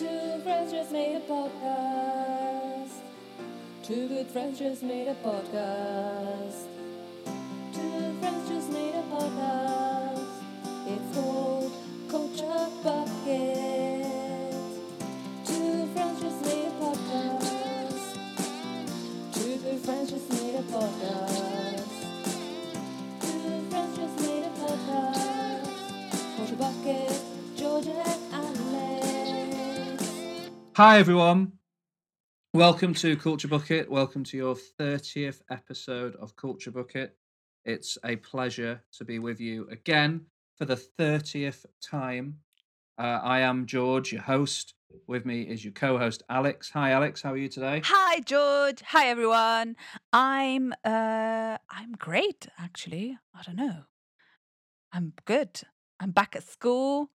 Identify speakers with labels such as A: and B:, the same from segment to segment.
A: Two friends just made a podcast. Two good friends just made a podcast. Two friends just made a podcast. It's called Culture Bucket. Two friends just made a podcast. Two good friends just made a podcast. Two friends just made a podcast. Culture Bucket, Georgia.
B: Hi, everyone. Welcome to Culture Bucket. Welcome to your 30th episode of Culture Bucket. It's a pleasure to be with you again for the 30th time. Uh, I am George, your host. With me is your co host, Alex. Hi, Alex. How are you today?
C: Hi George. Hi everyone. I'm uh I'm great actually. I don't know. I'm good. I'm back at school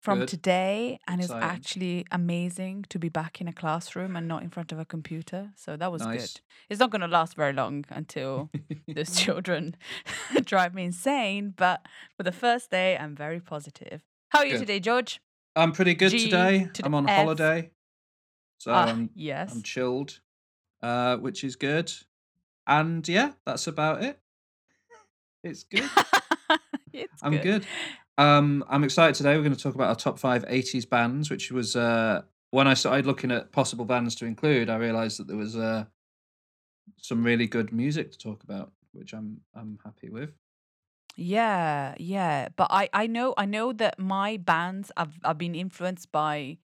C: from
B: Good.
C: today and it's
B: Exciting.
C: actually amazing to be back in a classroom and not in front of a computer. So that was
B: Nice.
C: good. It's not going to last very long until those children drive me insane, but for the first day I'm very positive. How are you
B: Good.
C: today, George?
B: I'm pretty good
C: G
B: today.
C: to the
B: I'm on
C: F.
B: holiday. So
C: Ah,
B: I'm,
C: yes.
B: I'm chilled, uh, which is good. And yeah, that's about it. It's good.
C: it's
B: I'm good. Um, I'm excited today. We're going to talk about our top five 80s bands, which was uh, when I started looking at possible bands to include, I realized that there was uh, some really good music to talk about, which I'm I'm happy with.
C: Yeah, yeah. But I I know I know that my bands I've I've been influenced by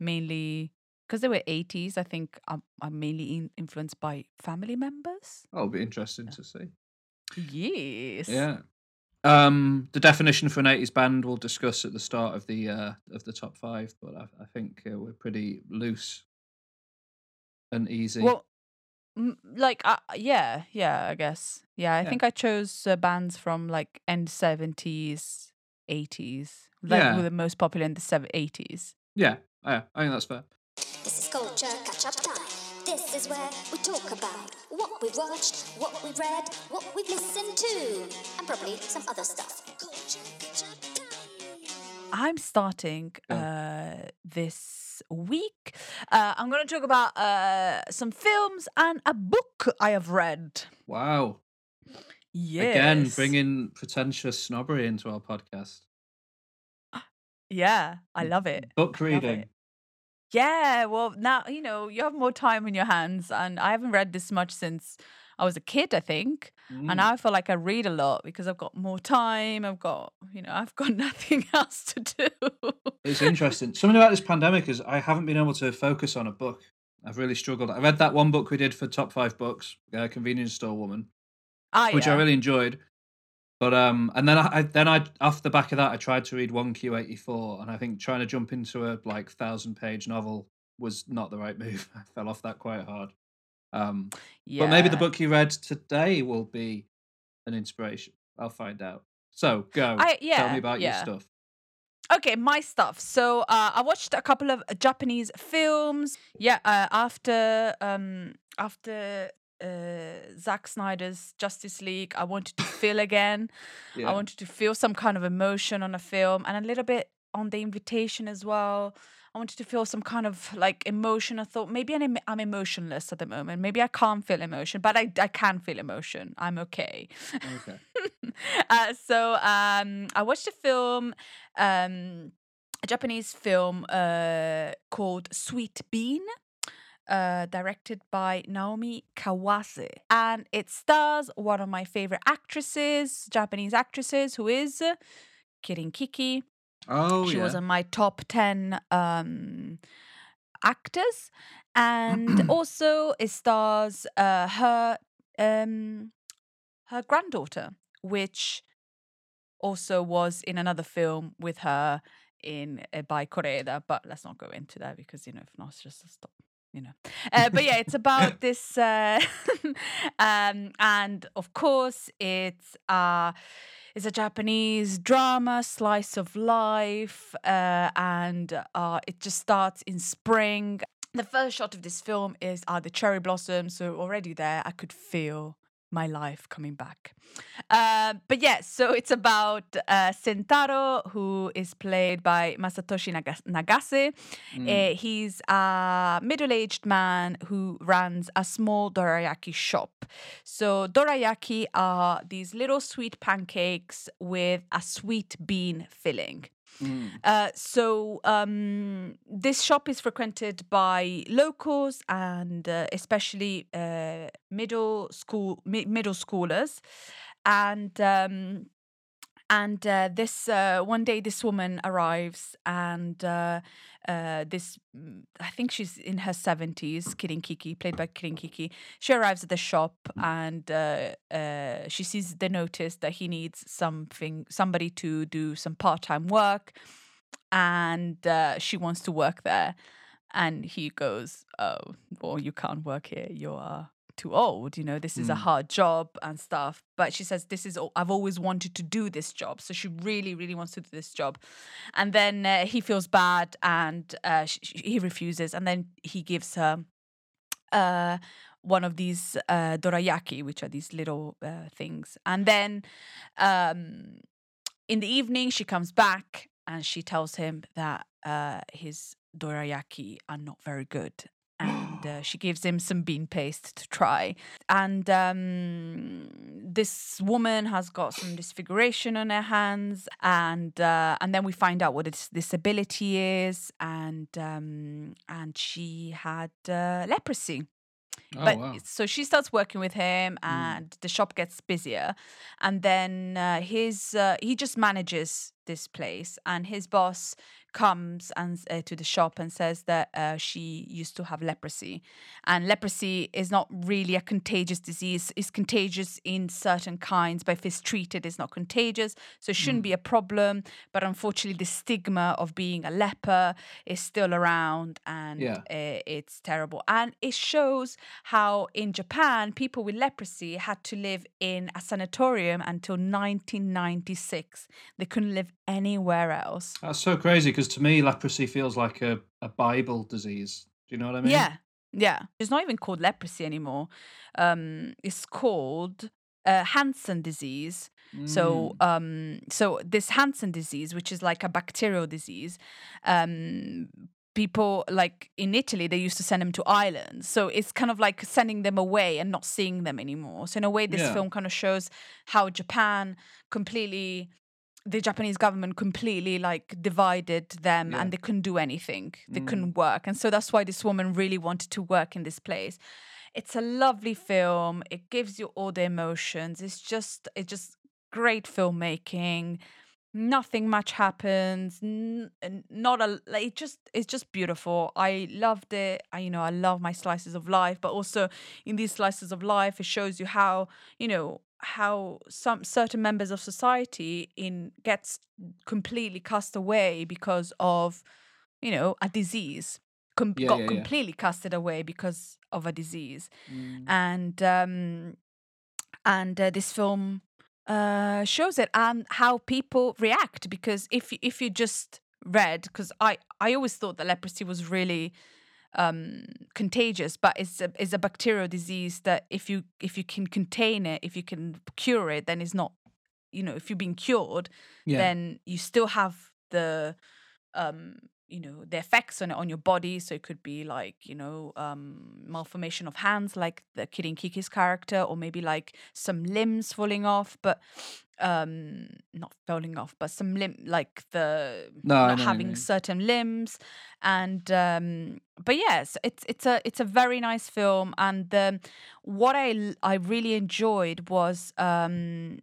C: mainly because they were 80s. I think I'm I'm mainly in, influenced by family members.
B: That'll be interesting to see.
C: Yes.
B: Yeah. Um, the definition for an 80s band we'll discuss at the start of the uh, of the top five, but I, I think uh, we're pretty loose and easy.
C: Well, m- like uh, yeah, yeah. I guess yeah. I
B: Yeah.
C: think I chose uh, bands from like end 70s, 80s. Like
B: Yeah.
C: were the most popular in the seven 80s.
B: yeah, yeah, I think that's fair.
D: This is culture catch up time. This is where we talk about what we've watched, what we've read, what we've listened to, and probably some other stuff. Culture catch up time.
C: I'm starting uh, this week. Uh, I'm going to talk about uh, some films and a book I have read.
B: Wow.
C: Yes.
B: Again, bringing pretentious snobbery into our podcast.
C: Yeah, I love it.
B: Book
C: I love
B: reading.
C: it. Yeah, well, now you know you have more time in your hands, and I haven't read this much since I was a kid, I think.
B: Mm.
C: And now I feel like I read a lot because I've got more time. I've got, you know, I've got nothing else to do.
B: It's interesting. Something about this pandemic is I haven't been able to focus on a book. I've really struggled. I read that one book we did for top five books, uh, Convenience Store Woman,
C: ah,
B: which
C: yeah.
B: I really enjoyed. But um, and then I, I then I off the back of that I tried to read one Q eighty four, and I think trying to jump into a like thousand page novel was not the right move. I fell off that quite hard. Um, yeah. But maybe the book you read today will be an inspiration. I'll find out. So go.
C: I yeah, Tell
B: me about
C: yeah.
B: your stuff.
C: Okay, my stuff. So uh, I watched a couple of Japanese films. Yeah, uh, after um, after uh, Zack Snyder's Justice League, I wanted to feel again.
B: Yeah.
C: I wanted to feel some kind of emotion on a film, and a little bit on the invitation as well. I wanted to feel some kind of like emotion. I thought maybe I'm, I'm emotionless at the moment. Maybe I can't feel emotion, but I, I can feel emotion. I'm okay.
B: Okay.
C: uh, so um, I watched a film, um, a Japanese film uh, called Sweet Bean. Uh, directed by Naomi Kawase. And it stars one of my favorite actresses, Japanese actresses, who is Kirin Kiki.
B: Oh
C: she
B: yeah.
C: was on my top 10 um, actors. And also it stars uh, her um, her granddaughter, which also was in another film with her in uh, by Koreeda, but let's not go into that because you know if not, it's just a stop. You know, uh, but yeah, it's about this, uh, um, and of course, it's uh, it's a Japanese drama, slice of life, uh, and uh, it just starts in spring. The first shot of this film is uh, the cherry blossoms, so already there I could feel my life coming back. Uh, but yeah, so it's about uh, Sentaro, who is played by Masatoshi Naga- Nagase. Uh, he's a middle aged man who runs a small dorayaki shop. So, dorayaki are these little sweet pancakes with a sweet bean filling. Uh, so um, this shop is frequented by locals and uh, especially uh, middle school mi- middle schoolers, and um, and uh, this uh, one day this woman arrives and uh, this mm, I think she's in her seventies, Kirin Kiki, played by Kirin Kiki. She arrives at the shop and uh, uh, she sees the notice that he needs something, somebody to do some part time work, and uh, she wants to work there. And he goes, "Oh, well, you can't work here. You are too old. You know, this is a hard job and stuff." But she says, "This is. I've always wanted to do this job." So she really, really wants to do this job. And then uh, he feels bad, and uh, sh- sh- he refuses. And then he gives her uh, one of these uh, dorayaki, which are these little uh, things. And then um, in the evening, she comes back and she tells him that uh, his dorayaki are not very good. And uh, she gives him some bean paste to try. And um, this woman has got some disfiguration on her hands, and uh, and then we find out what its disability is, and um, and she had uh, leprosy
B: Oh,
C: but
B: wow.
C: so she starts working with him and the shop gets busier and then uh, his uh, he just manages this place and his boss comes and uh, to the shop and says that uh, she used to have leprosy and leprosy is not really a contagious disease it's contagious in certain kinds but if it's treated it's not contagious so it shouldn't be a problem but unfortunately the stigma of being a leper is still around and
B: Yeah.
C: uh, it's terrible. And it shows how in Japan, people with leprosy had to live in a sanatorium until 1996. They couldn't live anywhere else.
B: That's so crazy because to me, leprosy feels like a, a Bible disease. Do you know what I mean?
C: Yeah, yeah. It's not even called leprosy anymore. Um, it's called uh, Hansen disease. So,
B: Mm.
C: um, so this Hansen disease, which is like a bacterial disease, um, people like in Italy they used to send them to islands. So it's kind of like sending them away and not seeing them anymore. So in a way, this
B: Yeah.
C: film kind of shows how Japan completely. The Japanese government completely like divided them
B: Yeah.
C: and they couldn't do anything. They
B: Mm.
C: couldn't work. And so that's why this woman really wanted to work in this place. It's a lovely film. It gives you all the emotions. It's just it's just great filmmaking. Nothing much happens. N- not a like it just it's just beautiful. I loved it. I you know, I love my slices of life, but also in these slices of life it shows you how, you know, how some certain members of society in gets completely cast away because of you know a disease com-
B: Yeah,
C: got
B: yeah, yeah.
C: completely casted away because of a disease
B: Mm.
C: and um and uh, this film uh shows it and how people react because if if you just read because i i always thought that leprosy was really um contagious but it's a, it's a bacterial disease that if you if you can contain it if you can cure it then it's not you know if you're being cured
B: Yeah.
C: then you still have the um you know the effects on it on your body. So it could be like you know um malformation of hands like the Kirin Kiki's character or maybe like some limbs falling off but um not falling off but some limb like the
B: No,
C: not having certain limbs. And um but yes it's it's a it's a very nice film. And um, what i i really enjoyed was um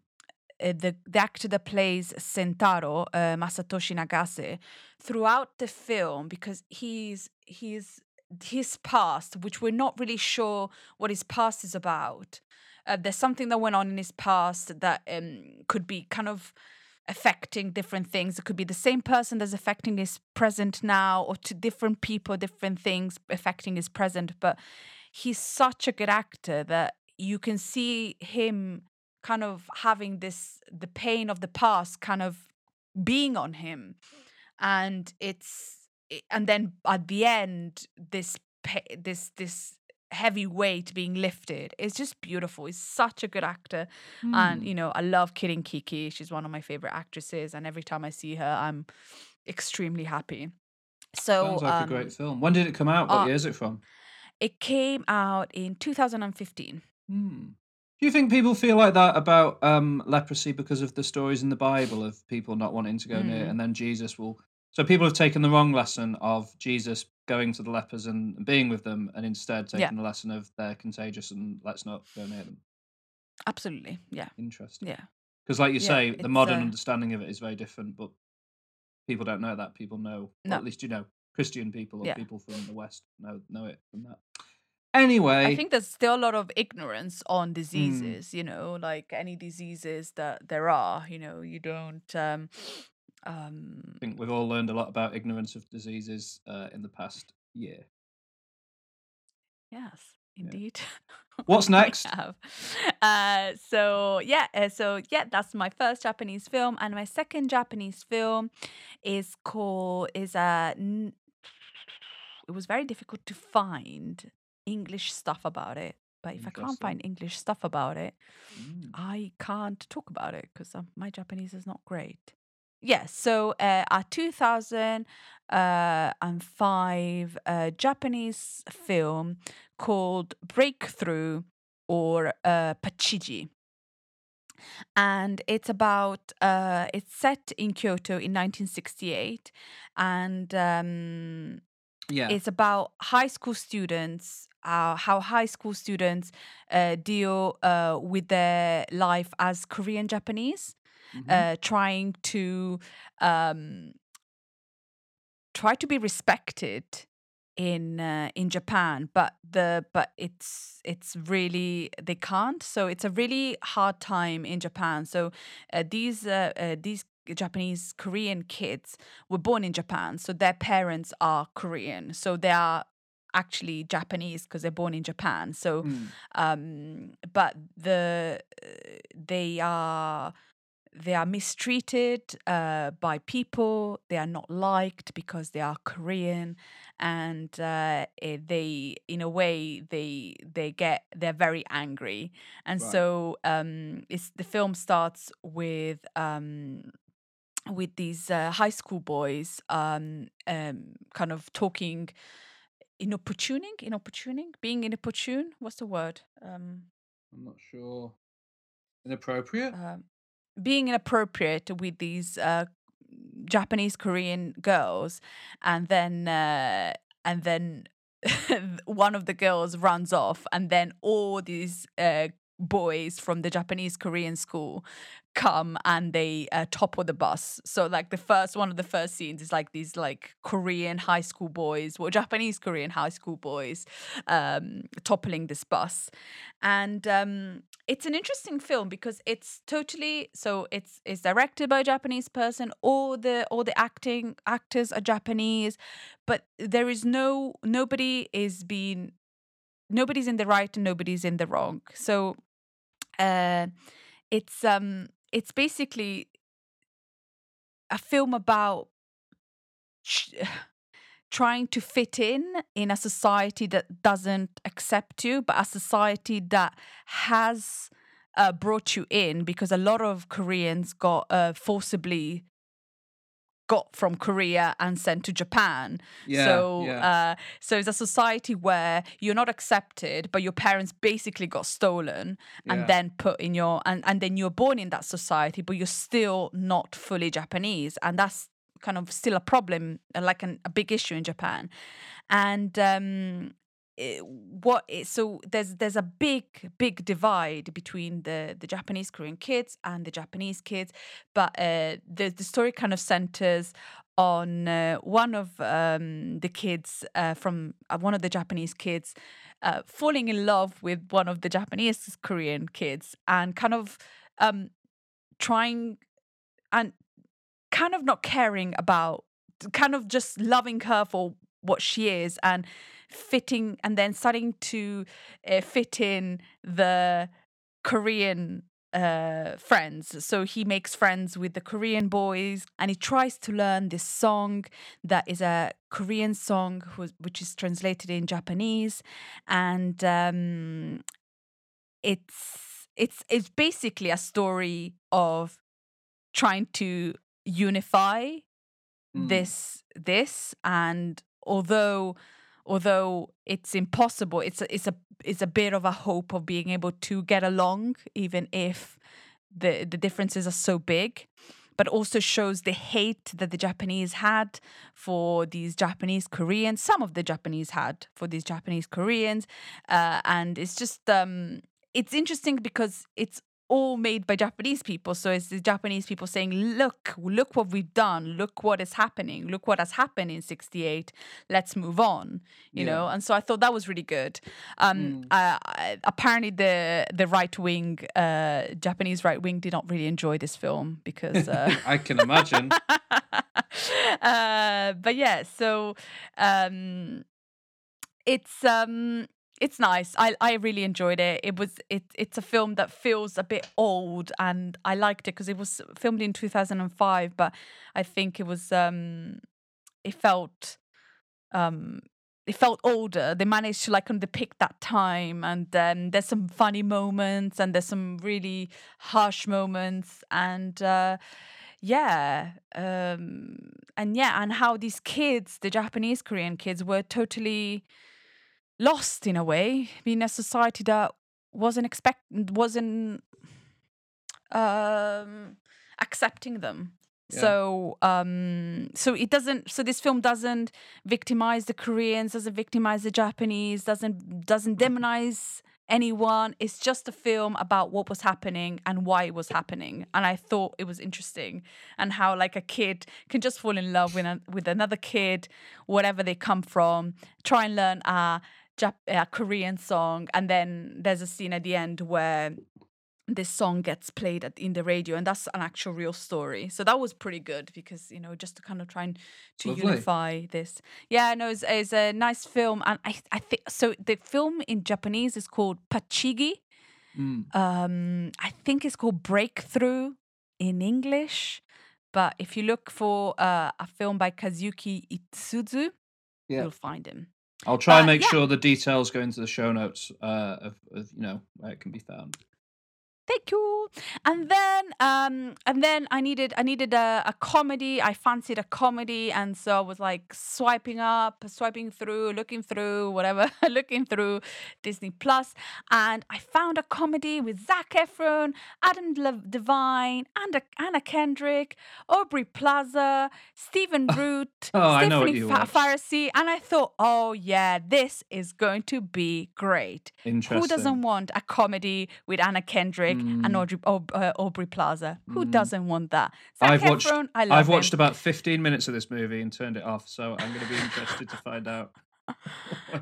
C: uh, the, the actor that plays Sentaro, uh, Masatoshi Nagase, throughout the film, because he's he's his past, which we're not really sure what his past is about. Uh, there's something that went on in his past that um, could be kind of affecting different things. It could be the same person that's affecting his present now, or to different people, different things affecting his present. But he's such a good actor that you can see him kind of having this the pain of the past kind of being on him and it's and then at the end this this this heavy weight being lifted. It's just beautiful. He's such a good actor, and you know I love Kirin Kiki. She's one of my favorite actresses, and every time I see her, I'm extremely happy. So
B: Sounds like
C: um,
B: a great film. When did it come out? What
C: uh,
B: year is it from?
C: it came out in 2015.
B: Hmm. Do you think people feel like that about um, leprosy because of the stories in the Bible of people not wanting to go near,
C: Mm.
B: and then Jesus will? So people have taken the wrong lesson of Jesus going to the lepers and being with them, and instead taking
C: Yeah.
B: the lesson of they're contagious and let's not go near them.
C: Absolutely, yeah,
B: Interesting.
C: yeah.
B: Because, like you
C: Yeah,
B: say, the modern
C: uh,
B: understanding of it is very different, but people don't know that. People know, or
C: No.
B: at least you know, Christian people or
C: Yeah.
B: people from the West know know it from that. Anyway,
C: I think there's still a lot of ignorance
B: Mm.
C: on diseases, you know, like any diseases that there are, you know, you don't um um
B: I think we've all learned a lot about ignorance of diseases uh, in the past year.
C: yes, indeed.
B: What's next?
C: Uh so yeah, uh, so yeah, that's my first Japanese film and my second Japanese film is called is a n- it was very difficult to find English stuff about it. But if I can't find English stuff about it,
B: Mm.
C: I can't talk about it because my Japanese is not great. Yes, so uh, a 2005 uh, Japanese film called Breakthrough or uh, Pacchigi. And it's about, uh, it's set in Kyoto in 1968. And um,
B: Yeah.
C: it's about high school students uh, how high school students uh, deal uh, with their life as korean japanese
B: Mhm.
C: uh, trying to um, try to be respected in uh, in Japan, but the but it's it's really they can't. So it's a really hard time in Japan. So uh, these these Japanese Korean kids were born in Japan, so their parents are Korean. So they are actually Japanese because they're born in Japan. So
B: Mm.
C: um but the they are they are mistreated uh, by people they are not liked because they are korean and uh, eh, they in a way they they get they're very angry and
B: Right.
C: so um it's the film starts with um with these uh, high school boys um um kind of talking inopportuning inopportuning being inopportune what's the word um
B: I'm not sure. Inappropriate?
C: um, being inappropriate with these uh, Japanese Korean girls, and then uh, and then one of the girls runs off, and then all these uh, boys from the Japanese Korean school come and they uh, topple the bus. So like the first one of the first scenes is like these like Korean high school boys, well Japanese Korean high school boys, um, toppling this bus, and um, it's an interesting film because it's totally so it's it's directed by a Japanese person. All the all the acting actors are Japanese, but there is no nobody is being nobody's in the right and nobody's in the wrong. So uh it's um it's basically a film about trying to fit in in a society that doesn't accept you but a society that has uh, brought you in because a lot of koreans got uh, forcibly got from korea and sent to japan
B: Yeah.
C: so
B: yeah.
C: uh, so it's a society where you're not accepted but your parents basically got stolen and
B: Yeah.
C: then put in your and, and then you're born in that society but you're still not fully japanese and that's kind of still a problem like an, a big issue in japan and um it- what is, so there's there's a big big divide between the the Japanese Korean kids and the Japanese kids but uh the the story kind of centers on uh, one of um the kids uh, from one of the Japanese kids falling in love with one of the Japanese Korean kids and kind of um trying and kind of not caring about kind of just loving her for what she is and fitting and then starting to uh, fit in the korean uh, friends. So he makes friends with the Korean boys and he tries to learn this song that is a Korean song which is translated in Japanese. And um, it's it's it's basically a story of trying to unify
B: Mm.
C: this this and although although it's impossible it's a, it's a it's a bit of a hope of being able to get along even if the the differences are so big but also shows the hate that the Japanese had for these Japanese Koreans. Some of the Japanese had for these Japanese Koreans, uh, and it's just um, it's interesting because it's all made by Japanese people. So it's the Japanese people saying, "Look, look what we've done. Look what is happening. Look what has happened in '68. Let's move on." You
B: Yeah.
C: know, and so I thought that was really good. Um, uh, apparently, the the right wing, uh, Japanese right wing, did not really enjoy this film because. Uh,
B: I can imagine.
C: uh, but yeah, so um, it's um, it's nice. I I really enjoyed it. It was it it's a film that feels a bit old, and I liked it because it was filmed in two thousand and five. But I think it was um, it felt um. It felt older. They managed to like depict that time, and then there's some funny moments, and there's some really harsh moments, and uh, yeah um and yeah and how these kids the japanese korean kids were totally lost in a way in a society that wasn't expect wasn't um accepting them.
B: Yeah.
C: so um so it doesn't so this film doesn't victimize the koreans doesn't victimize the japanese doesn't doesn't demonize anyone. It's just a film about what was happening and why it was happening. And i thought it was interesting and how like a kid can just fall in love with, a, with another kid wherever they come from try and learn a, Jap- a korean song and then there's a scene at the end where this song gets played at, in the radio and that's an actual real story so that was pretty good because you know just to kind of try and to
B: Lovely.
C: unify this yeah no it's, it's a nice film and i i think so the film in japanese is called Pacchigi
B: Mm.
C: um i think it's called breakthrough in english but if you look for uh, a film by Kazuyuki Izutsu
B: Yeah.
C: you'll find him
B: I'll try and
C: Uh,
B: make
C: yeah.
B: sure the details go into the show notes uh, of, of you know where it can be found.
C: Thank you. And then, um, and then I needed, I needed a, a comedy. I fancied a comedy, and so I was like swiping up, swiping through, looking through, whatever, looking through Disney Plus, and I found a comedy with Zac Efron, Adam Devine, Anna, Anna Kendrick, Aubrey Plaza, Stephen Root,
B: Oh, I know what
C: Stephanie Fa- and I thought, oh yeah, this is going to be great.
B: Interesting.
C: Who doesn't want a comedy with Anna Kendrick and
B: Mm.
C: Audrey, uh, Aubrey Plaza? Who
B: Mm.
C: doesn't want that? Zac
B: I've watched.
C: I love
B: I've watched about 15 minutes of this movie and turned it off, so I'm going to be interested to find out.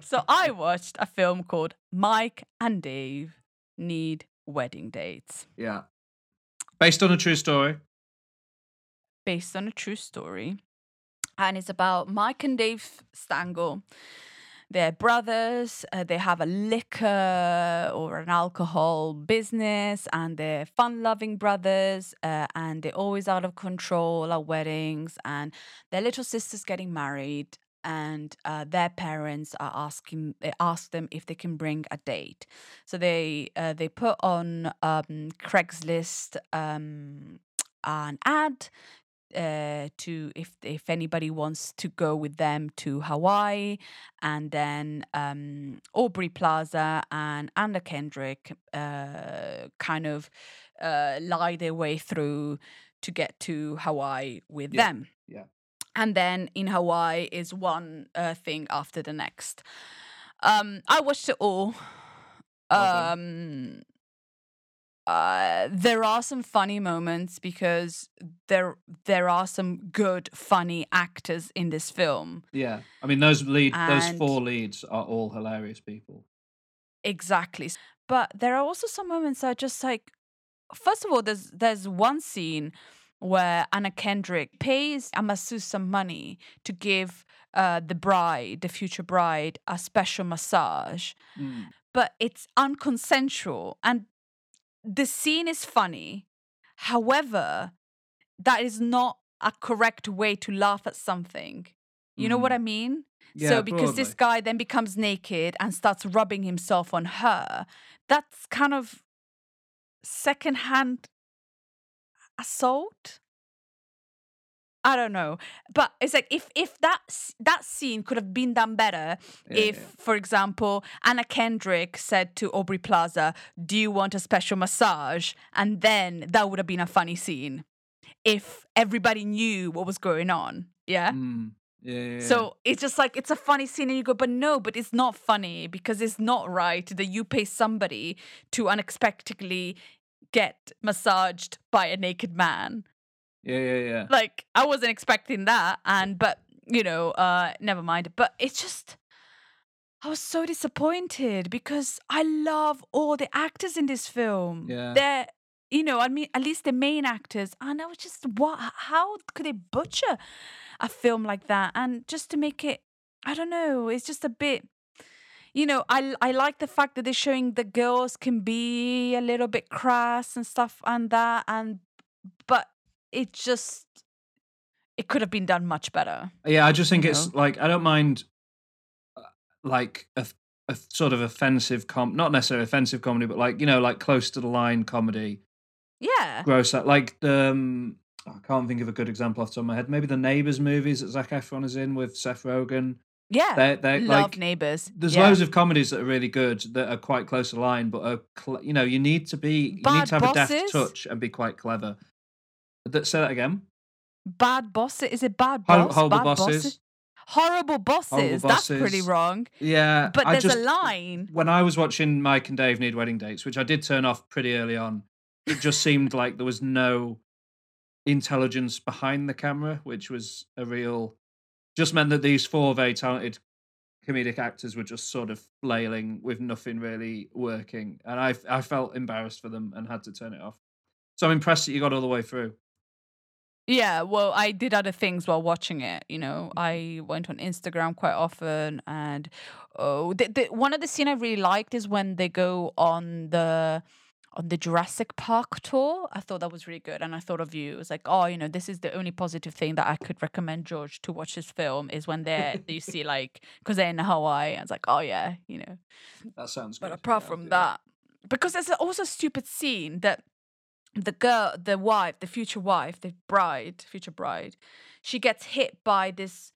C: So I watched a film called Mike and Dave Need Wedding Dates,
B: Yeah. Based on a true story.
C: based on a true story, and it's about Mike and Dave Stangle. They're brothers. Uh, they have a liquor or an alcohol business, and they're fun-loving brothers. Uh, and they're always out of control at weddings. And their little sister's getting married, and uh, their parents are asking they ask them if they can bring a date. So they uh, they put on um, Craigslist um, an ad uh, to if if anybody wants to go with them to Hawaii, and then um, Aubrey Plaza and Anna Kendrick uh, kind of uh, lie their way through to get to Hawaii with
B: Yeah,
C: them.
B: yeah.
C: And then in Hawaii is one uh, thing after the next. Um, I watched it all.
B: Well
C: Um, uh, there are some funny moments because there there are some good funny actors in this film.
B: Yeah. I mean, those lead, those four leads are all hilarious people.
C: Exactly. But there are also some moments that are just like first of all there's there's one scene where Anna Kendrick pays a masseuse some money to give uh, the bride, the future bride, a special massage.
B: Mm.
C: but it's unconsensual and the scene is funny. However, that is not a correct way to laugh at something. You know what
B: Mhm.
C: I mean?
B: Yeah,
C: so because this guy then becomes naked and starts rubbing himself on her, that's kind of secondhand assault. I don't know, but it's like if if that that scene could have been done better
B: Yeah,
C: if,
B: yeah.
C: for example, Anna Kendrick said to Aubrey Plaza, "Do you want a special massage?" and then that would have been a funny scene if everybody knew what was going on. Yeah.
B: Mm, yeah, yeah, yeah.
C: So it's just like it's a funny scene, and you go, but no, but it's not funny because it's not right that you pay somebody to unexpectedly get massaged by a naked man.
B: Yeah, yeah, yeah.
C: Like I wasn't expecting that, and but you know, uh, never mind. But it's just. I was so disappointed because I love all the actors in this film.
B: Yeah.
C: They're, you know, I mean, at least the main actors. And I was just, what? How could they butcher a film like that? And just to make it, I don't know, it's just a bit. You know, I I like the fact that they're showing the girls can be a little bit crass and stuff and that, and it just it could have been done much better.
B: Yeah, I just think it's
C: know?
B: like I don't mind uh, like a, a sort of offensive com not necessarily offensive comedy, but like you know, like close to the line comedy.
C: Yeah.
B: Gross out like the um, I can't think of a good example off the top of my head. Maybe the Neighbours movies that Zac Efron is in with Seth Rogen.
C: Yeah.
B: They're, they're
C: Love
B: like
C: neighbors.
B: there's
C: yeah.
B: loads of comedies that are really good that are quite close to the line, but are cl- you know you need to be you need to have a deft touch and be quite clever. Th- Say that again.
C: bad bosses. Is it bad
B: Hor-
C: boss?
B: horrible
C: bad
B: bosses.
C: Horrible bosses. That's pretty wrong.
B: Yeah,
C: But
B: I
C: there's
B: just,
C: a line.
B: when I was watching Mike and Dave Need Wedding Dates, which I did turn off pretty early on, it just seemed like there was no intelligence behind the camera, which was a real. Just meant that these four very talented comedic actors were just sort of flailing with nothing really working, and I I felt embarrassed for them and had to turn it off. So I'm impressed that you got all the way through.
C: Yeah, well, I did other things while watching it. You know, mm-hmm. I went on Instagram quite often, and oh, the, the, one of the scene I really liked is when they go on the on the Jurassic Park tour. I thought that was really good, and I thought of you. It was like, oh, you know, this is the only positive thing that I could recommend George to watch this film is when they're you see like because they're in Hawaii. And it's like, oh yeah, you know.
B: That sounds good.
C: But apart
B: Yeah,
C: from that, because there's also a stupid scene that the girl, the wife, the future wife, the bride, future bride, she gets hit by this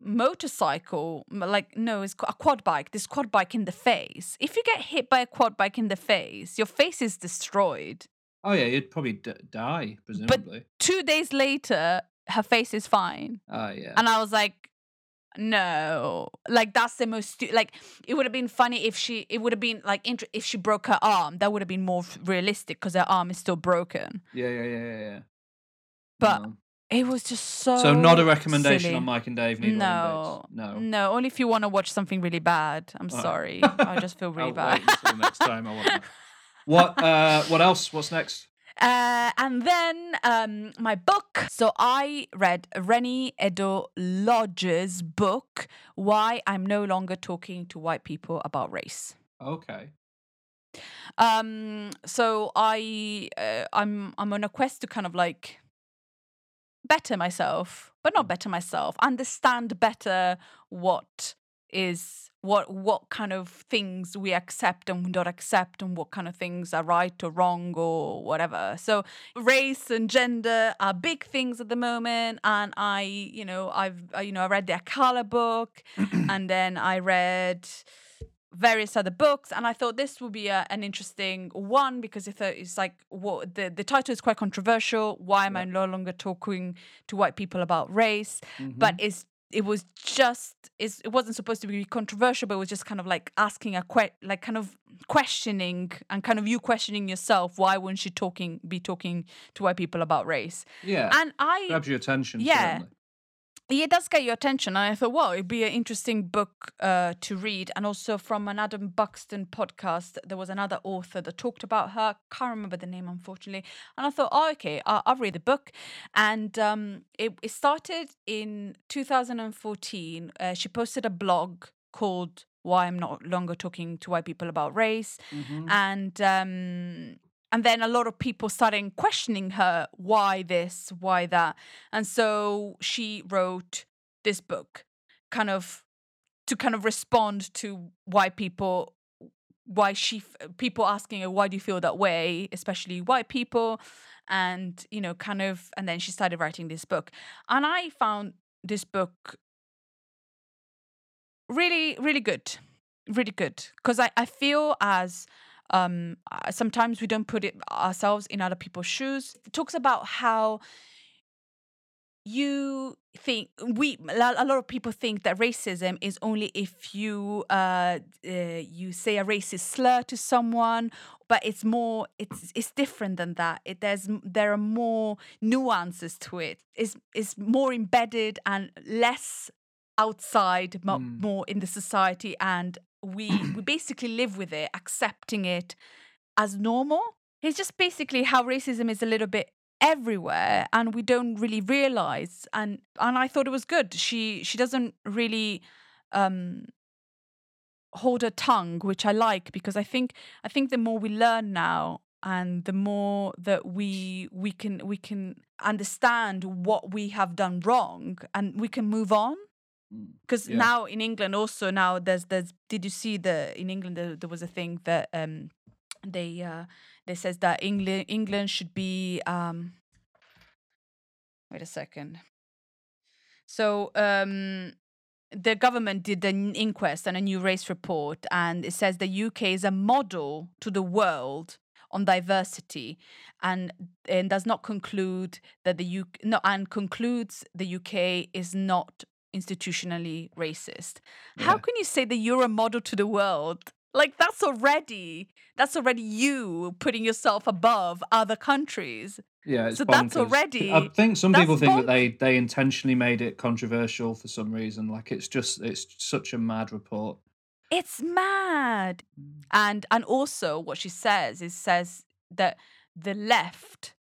C: motorcycle, like no, it's a quad bike. This quad bike in the face. If you get hit by a quad bike in the face, your face is destroyed.
B: Oh yeah, you'd probably d- die presumably.
C: But Two days later, her face is fine,
B: Ah yeah.
C: and I was like. No, like that's the most stu- like it would have been funny if she it would have been like int- if she broke her arm that would have been more realistic because her arm is still broken.
B: Yeah, yeah, yeah, yeah, yeah.
C: But
B: No.
C: it was just so
B: So not a recommendation
C: silly.
B: on Mike and Dave need
C: No,
B: No.
C: no, only if you want to watch something really bad. I'm
B: Alright.
C: sorry, I just feel really bad.
B: next time I want. What uh what else? What's next?
C: Uh, and then um, my book. So I read Rennie Edo Lodge's book, Why I'm No Longer Talking to White People About Race.
B: Okay.
C: Um, so I uh, I'm I'm on a quest to kind of like better myself, but not better myself, understand better what is what what kind of things we accept and don't accept and what kind of things are right or wrong or whatever. So race and gender are big things at the moment and I, you know, I've uh, you know, I read the Akala book and then I read various other books and i thought this would be a, an interesting one because if it's like what the, the title is quite controversial why am i no longer talking to white people about race? But it's it was just it's, it wasn't supposed to be controversial but it was just kind of like asking a que- like kind of questioning and kind of you questioning yourself why wouldn't you talking be talking to white people about race
B: Yeah.
C: and i
B: grabs your attention.
C: yeah.
B: certainly.
C: It does get your attention. And I thought, wow, it'd be an interesting book uh, to read. And also from an Adam Buxton podcast, there was another author that talked about her. Can't remember the name, unfortunately. And I thought, oh, okay, I'll, I'll read the book. And um, it, it started in 2014. Uh, she posted a blog called Why I'm Not Longer Talking to White People About Race.
B: Mhm.
C: And um, and then a lot of people started questioning her why this why that. And so she wrote this book kind of to kind of respond to why people why she people asking her why do you feel that way? especially white people. And you know kind of and then she started writing this book. And i found this book really really good really good. Because I, I feel as um uh, sometimes we don't put it ourselves in other people's shoes. It talks about how you think we a lot of people think that racism is only if you uh, uh you say a racist slur to someone but it's more it's it's different than that. It there's there are more nuances to it. It's it's more embedded and less outside mo-
B: Mm.
C: more in the society and we we basically live with it accepting it as normal it's just basically how racism is a little bit everywhere and we don't really realize and and I thought it was good she she doesn't really um hold her tongue which I like because I think I think the more we learn now and the more that we we can we can understand what we have done wrong and we can move on. Because
B: Yeah.
C: now in England also now there's there's did you see the in England there, there was a thing that um they uh they says that England England should be um wait a second so um the government did an inquest and a new race report and it says the UK is a model to the world on diversity and and does not conclude that the UK no and concludes the UK is not institutionally racist. How can you say that you're a model to the world? Like that's already that's already you putting yourself above other countries.
B: Yeah, it's
C: So that's already-
B: I think some people think that they they intentionally made it controversial for some reason. Like it's just it's such a mad report.
C: It's mad. Mm. And and also what she says is says that the left,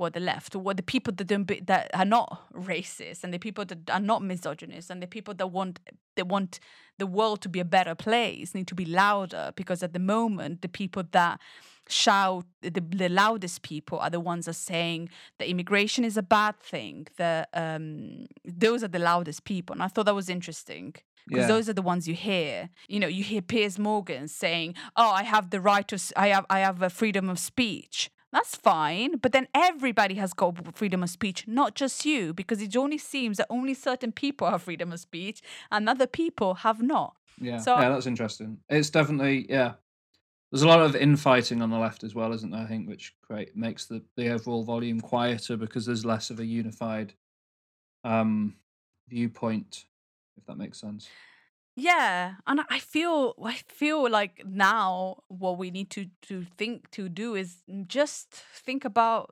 C: well the left, or the people that don't be, that are not racist and the people that are not misogynist and the people that want they want the world to be a better place need to be louder because at the moment the people that shout the, the loudest people are the ones that are saying that immigration is a bad thing that um those are the loudest people and i thought that was interesting because
B: Yeah.
C: those are the ones you hear. You know, you hear Piers Morgan saying, "Oh, I have the right to, I have, I have a freedom of speech." That's fine, but then everybody has got freedom of speech, not just you, because it only seems that only certain people have freedom of speech and other people have not.
B: Yeah,
C: So-
B: yeah, that's interesting. It's definitely yeah. There's a lot of infighting on the left as well, isn't there? I think, which create makes the the overall volume quieter because there's less of a unified um viewpoint, if that makes sense.
C: Yeah, and I feel, I feel like now what we need to to think to do is just think about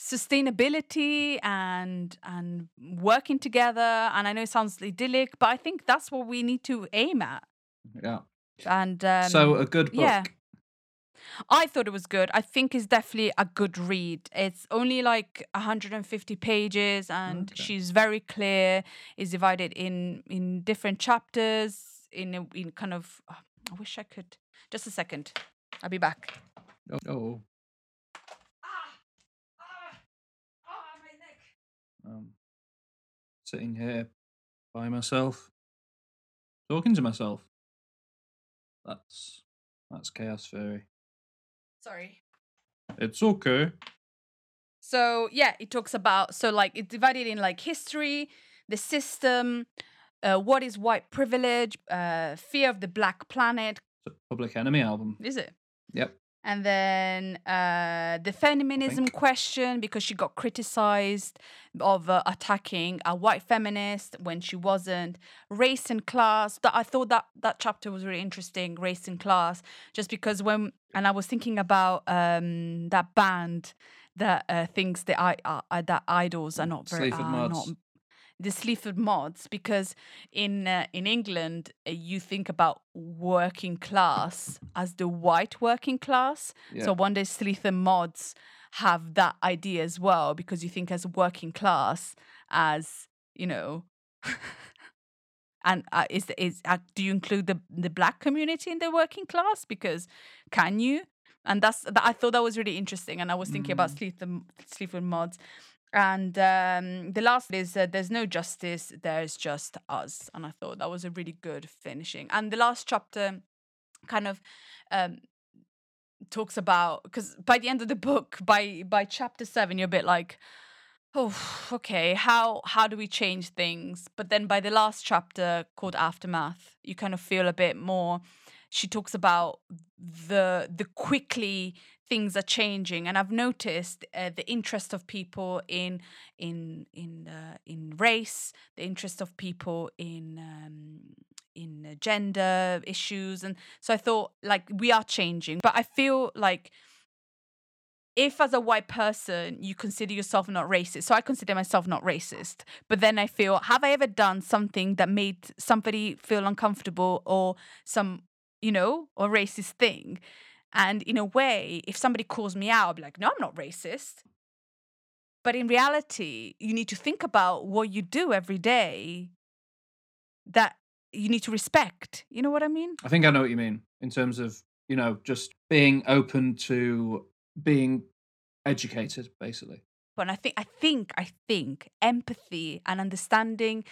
C: sustainability and and working together and i know it sounds idyllic but i think that's what we need to aim at
B: Yeah.
C: and um,
B: so a good book.
C: yeah. I thought it was good i think it's definitely a good read it's only like 150 pages and
B: Okay.
C: she's very clear is divided in in different chapters in a, in kind of oh, i wish i could just a second i'll be back
B: Oh, oh, um, sitting here by myself, talking to myself. That's that's chaos fairy.
C: Sorry
B: It's okay.
C: So yeah, it talks about so like it's divided in like history, the system, uh, what is white privilege, uh, fear of the black planet.
B: It's a Public Enemy album.
C: Is it?
B: Yep.
C: And then uh, the feminism question because she got criticized of uh, attacking a white feminist when she wasn't. Race and class. That I thought that that chapter was really interesting. Race and class, just because when and I was thinking about um, that band that uh, thinks that I uh, uh, that idols are not very
B: Sleaford
C: are
B: Mods.
C: not the Sleaford mods because in uh, in England uh, you think about working class as the white working class.
B: Yeah.
C: So one day Sleaford mods have that idea as well because you think as working class as you know. And uh, is is uh, do you include the the black community in the working class? Because can you? and that's that, I thought that was really interesting. And I was thinking about
B: Mm.
C: the Sleaford Mods. And um, the last is uh, there's no justice, there's just us. And I thought that was a really good finishing. And the last chapter kind of um, talks about because by the end of the book, by by chapter seven, you're a bit like, oh, okay, how how do we change things? But then by the last chapter called Aftermath, you kind of feel a bit more. She talks about the the quickly things are changing, and I've noticed uh, the interest of people in in in uh, in race, the interest of people in um, in uh, gender issues, and so I thought like we are changing, but I feel like if as a white person you consider yourself not racist so i consider myself not racist but then i feel have i ever done something that made somebody feel uncomfortable or some you know or racist thing and in a way if somebody calls me out i'll be like no i'm not racist but in reality you need to think about what you do every day that you need to respect you know what i mean
B: I think I know what you mean in terms of you know just being open to being educated, basically.
C: but I think I think I think empathy and understanding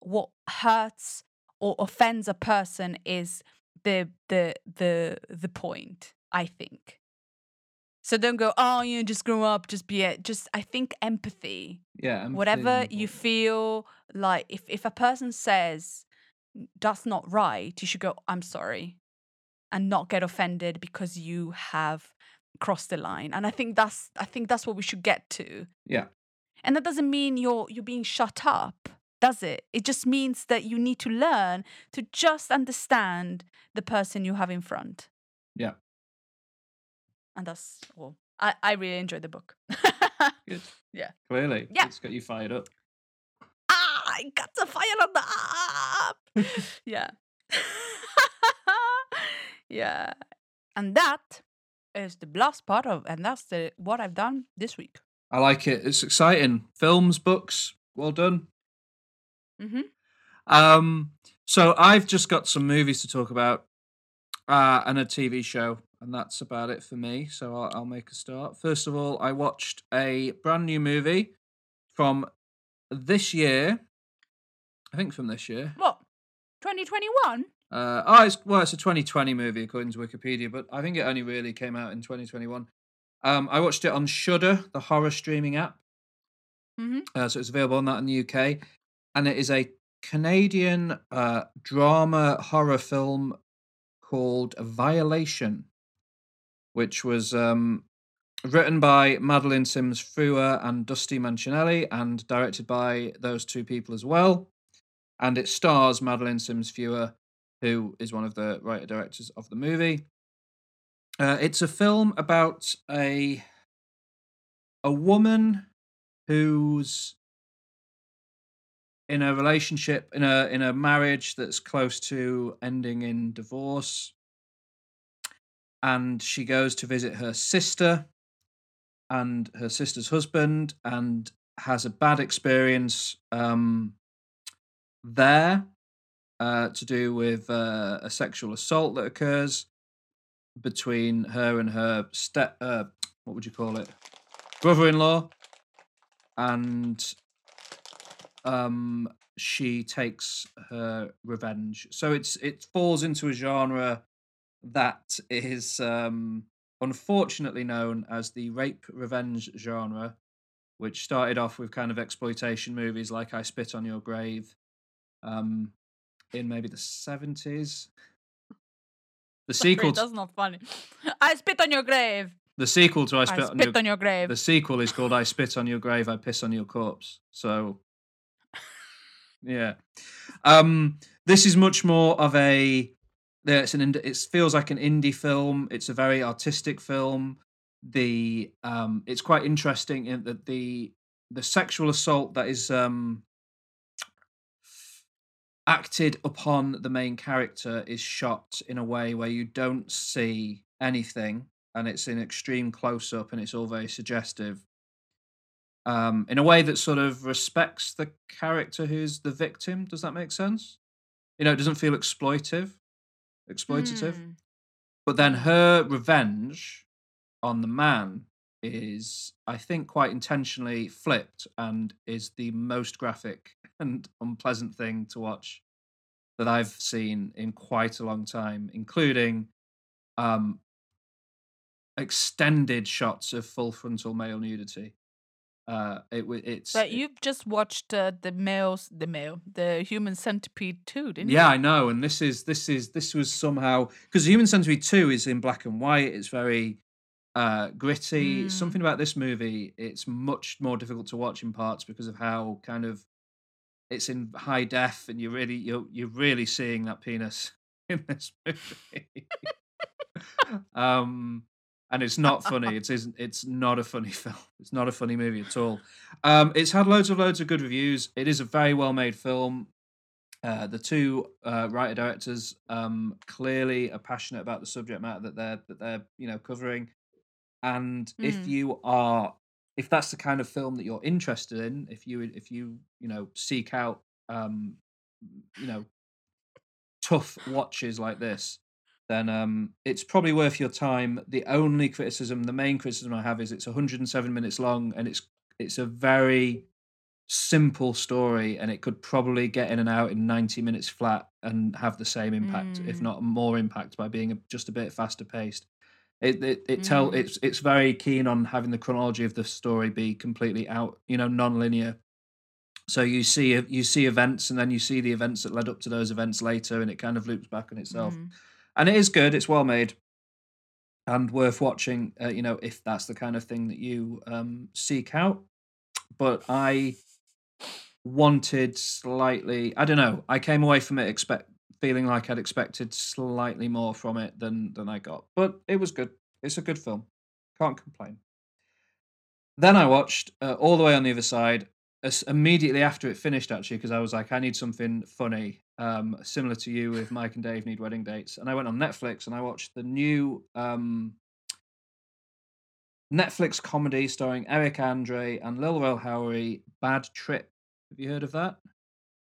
C: what hurts or offends a person is the the the the point. I think. So don't go. Oh, you know, just grow up. Just be it. Just I think empathy.
B: Yeah. empathy
C: Whatever you feel like, if if a person says that's not right, you should go. I'm sorry, and not get offended because you have crossed the line. And I think that's I think that's what we should get to.
B: Yeah.
C: And that doesn't mean you're you're being shut up, does it? It just means that you need to learn to just understand the person you have in front.
B: Yeah.
C: And that's all. I, I really enjoyed the book.
B: Good.
C: Yeah.
B: Clearly.
C: Yeah.
B: It's got you fired up.
C: ah, I got the fire on the up. yeah. yeah. And that is the last part of and that's the what I've done this week.
B: I like it. It's exciting. Films, books, well done.
C: Mm-hmm.
B: Um, so I've just got some movies to talk about, uh, and a TV show, and that's about it for me. So I'll, I'll make a start. First of all, I watched a brand new movie from this year. I think from this year.
C: What? 2021?
B: Uh, oh, it's well, it's a 2020 movie according to Wikipedia, but I think it only really came out in 2021. Um, I watched it on Shudder, the horror streaming app.
C: Mm-hmm.
B: Uh, so it's available on that in the UK, and it is a Canadian uh, drama horror film called Violation, which was um, written by Madeline Sims Fewer and Dusty Mancinelli, and directed by those two people as well. And it stars Madeline Sims Fewer, who is one of the writer directors of the movie. Uh, it's a film about a a woman who's in a relationship in a in a marriage that's close to ending in divorce and she goes to visit her sister and her sister's husband and has a bad experience um there uh to do with uh, a sexual assault that occurs between her and her step uh what would you call it? brother-in-law and um she takes her revenge. So it's it falls into a genre that is um unfortunately known as the rape revenge genre which started off with kind of exploitation movies like i spit on your grave um in maybe the 70s the sequel to,
C: That's not funny. I spit on your grave.
B: the sequel to i
C: I
B: spit,
C: spit,
B: on, your,
C: on your grave.
B: the sequel is called I Spit on Your Grave, I Piss on Your Corpse. So, yeah. Um, this is much more of a. yeah, It's an. ind- It feels like an indie film. It's a very artistic film. The um, it's quite interesting in that the the sexual assault that is um acted upon the main character is shot in a way where you don't see anything and it's in extreme close up and it's all very suggestive um in a way that sort of respects the character who's the victim does that make sense you know it doesn't feel exploitive exploitative
C: Mm.
B: but then her revenge on the man is, I think, quite intentionally flipped and is the most graphic and unpleasant thing to watch that I've seen in quite a long time, including um, extended shots of full frontal male nudity. Uh, it w- it's
C: But you've just watched uh, the males, the male, the Human Centipede too, didn't
B: yeah, I know, and this is this is this was somehow because Human Centipede Two is in black and white. It's very uh, gritty.
C: Mm.
B: Something about this movie, it's much more difficult to watch in parts because of how kind of it's in high def, and you're really you're you're really seeing that penis in this movie. um, and it's not funny. It isn't. It's not a funny film. It's not a funny movie at all. Um, it's had loads of loads of good reviews. It is a very well made film. Uh, the two uh, writer directors um, clearly are passionate about the subject matter that they're that they're you know covering. And if
C: Mm.
B: you are, if that's the kind of film that you're interested in, if you if you you know seek out um, you know tough watches like this, then um, it's probably worth your time. The only criticism, the main criticism I have is it's 107 minutes long, and it's it's a very simple story, and it could probably get in and out in 90 minutes flat and have the same impact, if
C: Mm.
B: not more impact, by being a, just a bit faster paced. It it, it tell
C: Mm.
B: it's it's very keen on having the chronology of the story be completely out, you know, non-linear. So you see you see events, and then you see the events that led up to those events later, and it kind of loops back on itself
C: Mm.
B: And it is good. It's well made and worth watching. Uh, you know, if that's the kind of thing that you um, seek out. But I wanted slightly. I don't know. I came away from it expect feeling like I'd expected slightly more from it than than I got. But it was good. It's a good film. Can't complain. Then I watched uh, all the way on the other side. As immediately after it finished, actually, because I was like, I need something funny, um, similar to you with Mike and Dave need wedding dates, and I went on Netflix and I watched the new um, Netflix comedy starring Eric Andre and Lil Rel Howery, Bad Trip. Have you heard of that?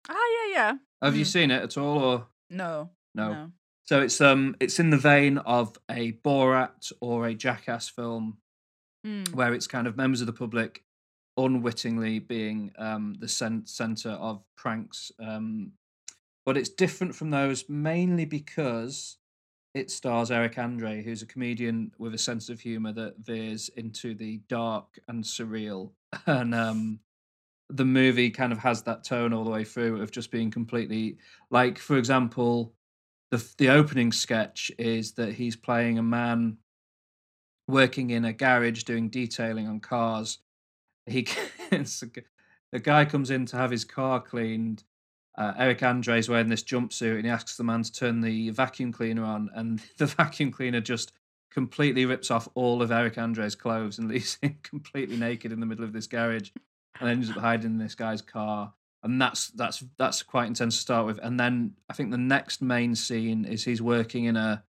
C: Ah, yeah, yeah.
B: Have you
C: Mhm.
B: seen it at all, or
C: No,
B: no?
C: no.
B: So it's um it's in the vein of a Borat or a Jackass film
C: Mm.
B: where it's kind of members of the public unwittingly being um, the cent- center of pranks. Um, but it's different from those mainly because it stars Eric Andre, who's a comedian with a sense of humor that veers into the dark and surreal. And um, the movie kind of has that tone all the way through of just being completely like, for example, the the opening sketch is that he's playing a man working in a garage doing detailing on cars. He gets, the guy comes in to have his car cleaned. Uh, Eric Andre's wearing this jumpsuit and he asks the man to turn the vacuum cleaner on, and the vacuum cleaner just completely rips off all of Eric Andre's clothes and leaves him completely naked in the middle of this garage, and ends up hiding in this guy's car. And that's that's that's quite intense to start with. And then I think the next main scene is he's working in a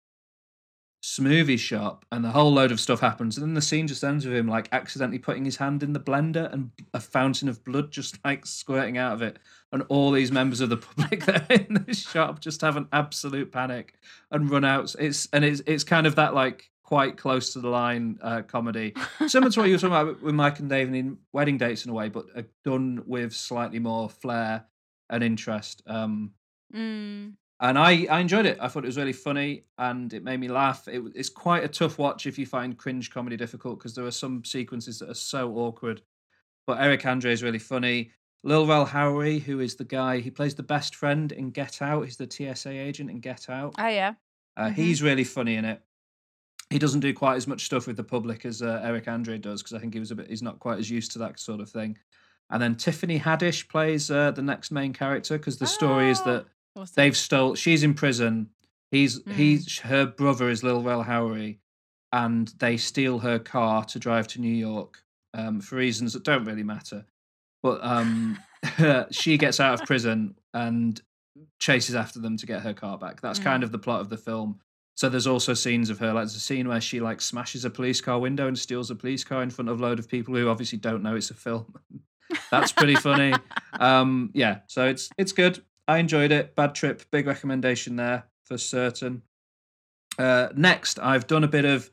B: smoothie shop and the whole load of stuff happens. And then the scene just ends with him like accidentally putting his hand in the blender and a fountain of blood just like squirting out of it. And all these members of the public that are in the shop just have an absolute panic and run out. It's and it's it's kind of that like quite close to the line uh, comedy. Similar to what you were talking about with Mike and Dave in wedding dates in a way but uh, done with slightly more flair and interest. Um
C: Mm.
B: And I, I enjoyed it. I thought it was really funny and it made me laugh. It, it's quite a tough watch if you find cringe comedy difficult because there are some sequences that are so awkward. But Eric Andre is really funny. Lil Rel Howery, who is the guy, he plays the best friend in Get Out. He's the TSA agent in Get Out.
C: Oh, yeah.
B: Uh,
C: Mhm.
B: He's really funny in it. He doesn't do quite as much stuff with the public as uh, Eric Andre does because I think he was a bit. He's not quite as used to that sort of thing. And then Tiffany Haddish plays uh, the next main character because the story is
C: Ah,
B: that
C: Awesome.
B: they've stole. She's in prison. He's
C: Mm.
B: he's her brother is Lil Rel Howery, and they steal her car to drive to New York um, for reasons that don't really matter. But um, she gets out of prison and chases after them to get her car back. That's kind
C: Mm.
B: of the plot of the film. So there's also scenes of her, like there's a scene where she like smashes a police car window and steals a police car in front of a load of people who obviously don't know it's a film. That's pretty funny. Um, yeah, so it's it's good. I enjoyed it. Bad trip, big recommendation there for certain. Uh, next, I've done a bit of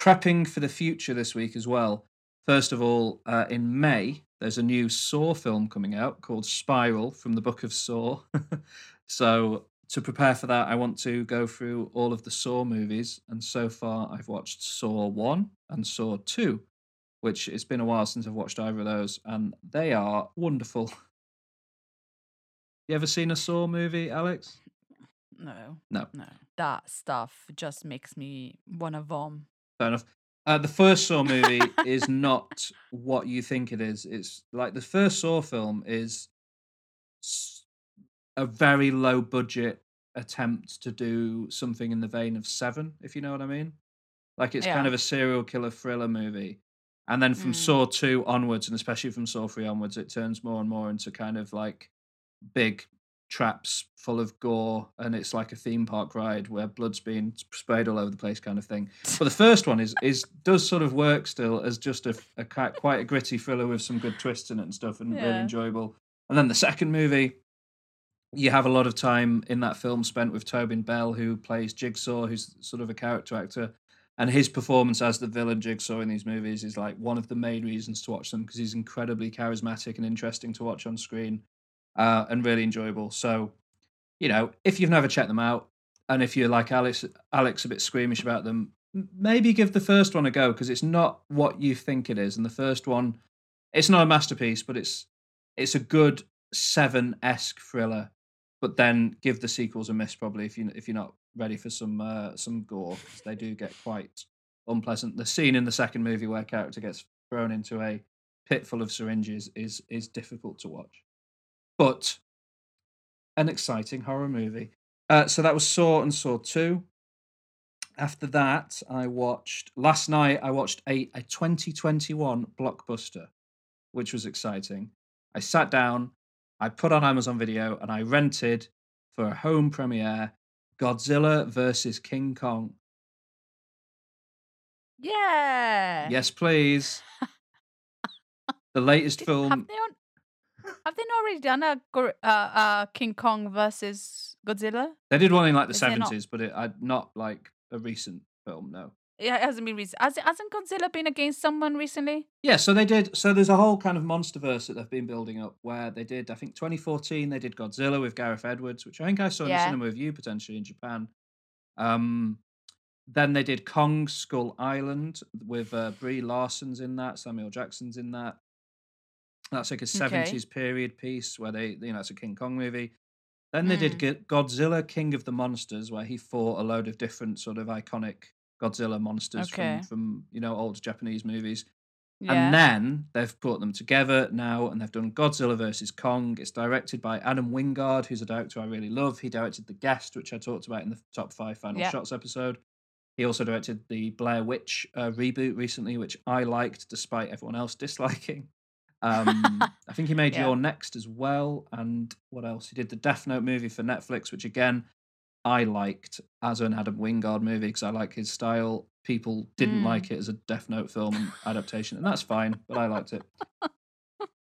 B: prepping for the future this week as well. First of all, uh, in May, there's a new Saw film coming out called Spiral from the Book of Saw. so, to prepare for that, I want to go through all of the Saw movies. And so far, I've watched Saw 1 and Saw 2, which it's been a while since I've watched either of those, and they are wonderful. You ever seen a Saw movie, Alex?
C: No.
B: No.
C: No. That stuff just makes me wanna vom.
B: Fair enough. Uh, the first Saw movie is not what you think it is. It's like the first Saw film is a very low budget attempt to do something in the vein of Seven, if you know what I mean. Like it's kind of a serial killer thriller movie. And then from
C: Mm.
B: Saw 2 onwards, and especially from Saw 3 onwards, it turns more and more into kind of like big traps full of gore and it's like a theme park ride where blood's being sprayed all over the place kind of thing. But the first one is is does sort of work still as just a, a quite a gritty thriller with some good twists in it and stuff and really enjoyable. And then the second movie you have a lot of time in that film spent with Tobin Bell who plays Jigsaw who's sort of a character actor. And his performance as the villain Jigsaw in these movies is like one of the main reasons to watch them because he's incredibly charismatic and interesting to watch on screen uh, and really enjoyable. So, you know, if you've never checked them out, and if you're like Alex, Alex a bit squeamish about them, maybe give the first one a go because it's not what you think it is. And the first one, it's not a masterpiece, but it's it's a good seven esque thriller. But then give the sequels a miss probably if you if you're not ready for some uh, some gore 'cause they do get quite unpleasant. The scene in the second movie where character gets thrown into a pit full of syringes is is difficult to watch but an exciting horror movie. Uh, so that was Saw and Saw 2. After that, I watched last night. I watched a, a 2021 blockbuster, which was exciting. I sat down, I put on Amazon Video, and I rented for a home premiere Godzilla versus King Kong.
C: Yeah.
B: Yes, please. the latest
C: Did-
B: film.
C: Have they, on, have they not already done a uh, uh, King Kong versus Godzilla?
B: They did one in like the
C: Is there not-
B: seventies, but it I, not like a recent film. No.
C: Yeah, it hasn't been recent. Has, hasn't Godzilla been against someone recently?
B: Yeah, so they did. So there's a whole kind of monsterverse that they've been building up where they did. I think 2014 they did Godzilla with Gareth Edwards, which I think I saw in the cinema with you potentially in Japan. Um, then they did Kong Skull Island with uh, Brie Larson's in that, Samuel Jackson's in that. That's like a
C: Okay.
B: 70s period piece where they, you know, it's a King Kong movie. Then they did
C: Mm.
B: Go- Godzilla King of the Monsters, where he fought a load of different sort of iconic Godzilla monsters
C: Okay.
B: from, from you know old Japanese movies.
C: Yeah.
B: And then they've put them together now and they've done Godzilla versus Kong. It's directed by Adam Wingard, who's a director I really love. He directed The Guest, which I talked about in the top five final shots episode. He also directed the Blair Witch uh, reboot recently, which I liked despite everyone else disliking. Um, I think he made
C: Yeah.
B: You're Next as well. And what else? He did the Death Note movie for Netflix, which again, I liked as an Adam Wingard movie because I like his style. People didn't
C: Mm.
B: like it as a Death Note film adaptation, and that's fine, but I liked it.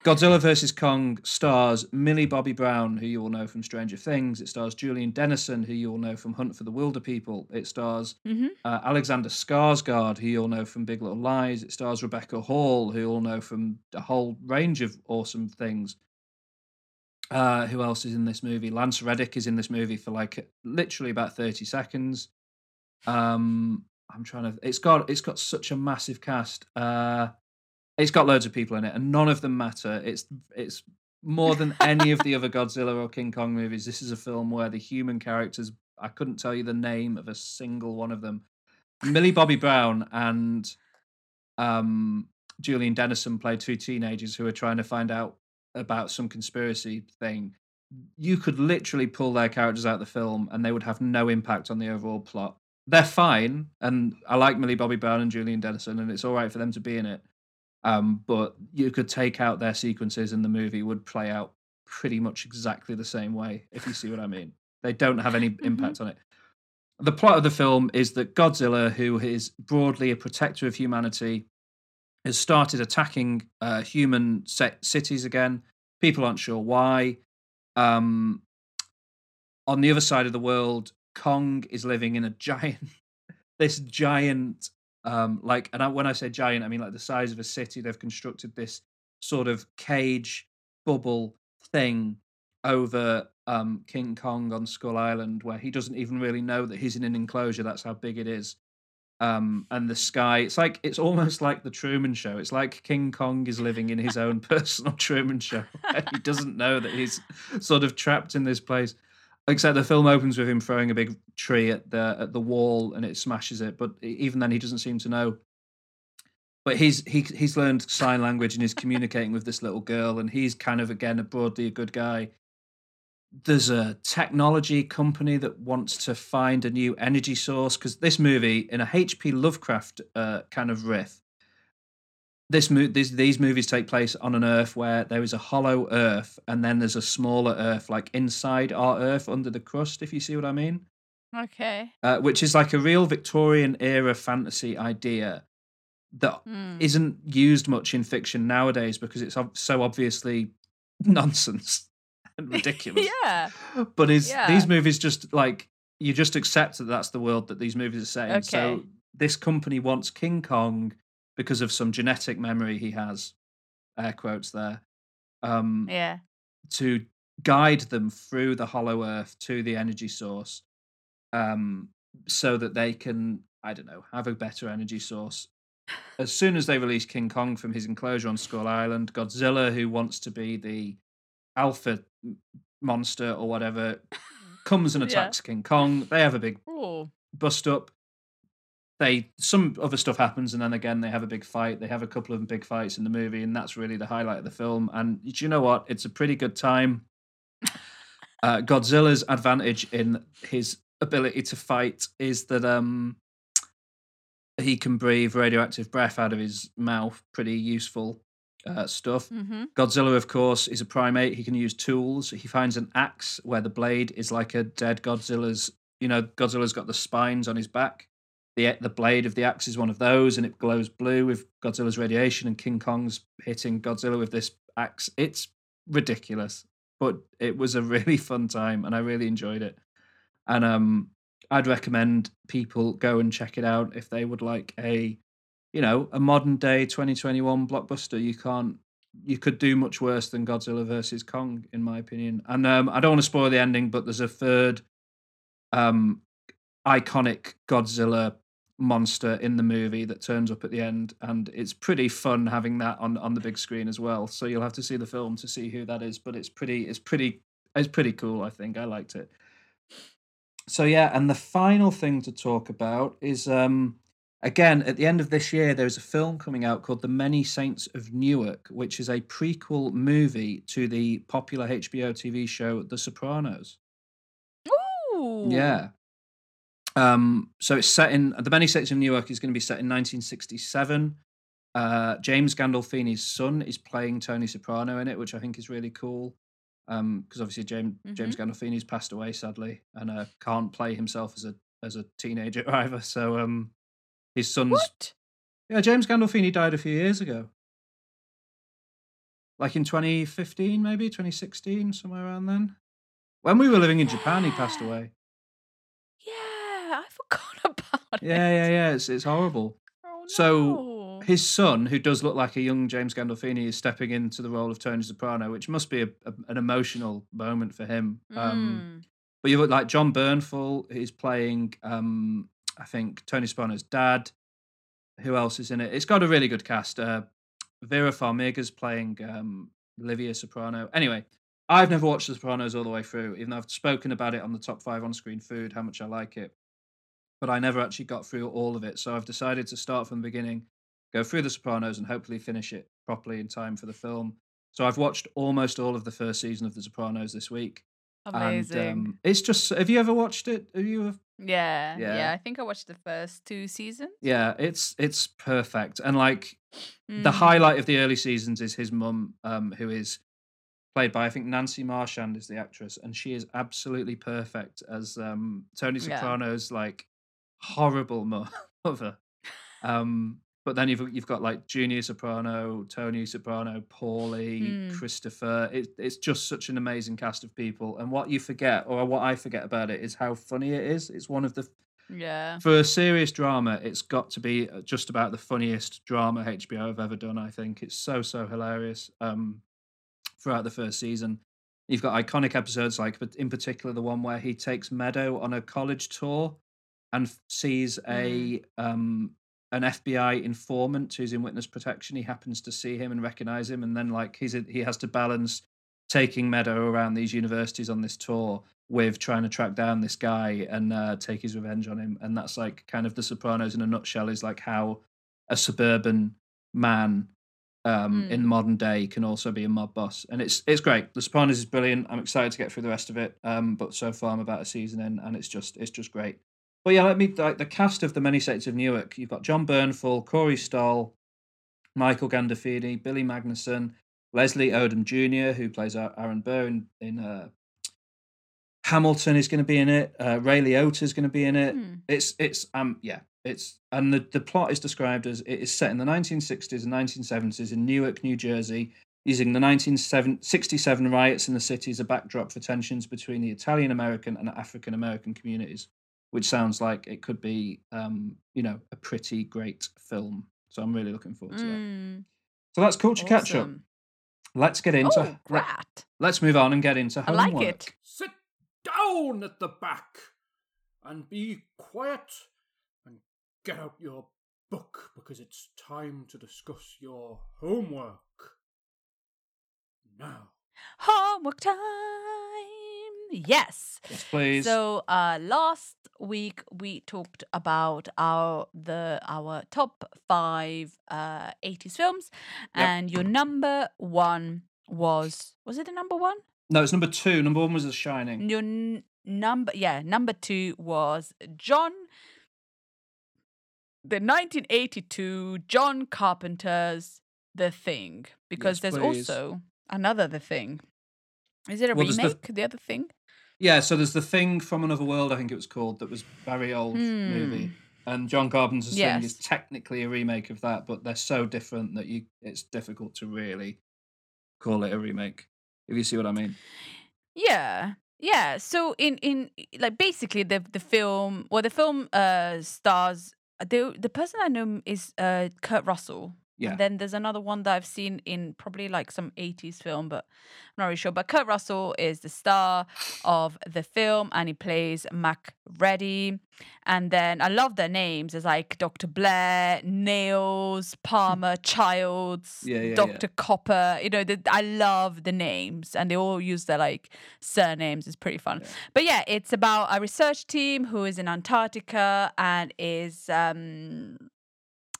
B: Godzilla vs. Kong stars Millie Bobby Brown, who you all know from Stranger Things. It stars Julian Dennison, who you all know from Hunt for the Wilderpeople. It stars
C: hmm
B: uh, Alexander Skarsgård, who you all know from Big Little Lies. It stars Rebecca Hall, who you all know from a whole range of awesome things. Uh, who else is in this movie? Lance Reddick is in this movie for like literally about thirty seconds. Um, I'm trying to. It's got it's got such a massive cast. Uh, it's got loads of people in it, and none of them matter. It's it's more than any of the other Godzilla or King Kong movies. This is a film where the human characters. I couldn't tell you the name of a single one of them. Millie Bobby Brown and um, Julian Dennison play two teenagers who are trying to find out about some conspiracy thing. You could literally pull their characters out of the film and they would have no impact on the overall plot. They're fine, and I like Millie Bobby Brown and Julian Dennison, and it's all right for them to be in it. Um, but you could take out their sequences, and the movie would play out pretty much exactly the same way, if you see what I mean. They don't have any impact on it. The plot of the film is that Godzilla, who is broadly a protector of humanity, has started attacking uh, human set cities again. People aren't sure why. Um, on the other side of the world, Kong is living in a giant, this giant Um, like, and I, when I say giant, I mean like the size of a city. They've constructed this sort of cage bubble thing over um, King Kong on Skull Island, where he doesn't even really know that he's in an enclosure. That's how big it is. Um, and the sky, it's like it's almost like the Truman Show. It's like King Kong is living in his own personal Truman Show. he doesn't know that he's sort of trapped in this place. Except the film opens with him throwing a big tree at the at the wall and it smashes it. But even then, he doesn't seem to know. But he's he he's learned sign language and he's communicating with this little girl, and he's kind of again a broadly a good guy. There's a technology company that wants to find a new energy source because this movie, in a H.P. Lovecraft uh, kind of riff, this mo- these these movies take place on an Earth where there is a hollow Earth, and then there's a smaller Earth, like inside our Earth, under the crust. If you see what I mean
C: Okay.
B: uh, which is like a real Victorian era fantasy idea that
C: Hmm.
B: not used much in fiction nowadays because it's so obviously nonsense and ridiculous.
C: yeah.
B: But is
C: Yeah.
B: these movies just like you just accept that that's the world that these movies are set in? So this company wants King Kong because of some genetic memory he has, air quotes there, um,
C: Yeah.
B: to guide them through the hollow earth to the energy source um so that they can i don't know have a better energy source as soon as they release king kong from his enclosure on skull island godzilla who wants to be the alpha monster or whatever comes and
C: Yeah.
B: attacks king kong they have a big
C: Oh.
B: bust up they some other stuff happens and then again they have a big fight they have a couple of big fights in the movie and that's really the highlight of the film and do you know what it's a pretty good time uh, godzilla's advantage in his ability to fight is that um he can breathe radioactive breath out of his mouth pretty useful uh, stuff
C: Mm-hmm.
B: Godzilla, of course, is a primate. He can use tools. He finds an axe where the blade is like a dead Godzilla's. You know, Godzilla's got the spines on his back. The the blade of the axe is one of those, and it glows blue with Godzilla's radiation. And King Kong's hitting Godzilla with this axe. It's ridiculous, but it was a really fun time, and I really enjoyed it. And um, I'd recommend people go and check it out if they would like a, you know, a modern day 2021 blockbuster. You can't you could do much worse than Godzilla versus Kong, in my opinion. And um, I don't want to spoil the ending, but there's a third um, iconic Godzilla monster in the movie that turns up at the end, and it's pretty fun having that on on the big screen as well. So you'll have to see the film to see who that is, but it's pretty it's pretty it's pretty cool. I think I liked it. So yeah, and the final thing to talk about is um again at the end of this year there's a film coming out called The Many Saints of Newark, which is a prequel movie to the popular HBO TV show The Sopranos.
C: Ooh.
B: Yeah. Um, so it's set in the Many Saints of Newark is going to be set in 1967. Uh, James Gandolfini's son is playing Tony Soprano in it, which I think is really cool. Um, because obviously James James Gandolfini's passed away sadly, and uh, can't play himself as a as a teenager either. So um, his son's
C: What?
B: yeah, James Gandolfini died a few years ago. Like in 2015, maybe 2016, somewhere around then. When we were living in Japan, he passed away.
C: Yeah, forgot about it.
B: Yeah, yeah, yeah. It's it's horrible.
C: Oh,
B: So. His son, who does look like a young James Gandolfini, is stepping into the role of Tony Soprano, which must be a, a- an emotional moment for him. Um,
C: Mm.
B: But you look like Jon Bernthal is playing, um, I think, Tony Soprano's dad. Who else is in it? It's got a really good cast. Uh, Vera Farmiga's playing um, Livia Soprano. Anyway, I've never watched The Sopranos all the way through, even though I've spoken about it on the top five on screen food, how much I like it. But I never actually got through all of it. So I've decided to start from the beginning, go through The Sopranos, and hopefully finish it properly in time for the film. So I've watched almost all of the first season of The Sopranos this week.
C: Amazing.
B: And um, it's just, have you ever watched it? Have you ever
C: yeah,
B: yeah.
C: yeah, I think I watched the first two seasons.
B: Yeah, it's it's perfect. And like the
C: Mm.
B: highlight of the early seasons is his mum, um, who is played by I think Nancy Marchand is the actress, and she is absolutely perfect as um Tony
C: Yeah.
B: Soprano's like horrible mother. Um, but then you've you've got like Junior Soprano, Tony Soprano, Paulie,
C: Mm.
B: Christopher. It, it's just such an amazing cast of people. And what you forget, or what I forget about it, is how funny it is. It's one of the
C: Yeah.
B: for a serious drama, it's got to be uh, just about the funniest drama HBO have ever done. I think it's so so hilarious. Um, throughout the first season, you've got iconic episodes like, but in particular, the one where he takes Meadow on a college tour and sees a um an FBI informant who's in witness protection. He happens to see him and recognize him, and then like he's a, he has to balance taking Meadow around these universities on this tour with trying to track down this guy and uh, take his revenge on him. And that's like kind of The Sopranos in a nutshell is like how a suburban man um,
C: Mm.
B: in modern day can also be a mob boss. And it's it's great. The Sopranos is brilliant. I'm excited to get through the rest of it. Um, but so far I'm about a season in, and it's just it's just great. But yeah, let me like the cast of the Many Saints of Newark. You've got Jon Bernthal, Corey Stoll, Michael Gandolfini, Billy Magnussen, Leslie Odom Jr., who plays Aaron Burr in, in uh, Hamilton, is going to be in it. Uh, Ray Liotta is going to be in it.
C: Hmm.
B: It's it's um yeah it's and the the plot is described as it is set in the 1960s and 1970s in Newark, New Jersey, using the 1967 riots in the city as a backdrop for tensions between the Italian American and African American communities, which sounds like it could be um you know a pretty great film. So I'm really looking forward to that.
C: Mm,
B: So that's culture catch up. Let's get into
C: Oh,
B: let,
C: great.
B: let's move on and get into
C: I like
B: homework.
C: it.
E: Sit down at the back and be quiet and get out your book because it's time to discuss your homework. Now.
C: Homework time. Yes.
B: Yes, please.
C: So uh last week we talked about our the our top five uh 80s films
B: Yep.
C: and your number one was was it the number one?
B: no, it's number two. Number one was The Shining.
C: Your n- number yeah, number two was John the 1982 John Carpenter's The Thing because
B: Yes,
C: there's
B: please.
C: also another The Thing. Is it a
B: Well, there's the-
C: remake? The... other thing?
B: Yeah, so there's the thing from another world. I think it was called that was very old movie,
C: Hmm.
B: and John Carpenter's thing is technically a remake of that, but they're so different that you it's difficult to really call it a remake. If you see what I mean.
C: Yeah. Yeah. So in in like basically the the film well the film uh stars the the person I know is uh Kurt Russell.
B: Yeah.
C: And then there's another one that I've seen in probably like some 80s film, but I'm not really sure. But Kurt Russell is the star of the film and he plays Mac Reddy. And then I love their names. It's like Dr. Blair, Nauls, Palmer, Childs,
B: Yeah, yeah.
C: Dr. Copper. You know, the, I love the names and they all use their like surnames. It's pretty fun. But yeah, it's about a research team who is in Antarctica and is um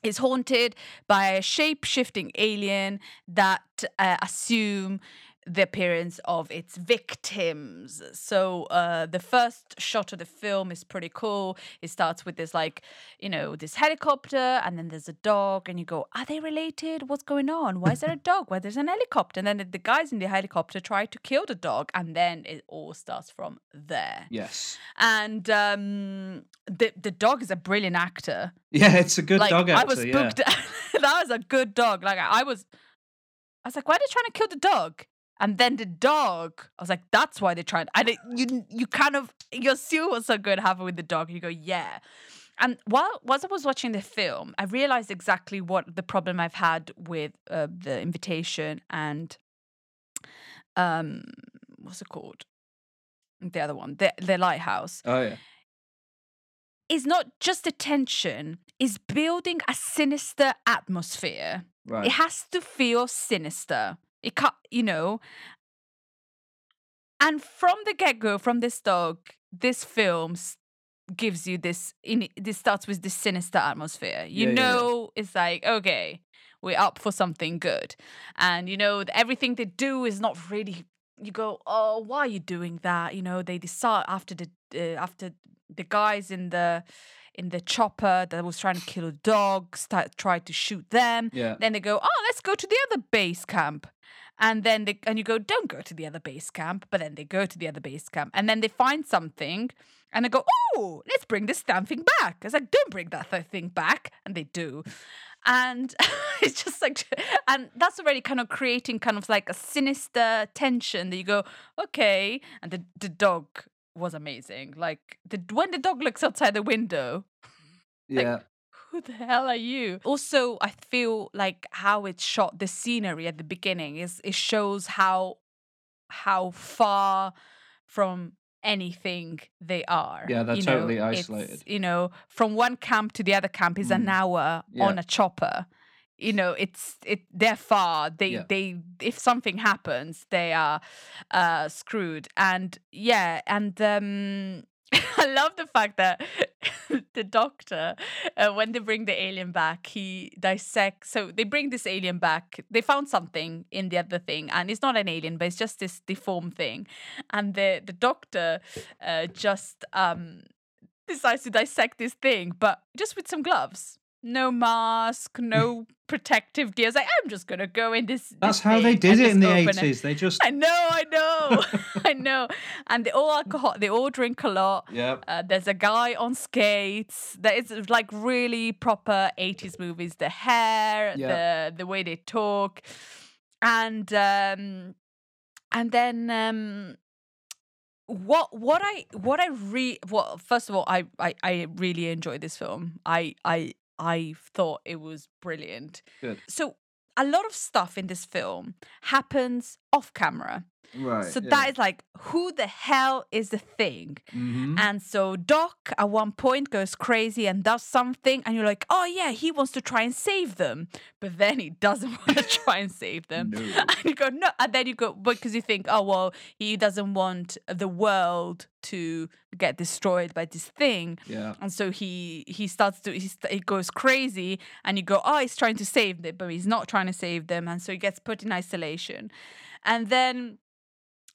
C: is haunted by a shape-shifting alien that uh, assume the appearance of its victims. So uh, the first shot of the film is pretty cool. It starts with this like, you know, this helicopter, and then there's a dog, and you go, are they related? What's going on? Why is there a dog? Why there's an helicopter? And then the, the guys in the helicopter try to kill the dog, and then it all starts from there.
B: Yes.
C: And um, the the dog is a brilliant actor
B: Yeah, it's a good
C: like
B: dog actor.
C: I was
B: yeah.
C: spooked. that was a good dog. Like I was, I was like, why are they trying to kill the dog? And then the dog, I was like, that's why they tried. And it, you, you kind of, you assume what's so good happened with the dog. You go, yeah. And while whilst I was watching the film, I realized exactly what the problem I've had with uh, the invitation and um, what's it called? The other one, the the lighthouse
B: Oh yeah.
C: is not just a tension, is building a sinister atmosphere.
B: Right.
C: It has to feel sinister. It can't, you know. And from the get go, from this dog, this film gives you this. In this starts with this sinister atmosphere. You
B: Yeah, yeah, yeah.
C: know, it's like okay, we're up for something good, and you know everything they do is not really. You go, oh, why are you doing that? You know, they decide after the uh, after the guys in the in the chopper that was trying to kill a dog start tried to shoot them.
B: Yeah.
C: Then they go, oh, let's go to the other base camp. And then they and you go, don't go to the other base camp. But then they go to the other base camp, and then they find something, and they go, oh, let's bring this damn thing back. It's like, don't bring that thing back, and they do. And it's just like, and that's already kind of creating kind of like a sinister tension that you go, okay. And the, the dog was amazing. Like the when the dog looks outside the window,
B: Yeah.
C: Who the hell are you? Also, I feel like how it's shot, the scenery at the beginning is it shows how how far from anything they are.
B: Yeah, they're
C: you know?
B: totally isolated.
C: you know, from one camp to the other camp is an
B: Mm.
C: hour
B: Yeah.
C: on a chopper. You know, it's it they're far. They
B: Yeah.
C: they if something happens, they are uh screwed. And yeah, and um I love the fact that the doctor, uh, when they bring the alien back, he dissects. So they bring this alien back. They found something in the other thing, and it's not an alien, but it's just this deformed thing. And the the doctor uh, just um, decides to dissect this thing, but just with some gloves. No mask, no protective gear. Like I'm just gonna go in this.
B: That's
C: this
B: how they did it in the eighties. They just
C: I know, I know, I know. And they all alcohol. They all drink a lot.
B: yeah.
C: Uh, there's a guy on skates. That is like really proper 80s movies. The hair,
B: Yeah.
C: the the way they talk, and um, and then um, what what I what I re what first of all I I, I really enjoy this film. I I I thought it was brilliant.
B: Good.
C: So a lot of stuff in this film happens off camera.
B: Right.
C: So that is like, who the hell is the thing?
B: hmm
C: And so Doc at one point goes crazy and does something, and you're like, oh yeah, he wants to try and save them. But then he doesn't want to try and save them.
B: No.
C: And you go, no. And then you go, because you think, oh, well, he doesn't want the world to get destroyed by this thing.
B: Yeah.
C: And so he he starts to he, he goes crazy, and you go, oh, he's trying to save them, but he's not trying to save them, and so he gets put in isolation, and then,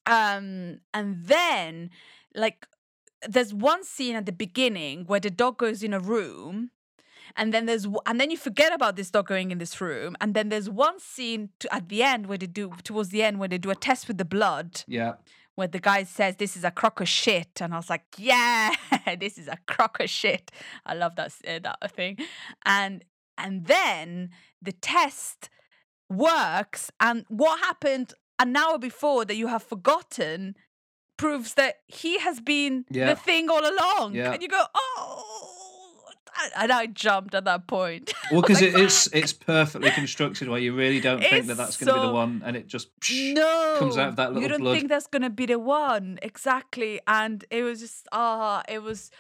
C: um, and then like there's one scene at the beginning where the dog goes in a room. And then there's and then you forget about this dog going in this room, and then there's one scene to, at the end where they do towards the end where they do a test with the blood,
B: Yeah.
C: where the guy says this is a crock of shit and i was like yeah this is a crock of shit i love that uh, that thing and and then the test works and what happened an hour before that you have forgotten proves that he has been
B: Yeah.
C: the thing all along.
B: Yeah.
C: and you go oh. And i jumped at that point.
B: Well, because
C: Like,
B: it, it's it's perfectly constructed where you really don't think that that's going to be the one, and it just
C: no.
B: comes out of that
C: you don't
B: blood.
C: think that's gonna be the one. Exactly. And it was just ah it was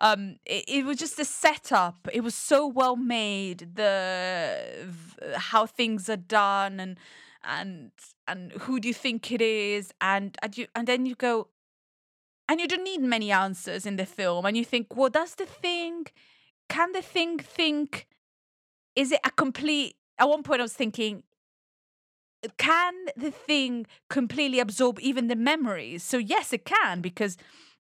C: um it, it was just a setup. It was so well made the how things are done and and and who do you think it is and and you and then you go and you don't need many answers in the film and you think well that's the thing can the thing think is it a complete at one point i was thinking can the thing completely absorb even the memories? So yes, it can because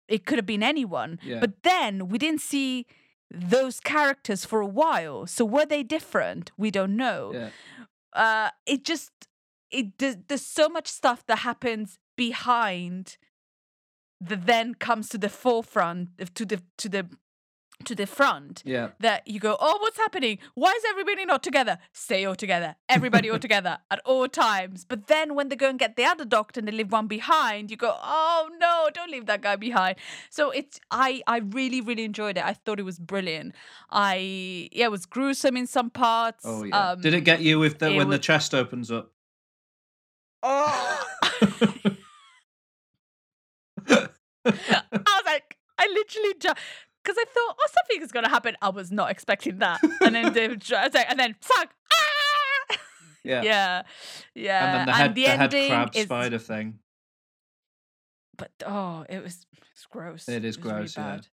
C: it could have been anyone.
B: Yeah.
C: But then we didn't see those characters for a while. So were they different? We don't know.
B: yeah.
C: Uh, it just it there's, there's so much stuff that happens behind that then comes to the forefront uh, to the to the to the front
B: Yeah.
C: that you go, oh, what's happening? Why is everybody not together? Stay all together. Everybody all together at all times. But then when they go and get the other doctor and they leave one behind, you go, oh no, don't leave that guy behind. So it's I I really really enjoyed it. I thought it was brilliant. I yeah, it was gruesome in some parts.
B: Oh yeah.
C: Um,
B: Did it get you with the when the chest opens up?
C: Oh. I was like, I literally just because I thought, oh, something is gonna happen. I was not expecting that, and then the, I was like, and then fuck, ah!
B: yeah.
C: yeah, yeah.
B: And then the head,
C: the,
B: the, head
C: ending
B: crab
C: is,
B: spider thing.
C: but oh, it was it's gross.
B: It is
C: really
B: gross, yeah.
C: bad.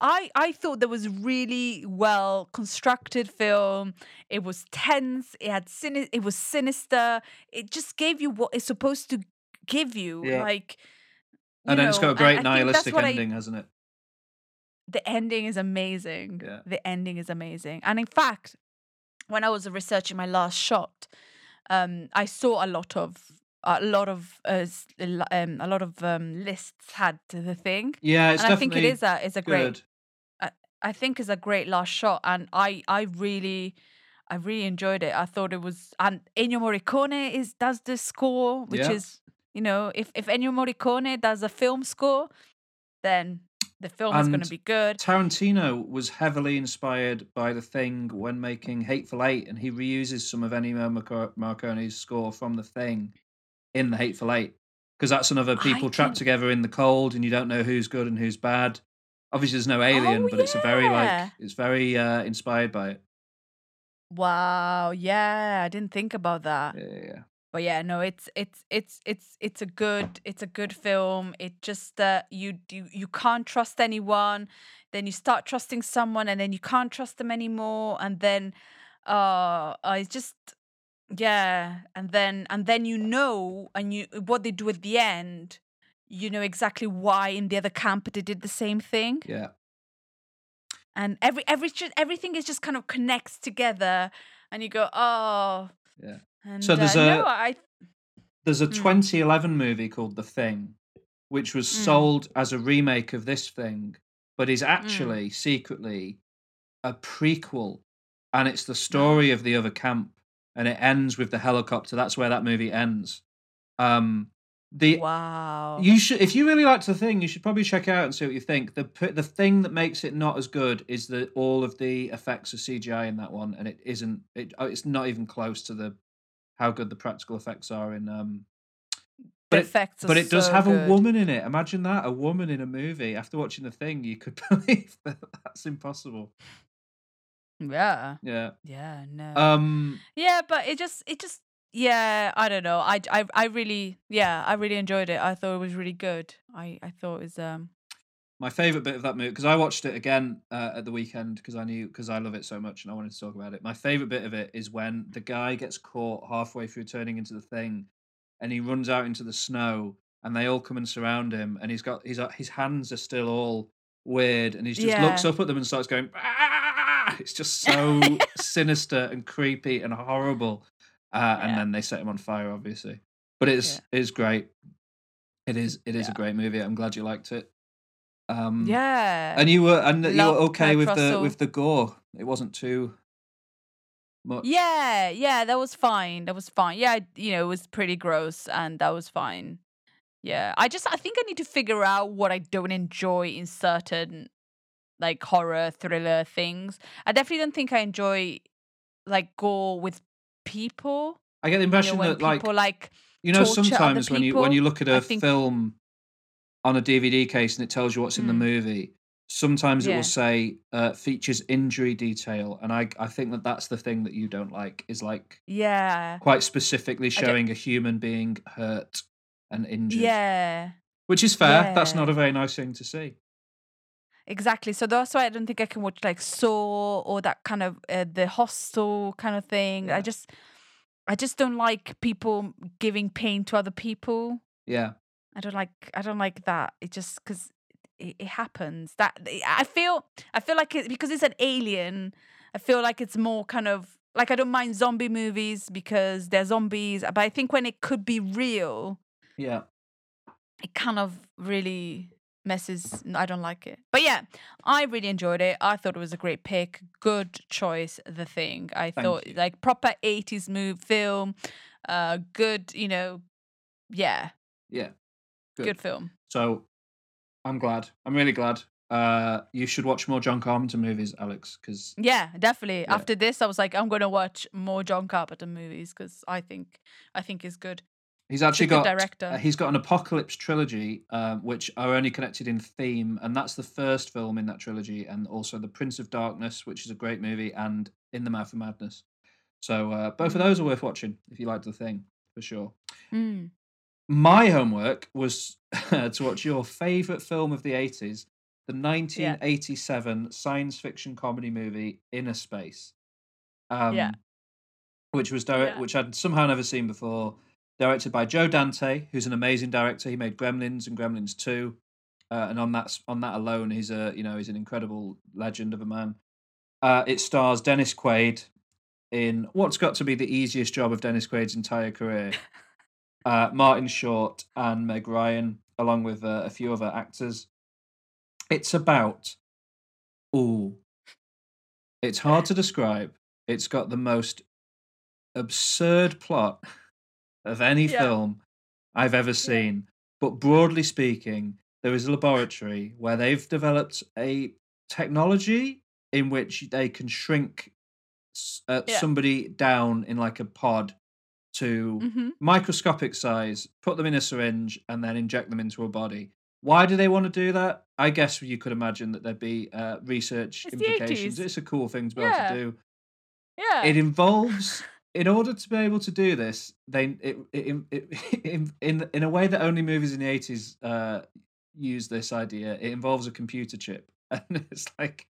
C: I I thought there was really well constructed film. It was tense. It had sin. It was sinister. It just gave you what it's supposed to give you.
B: Yeah.
C: Like,
B: And
C: you
B: then it's got a great nihilistic
C: what I-
B: ending, hasn't it?
C: the ending is amazing.
B: Yeah.
C: The ending is amazing. And in fact, when I was researching my last shot, um, I saw a lot of a lot of uh, um, a lot of um, lists had to the thing,
B: Yeah, it's
C: and I think it is a is a great.
B: good.
C: I think is a great last shot, and I I really. I really enjoyed it. I thought it was, and Ennio Morricone is does the score, which
B: Yeah.
C: is You know, if if Ennio Morricone does a film score, then the film is going to be good.
B: Tarantino was heavily inspired by The Thing when making Hateful Eight, and he reuses some of Ennio Morricone's score from The Thing in the Hateful Eight because that's another people
C: I
B: trapped
C: didn't-
B: together in the cold, and you don't know who's good and who's bad. Obviously, there's no alien,
C: Oh,
B: but it's a very like it's very uh, inspired by it.
C: Wow, yeah, I didn't think about that.
B: Yeah, yeah, yeah.
C: But yeah, no, it's it's it's it's it's a good it's a good film. It just uh, you you you can't trust anyone. Then you start trusting someone, and then you can't trust them anymore. And then, uh, uh, it's just yeah. And then and then you know, and you what they do at the end. You know exactly why in the other camp they did the same thing,
B: yeah.
C: and every every everything is just kind of connects together, and you go, oh,
B: Yeah.
C: And,
B: So there's
C: uh,
B: a-
C: no, I
B: There's a
C: Mm.
B: 2011 movie called The Thing, which was
C: Mm.
B: sold as a remake of this thing, but
C: Mm.
B: is actually secretly a prequel, and it's the story of the other camp, and it ends with the helicopter. That's where that movie ends. Um, the
C: wow.
B: you should, if you really liked the thing, you should probably check it out and see what you think. The the thing that makes it not as good is that all of the effects are CGI in that one, and it isn't. It oh, it's not even close to the how good the practical effects are in. Um, but it, but it does
C: so
B: have
C: good.
B: a woman in it. Imagine that a woman in a movie. After watching the thing, you could believe that that's impossible.
C: Yeah.
B: Yeah.
C: Yeah. No.
B: Um.
C: yeah, but it just it just yeah, I don't know. I I I really yeah, I really enjoyed it. I thought it was really good. I I thought it was um
B: My favorite bit of that movie because I watched it again uh, at the weekend because I knew because I love it so much and I wanted to talk about it. My favorite bit of it is when the guy gets caught halfway through turning into the thing, and he runs out into the snow, and they all come and surround him, and he's got his uh, his hands are still all weird, and he just looks up at them and starts going. "Ah!" It's just so sinister and creepy and horrible. Uh, And
C: Yeah.
B: then they set him on fire, obviously. But it's it's great. It is it is a great movie. I'm glad you liked it. Um,
C: yeah.
B: and you were and you were okay
C: Kurt
B: with the with the gore. It wasn't too much.
C: Yeah, yeah, that was fine. That was fine. Yeah, I- you know, it was pretty gross and that was fine. Yeah. I just I think I need to figure out what I don't enjoy in certain like horror thriller things. I definitely don't think I enjoy like gore with people.
B: I get the
C: You know,
B: impression that like
C: people like
B: you know sometimes when you when you look at a
C: think-
B: film on a DVD case and it tells you what's in the
C: Mm.
B: movie, sometimes it will say uh, features injury detail, and I I think that that's the thing that you don't like is like
C: yeah.
B: quite specifically showing a human being hurt and injured.
C: Yeah.
B: which is fair. That's not a very nice thing to see.
C: Exactly. So that's why I don't think I can watch like Saw or that kind of uh, the hostel kind of thing.
B: Yeah.
C: I just I just don't like people giving pain to other people.
B: Yeah,
C: I don't like I don't like that. It just cuz it, it happens. That I feel I feel like it because it's an alien. I feel like it's more kind of like I don't mind zombie movies because they're zombies, but I think when it could be real,
B: yeah.
C: it kind of really messes i don't like it but yeah i really enjoyed it i thought it was a great pick good choice the thing i
B: Thank
C: thought
B: you.
C: like proper 80s move film uh good you know yeah
B: Yeah.
C: good,
B: Good.
C: film
B: So I'm glad. I'm really glad. Uh, you should watch more John Carpenter movies, Alex, because
C: yeah definitely
B: Yeah.
C: after this i was like i'm gonna watch more john carpenter movies because i think i think is good
B: he's actually got
C: director.
B: uh, he's got an apocalypse trilogy, um, which are only connected in theme, and that's the first film in that trilogy, and also the Prince of Darkness, which is a great movie, and In the Mouth of Madness. So uh, both of
C: Mm.
B: those are worth watching if you liked the thing for sure.
C: Mm.
B: My homework was to watch your favorite film of the 80s, the 1987 science fiction comedy movie Innerspace. Um,
C: Yeah.
B: Which was direct,
C: Yeah.
B: which I'd somehow never seen before. Directed by Joe Dante, who's an amazing director. He made Gremlins and Gremlins 2. Uh, and on that on that alone, he's a you know he's an incredible legend of a man. Uh, it stars Dennis Quaid in what's got to be the easiest job of Dennis Quaid's entire career uh, Martin Short and Meg Ryan, along with uh, a few other actors. It's about, ooh, it's hard to describe. It's got the most absurd plot of any
C: Yeah.
B: film I've ever seen. But broadly speaking, there is a laboratory where they've developed a technology in which they can shrink uh,
C: Yeah.
B: somebody down in like a pod to
C: hmm
B: microscopic size, put them in a syringe, and then inject them into a body. Why do they want to do that? I guess you could imagine that there'd be uh, research
C: It's
B: implications. It's a cool thing to be
C: Yeah.
B: able to do.
C: Yeah.
B: It involves, in order to be able to do this, they it, it, it, in in in a way that only movies in the eighties uh, use this idea. It involves a computer chip, and it's like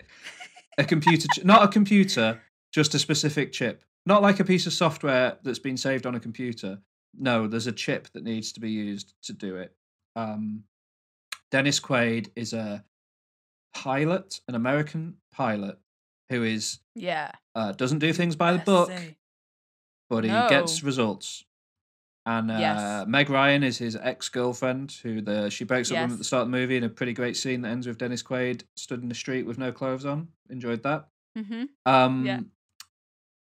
B: a computer, chi- not a computer, just a specific chip, not like a piece of software that's been saved on a computer. No, there's a chip that needs to be used to do it. Um, Dennis Quaid is a pilot, an American pilot, who is
C: yeah.
B: uh, doesn't do things by the book. But he gets results. And uh,
C: Yes.
B: Meg Ryan is his ex girlfriend, who the she breaks up with him at the start of the movie in a pretty great scene that ends with Dennis Quaid stood in the street with no clothes on. Enjoyed that.
C: Mm-hmm.
B: Um,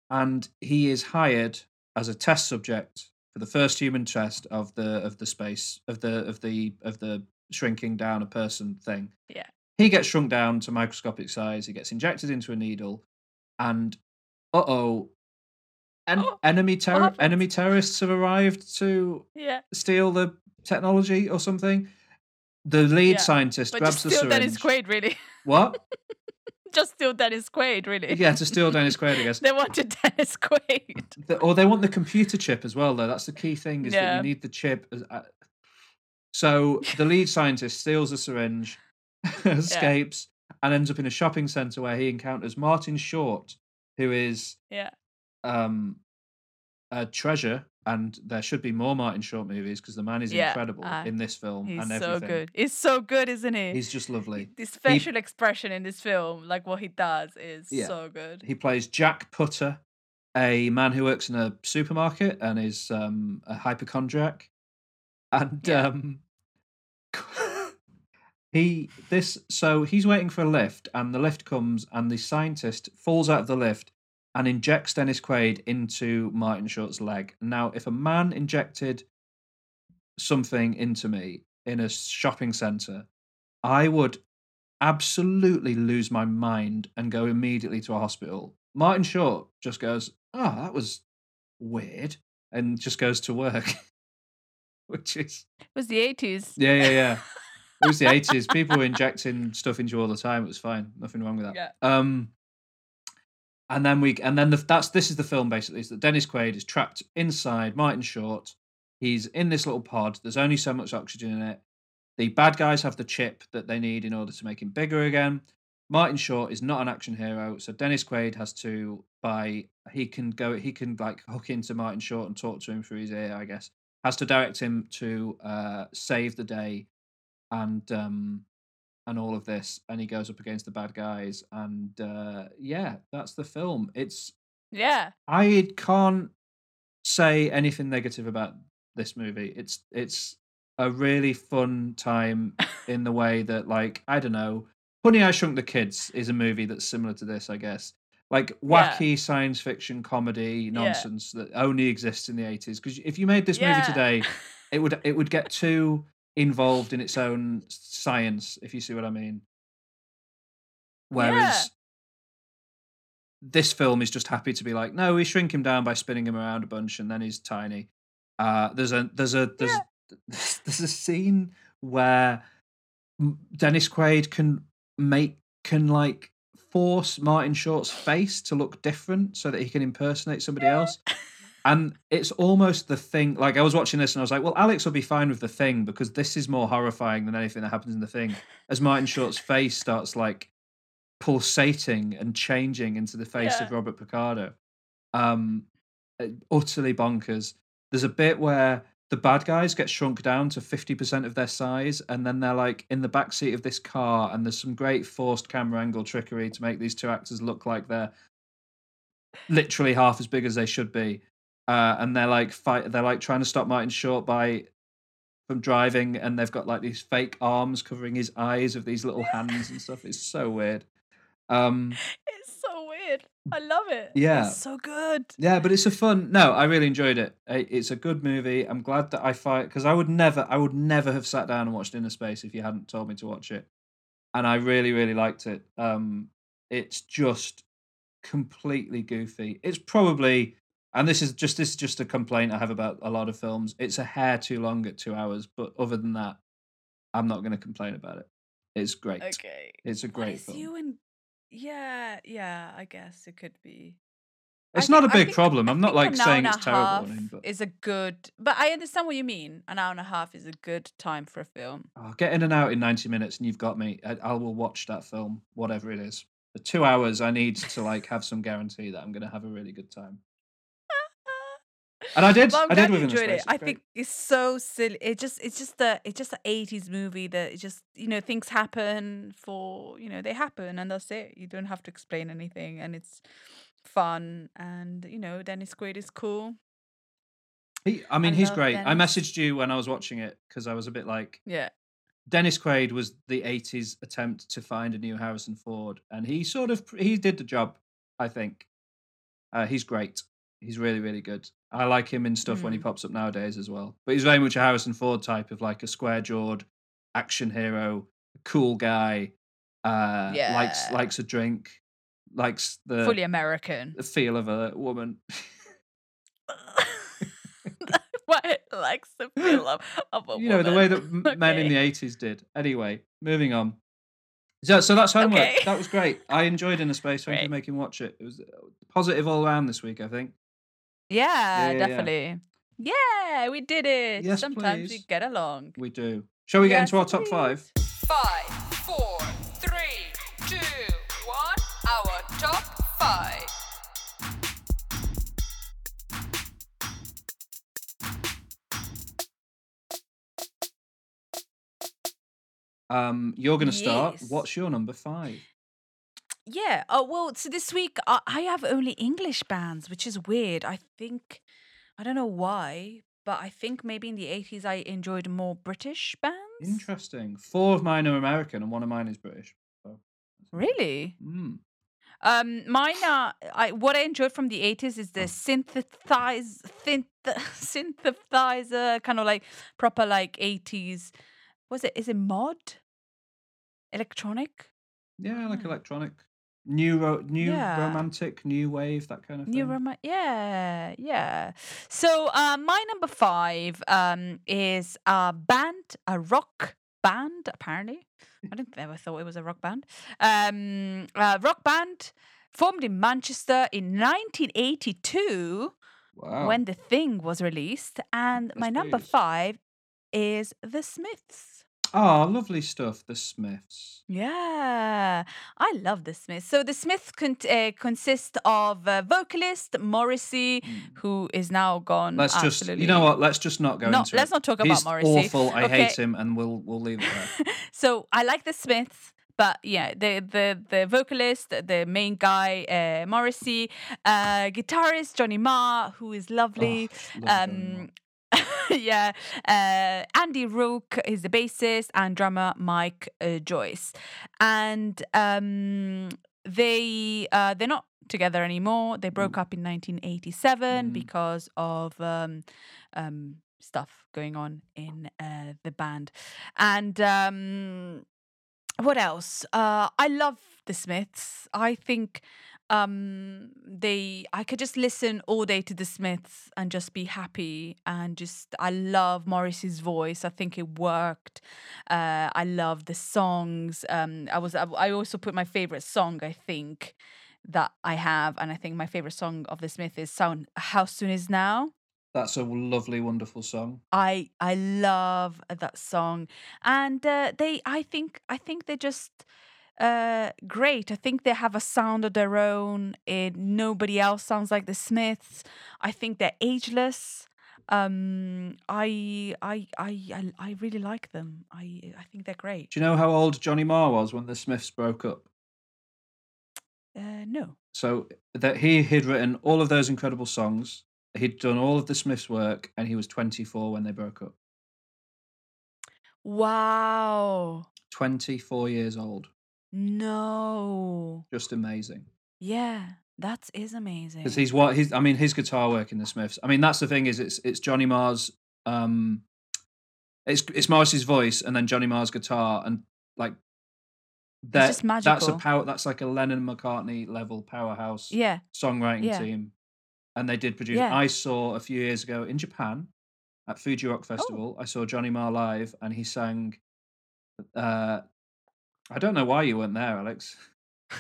B: And he is hired as a test subject for the first human test of the of the space of the of the of the shrinking down a person thing.
C: Yeah.
B: He gets shrunk down to microscopic size. He gets injected into a needle, and uh oh, en-
C: Oh,
B: enemy terror enemy terrorists have arrived to
C: Yeah.
B: steal the technology or something. The lead
C: Yeah,
B: scientist
C: But
B: grabs the syringe.
C: Dennis Quaid, really.
B: What?
C: just steal Dennis Quaid, really.
B: Yeah, to steal Dennis Quaid, I guess.
C: they wanted Dennis Quaid.
B: The- or they want the computer chip as well, though. That's the key thing is that you need the chip. Uh, so the lead scientist steals a syringe, escapes, and ends up in a shopping center where he encounters Martin Short, who is
C: Yeah.
B: Um, a treasure. And there should be more Martin Short movies because the man is
C: Yeah,
B: incredible
C: uh,
B: in this film
C: He's
B: and
C: so good. He's so good, isn't he?
B: He's just lovely.
C: the special expression in this film, like what he does, is
B: Yeah.
C: so good.
B: He plays Jack Putter, a man who works in a supermarket and is um, a hypochondriac. And
C: Yeah.
B: um, he this so he's waiting for a lift, and the lift comes, and the scientist falls out of the lift and injects Dennis Quaid into Martin Short's leg. Now, if a man injected something into me in a shopping center, I would absolutely lose my mind and go immediately to a hospital. Martin Short just goes, "Oh, that was weird," and just goes to work, which is
C: It was the eighties.
B: yeah, yeah, yeah. It was the eighties. People were injecting stuff into you all the time. It was fine. Nothing wrong with that.
C: Yeah.
B: Um, and then we and then the, that's this is the film basically is that Dennis Quaid is trapped inside Martin Short. He's in this little pod. There's only so much oxygen in it. The bad guys have the chip that they need in order to make him bigger again. Martin Short is not an action hero, so Dennis Quaid has to by he can go he can like hook into Martin Short and talk to him through his ear, I guess. Has to direct him to uh save the day and um and all of this and he goes up against the bad guys and uh yeah, that's the film. It's
C: Yeah.
B: I can't say anything negative about this movie. It's it's a really fun time in the way that like I don't know, Honey I Shrunk the Kids is a movie that's similar to this, I guess. Like
C: Yeah.
B: wacky science fiction comedy
C: Yeah.
B: nonsense that only exists in the 80s because if you made this movie today, it would it would get too involved in its own science if you see what I mean. Whereas this film is just happy to be like, no, we shrink him down by spinning him around a bunch, and then he's tiny. Uh, there's a there's a there's there's a scene where Dennis Quaid can make can like force Martin Short's face to look different so that he can impersonate somebody else. And it's almost the thing. Like I was watching this and I was like, "Well, Alex will be fine with the thing because this is more horrifying than anything that happens in the thing." As Martin Short's face starts like pulsating and changing into the face of Robert Picardo, um, utterly bonkers. There's a bit where the bad guys get shrunk down to 50% of their size and then they're like in the back seat of this car and there's some great forced camera angle trickery to make these two actors look like they're literally half as big as they should be uh, and they're like fight they're like trying to stop martin short by from driving and they've got like these fake arms covering his eyes of these little hands and stuff it's so weird Um,
C: It's so weird. I love it.
B: Yeah.
C: It's so good.
B: yeah, but it's a fun. No, I really enjoyed it. It's a good movie. I'm glad that I fight because I would never, I would never have sat down and watched Innerspace if you hadn't told me to watch it, and I really, really liked it. Um, it's just completely goofy. It's probably, and this is just this is just a complaint I have about a lot of films. It's a hair too long at two hours, but other than that, I'm not going to complain about it. It's great.
C: Okay.
B: It's a great film.
C: you and yeah, yeah, I guess it could be.
B: It's
C: I
B: not a
C: think- I
B: big
C: think-
B: problem. I'm not like saying it's terrible. or
C: half
B: anything, but
C: is a good, but I understand what you mean. An hour and a half is a good time for a film.
B: Oh, get in and out in 90 minutes and you've got me. I, I will watch that film, whatever it is. For two hours, I need to like have some guarantee that I'm going to have a really good time. And I did.
C: Well, I'm
B: I
C: glad
B: did
C: you enjoyed it. I think it's so silly. It just it's just the it's just an eighties movie that it just you know things happen for you know they happen and that's it. You don't have to explain anything and it's fun and you know Dennis Quaid is cool.
B: He, I mean,
C: I
B: he's great. I messaged you when I was watching it because I was a bit like,
C: Yeah.
B: Dennis Quaid was the 80s attempt to find a new Harrison Ford, and he sort of he did the job. I think uh, he's great. He's really really good. I like him in stuff when he
C: Mm.
B: pops up nowadays as well. But he's very much a Harrison Ford type of like a square jawed action hero, cool guy. Uh, likes
C: Yeah.
B: likes likes a drink, likes the
C: Fully American.
B: the feel of a woman.
C: what likes the feel of, of a
B: you know the way that
C: woman.
B: m- men in the 80s did. Anyway, moving on. So, so that's homework.
C: Okay.
B: That was great. I enjoyed Innerspace. Thank you for making watch it. It was uh, positive all around this week, I think.
C: Yeah,
B: yeah, yeah.
C: definitely. Yeah, we did it.
B: Yes,
C: Sometimes we get along.
B: We do. Shall we get into our top five?
C: Five, four, three, two, one. Our top five.
B: Um, you're going to start.
C: Yes.
B: What's your number five?
C: Yeah. Oh well. So this week uh, I have only English bands, which is weird. I think I don't know why, but I think maybe in the eighties I enjoyed more British bands.
B: Interesting. Four of mine are American, and one of mine is British. So,
C: Really?
B: mm.
C: Um, mine are. I what I enjoyed from the eighties is the synthesize, synth, synthesizer, kind of like proper like eighties. Was it? Is it mod? Electronic?
B: Yeah, like electronic, new, ro- new
C: Yeah.
B: romantic, new wave, that kind of
C: New
B: thing.
C: Roma- yeah, yeah. So uh, my number five um, is a band, a rock band. Apparently, I didn't ever thought it was a rock band. Um, a rock band formed in Manchester in 1982
B: wow.
C: when The Thing was released, and my number
B: please.
C: five is The Smiths.
B: Oh, lovely stuff. The Smiths.
C: Yeah, I love the Smiths. So the Smiths con- uh, consist of uh, vocalist Morrissey, who is now gone.
B: Let's just, you know what? Let's just not go
C: No,
B: into
C: let's
B: it.
C: not talk about
B: He's
C: Morrissey.
B: awful. I hate him, and we'll we'll leave it there.
C: so I like the Smiths, but yeah, the the the vocalist, the main guy, uh, Morrissey, uh, guitarist Johnny Marr, who is lovely.
B: Oh, love Johnny Marr.
C: um, yeah, uh, Andy Rourke is the bassist and drummer Mike uh, Joyce, and um, they uh, they're not together anymore. They broke up in 1987
B: Mm.
C: because of um, um, stuff going on in uh, the band, and um, what else? Uh, I love the Smiths. I think um they i could just listen all day to the smiths and just be happy and just i love morrissey's voice. I think it worked. Uh i love the songs. Um i was i I also put my favorite song i think that i have and i think my favorite song of the smith is sound how soon is now.
B: That's a lovely, wonderful song.
C: I I love that song, and uh, they I think I think they're just uh, great. I think they have a sound of their own. It, nobody else sounds like the Smiths. I think they're ageless. Um, I I I I, I really like them. I I think they're great.
B: Do you know how old Johnny Marr was when the Smiths broke up?
C: Uh, no.
B: So that he had written all of those incredible songs. He'd done all of the Smiths' work, and he was 24 when they broke up.
C: Wow.
B: 24 years old.
C: No.
B: Just amazing.
C: Yeah, that is amazing.
B: Because he's what he's. I mean, his guitar work in the Smiths. I mean, that's the thing is it's it's Johnny Marr's. Um, it's it's Morrissey's voice and then Johnny Marr's guitar and like. That,
C: just
B: That's a power. That's like a Lennon McCartney level powerhouse
C: yeah.
B: songwriting
C: Yeah.
B: team, and they did produce.
C: Yeah.
B: I saw a few years ago in Japan at Fuji
C: Oh.
B: Rock Festival. I saw Johnny Marr live, and he sang. Uh, I don't know why you weren't there, Alex.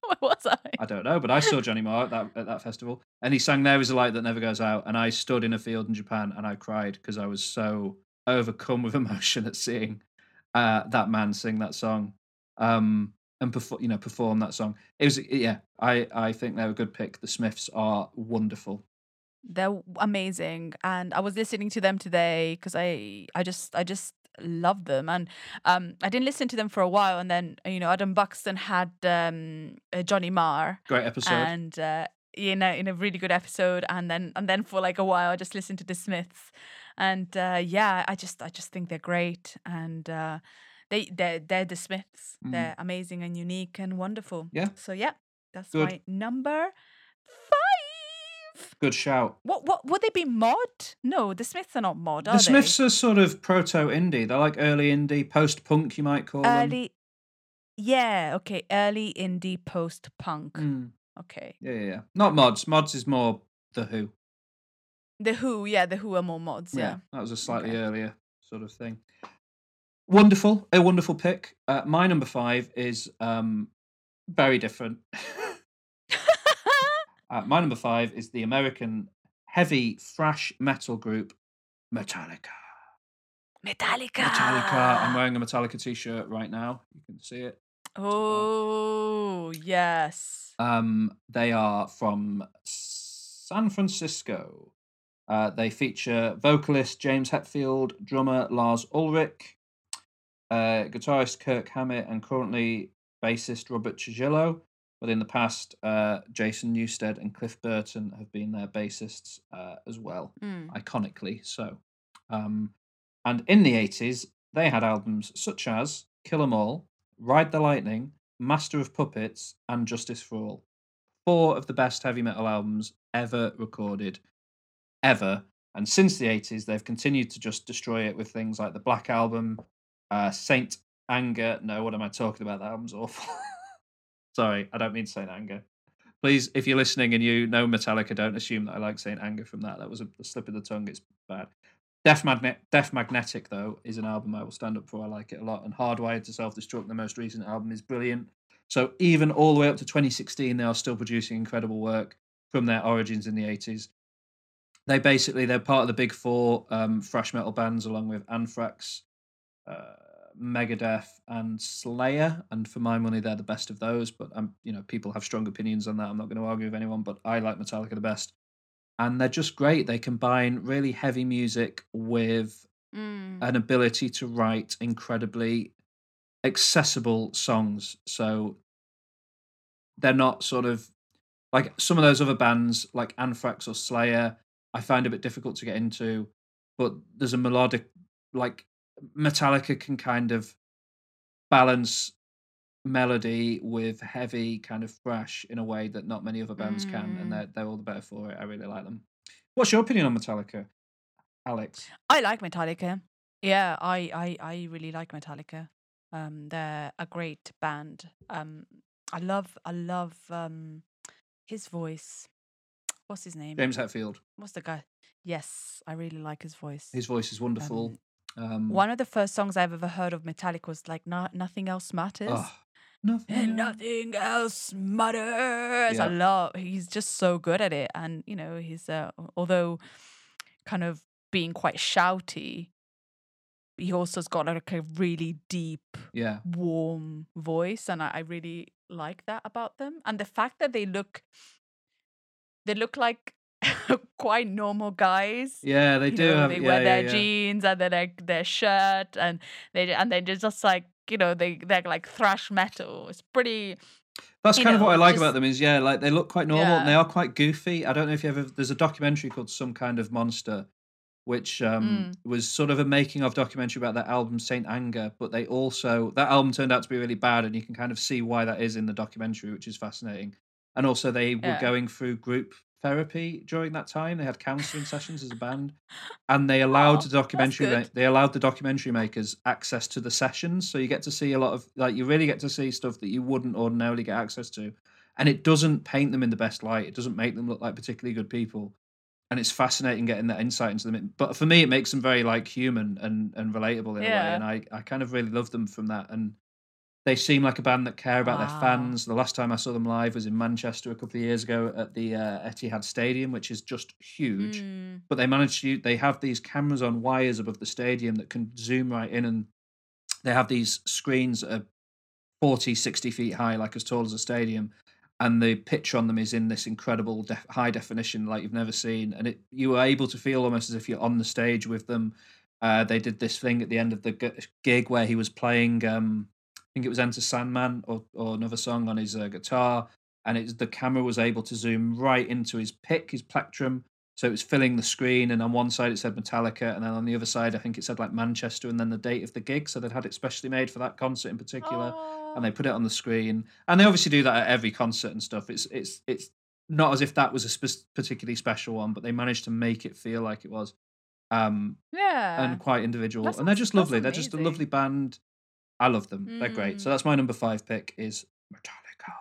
C: What was I?
B: I don't know, but I saw Johnny Marr at that at that festival, and he sang "There Is a Light That Never Goes Out," and I stood in a field in Japan and I cried because I was so overcome with emotion at seeing uh, that man sing that song, um, and perform, you know, perform that song. It was, yeah, I I think they're a good pick. The Smiths are wonderful.
C: They're amazing, and I was listening to them today because I I just I just love them, and um I didn't listen to them for a while, and then you know Adam Buxton had um uh, Johnny Marr,
B: Great episode.
C: and uh, you know in a really good episode, and then and then for like a while I just listened to the Smiths, and uh, yeah I just I just think they're great, and uh, they they they're the Smiths,
B: Mm.
C: they're amazing and unique and wonderful.
B: Yeah.
C: So yeah, that's
B: Good.
C: my number five.
B: Good shout.
C: What what would they be mod? No, the Smiths are not mod, are
B: The Smiths are sort of proto indie. They're like early indie, post punk, you might call
C: they?
B: them.
C: Early Yeah, okay. Early indie post punk.
B: Mm,
C: Okay.
B: yeah, yeah, yeah. Not mods. Mods is more the Who.
C: The Who, yeah, the Who are more mods, yeah.
B: that was a slightly
C: Okay.
B: earlier sort of thing. Wonderful, a wonderful pick. Uh, my number five is um, very different. uh, my number five is the American heavy thrash metal group Metallica.
C: Metallica.
B: Metallica. I'm wearing a Metallica t-shirt right now. You can see it.
C: Oh yes.
B: Um, they are from San Francisco. Uh, they feature vocalist James Hetfield, drummer Lars Ulrich, uh, guitarist Kirk Hammett, and currently bassist Robert Trujillo. But in the past, uh, Jason Newsted and Cliff Burton have been their bassists uh, as well,
C: Mm.
B: iconically so. Um, and in the 80s, they had albums such as Kill 'Em All, Ride the Lightning, Master of Puppets, and Justice for All. Four of the best heavy metal albums ever recorded, ever. And since the 80s, they've continued to just destroy it with things like the Black Album, uh, Saint Anger. No, what am I talking about? That album's awful. Sorry, I don't mean Saint Anger. Please, if you're listening and you know Metallica, don't assume that I like Saint Anger from that. That was a, slip of the tongue. It's bad. Death, Magnet, Death Magnetic, though, is an album I will stand up for. I like it a lot. And Hardwired to Self Destruct, the most recent album, is brilliant. So even all the way up to 2016, they are still producing incredible work from their origins in the 80s. They basically they're part of the big four um, thrash metal bands, along with Anthrax, uh, Megadeth, and Slayer. And for my money, they're the best of those. But um, you know, people have strong opinions on that. I'm not going to argue with anyone, but I like Metallica the best. And they're just great. They combine really heavy music with
C: Mm.
B: an ability to write incredibly accessible songs. So they're not sort of like some of those other bands, like Anthrax or Slayer, I find a bit difficult to get into. But there's a melodic, like Metallica can kind of balance melody with heavy kind of thrash in a way that not many other bands can,
C: Mm.
B: and they're they're all the better for it. I really like them. What's your opinion on Metallica, Alex?
C: I like Metallica. Yeah, I, I, I really like Metallica. Um, they're a great band. Um, I love, I love um, his voice. What's his name?
B: James Hetfield.
C: What's the guy? Yes, I really like his voice.
B: His voice is wonderful. Um,
C: One of the first songs I've ever heard of Metallica was like "No- "Nothing Else Matters."
B: oh, nothing.
C: And nothing else matters.
B: Yeah.
C: I love. He's just so good at it, and you know, he's uh, although kind of being quite shouty, he also's got like a really deep,
B: Yeah,
C: warm voice, and I, I really like that about them. And the fact that they look, they look like quite normal guys.
B: yeah, they
C: You
B: do.
C: know,
B: have,
C: they
B: yeah,
C: wear
B: yeah,
C: their
B: yeah.
C: jeans and then their their shirt, and they and they're just like you know they they're like thrash metal. It's pretty.
B: That's kind of what I like
C: just-
B: about them. Is yeah, like they look quite normal and they are quite goofy. I don't know if you ever. There's a documentary called Some Kind of Monster, which um, was sort of a making of documentary about that album Saint Anger. But they also that album turned out to be really bad, and you can kind of see why that is in the documentary, which is fascinating. And also, they were
C: Yeah.
B: going through group therapy during that time. They had counselling sessions as a band, and they allowed
C: Aw,
B: the documentary ma- they allowed the documentary makers access to the sessions, so you get to see a lot of like you really get to see stuff that you wouldn't ordinarily get access to, and it doesn't paint them in the best light. It doesn't make them look like particularly good people, and it's fascinating getting that insight into them. But for me, it makes them very like human and and relatable in a way, and I I kind of really love them from that and. They seem like a band that care about their fans. The last time I saw them live was in Manchester a couple of years ago at the uh, Etihad Stadium, which is just huge.
C: Mm.
B: but they managed to they have these cameras on wires above the stadium that can zoom right in and they have these screens that are 40 60 feet high like as tall as a stadium. And the pitch on them is in this incredible def- high definition like you've never seen. And it you were able to feel almost as if you're on the stage with them. Uh, they did this thing at the end of the g- gig where he was playing um, think it was enter sandman or, or another song on his uh, guitar and it's the camera was able to zoom right into his pick his plectrum so it was filling the screen, and on one side it said Metallica, and then on the other side I think it said like Manchester, and then the date of the gig. So they'd had it specially made for that concert in particular, and they put it on the screen. And they obviously do that at every concert and stuff. It's it's it's not as if that was a spe- particularly special one, but they managed to make it feel like it was, um,
C: Yeah.
B: and quite individual. And they're just lovely. They're just a lovely band. I love them. They're great. So
C: Mm.
B: that's my number five pick is Metallica.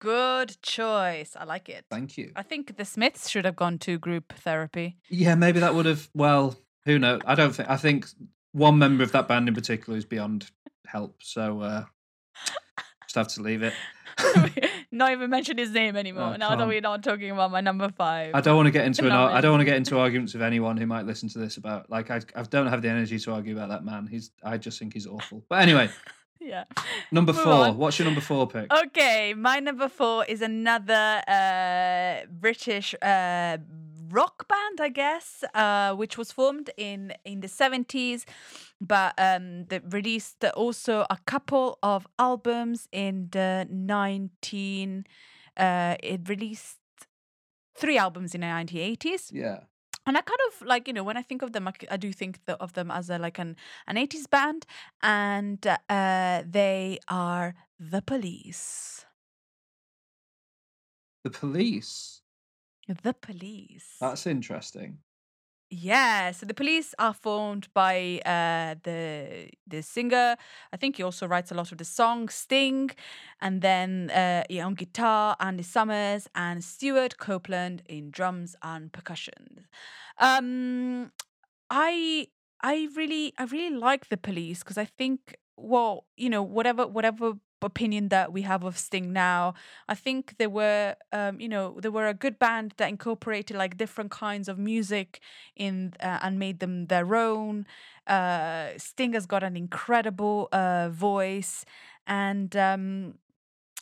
C: Good choice. I like it.
B: Thank you.
C: I think the Smiths should have gone to group therapy.
B: Yeah, maybe that would have. Well, who knows? I don't think. I think one member of that band in particular is beyond help. So uh, just have to leave it.
C: not even mention his name anymore.
B: Oh,
C: now that we're not talking about my number five.
B: I don't want to get into an. Ar- I don't want to get into arguments with anyone who might listen to this about. Like, I, I don't have the energy to argue about that man. He's. I just think he's awful. But anyway,
C: yeah.
B: number
C: Move
B: four.
C: on.
B: What's your number four pick?
C: Okay, my number four is another uh, British uh, rock band, I guess, uh, which was formed in in the seventies, but um, they released also a couple of albums in the nineteen. Uh, it released three albums in the nineteen eighties
B: Yeah.
C: and I kind of like you know when I think of them, I do think th- of them as a like an an eighties band, and uh, they are the Police.
B: The police.
C: The Police.
B: That's interesting.
C: Yeah, so the Police are formed by uh, the the singer. I think he also writes a lot of the songs, Sting, and then uh, yeah, on guitar, Andy Summers and Stewart Copeland in drums and percussion. Um, I I really I really like the Police because I think well you know whatever whatever opinion that we have of Sting now, I think they were um, you know they were a good band that incorporated like different kinds of music in uh, and made them their own. Uh, Sting has got an incredible uh, voice, and um,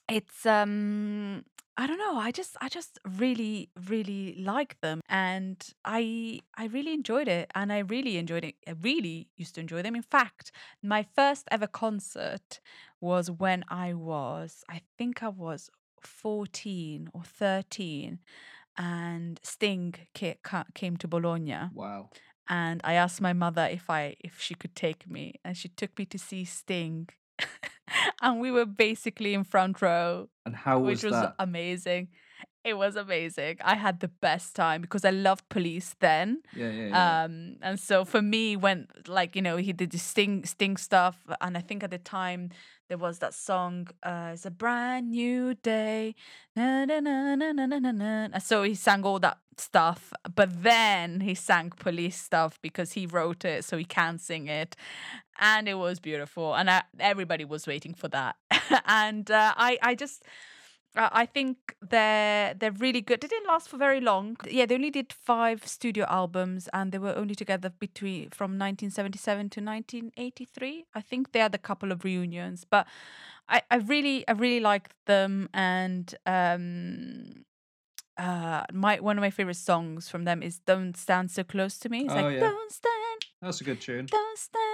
C: it's um, I don't know. I just I just really really like them, and I I really enjoyed it, and I really enjoyed it. I really used to enjoy them. In fact, my first ever concert was when I was I think I was fourteen or thirteen, and Sting ca- ca- came to Bologna
B: Wow.
C: and I asked my mother if I if she could take me, and she took me to see Sting, and we were basically in front row,
B: And how was,
C: which was amazing. It was amazing. I had the best time because I loved Police then,
B: yeah, yeah, yeah.
C: um, and so for me, when like you know he did the Sting Sting stuff, and I think at the time there was that song, uh, It's a Brand New Day. Na, na, na, na, na, na, na. So he sang all that stuff, but then he sang police stuff because he wrote it, so he can sing it. And it was beautiful. And I, everybody was waiting for that. and uh, I, I just. I think they're they're really good. They didn't last for very long. Yeah, they only did five studio albums, and they were only together between from 1977 to 1983. I think they had a couple of reunions, but I, I really I really liked them, and um, uh, my one of my favorite songs from them is "Don't Stand So Close to Me." It's
B: Oh,
C: like
B: yeah.
C: "Don't stand,
B: That's a good tune.
C: don't stand."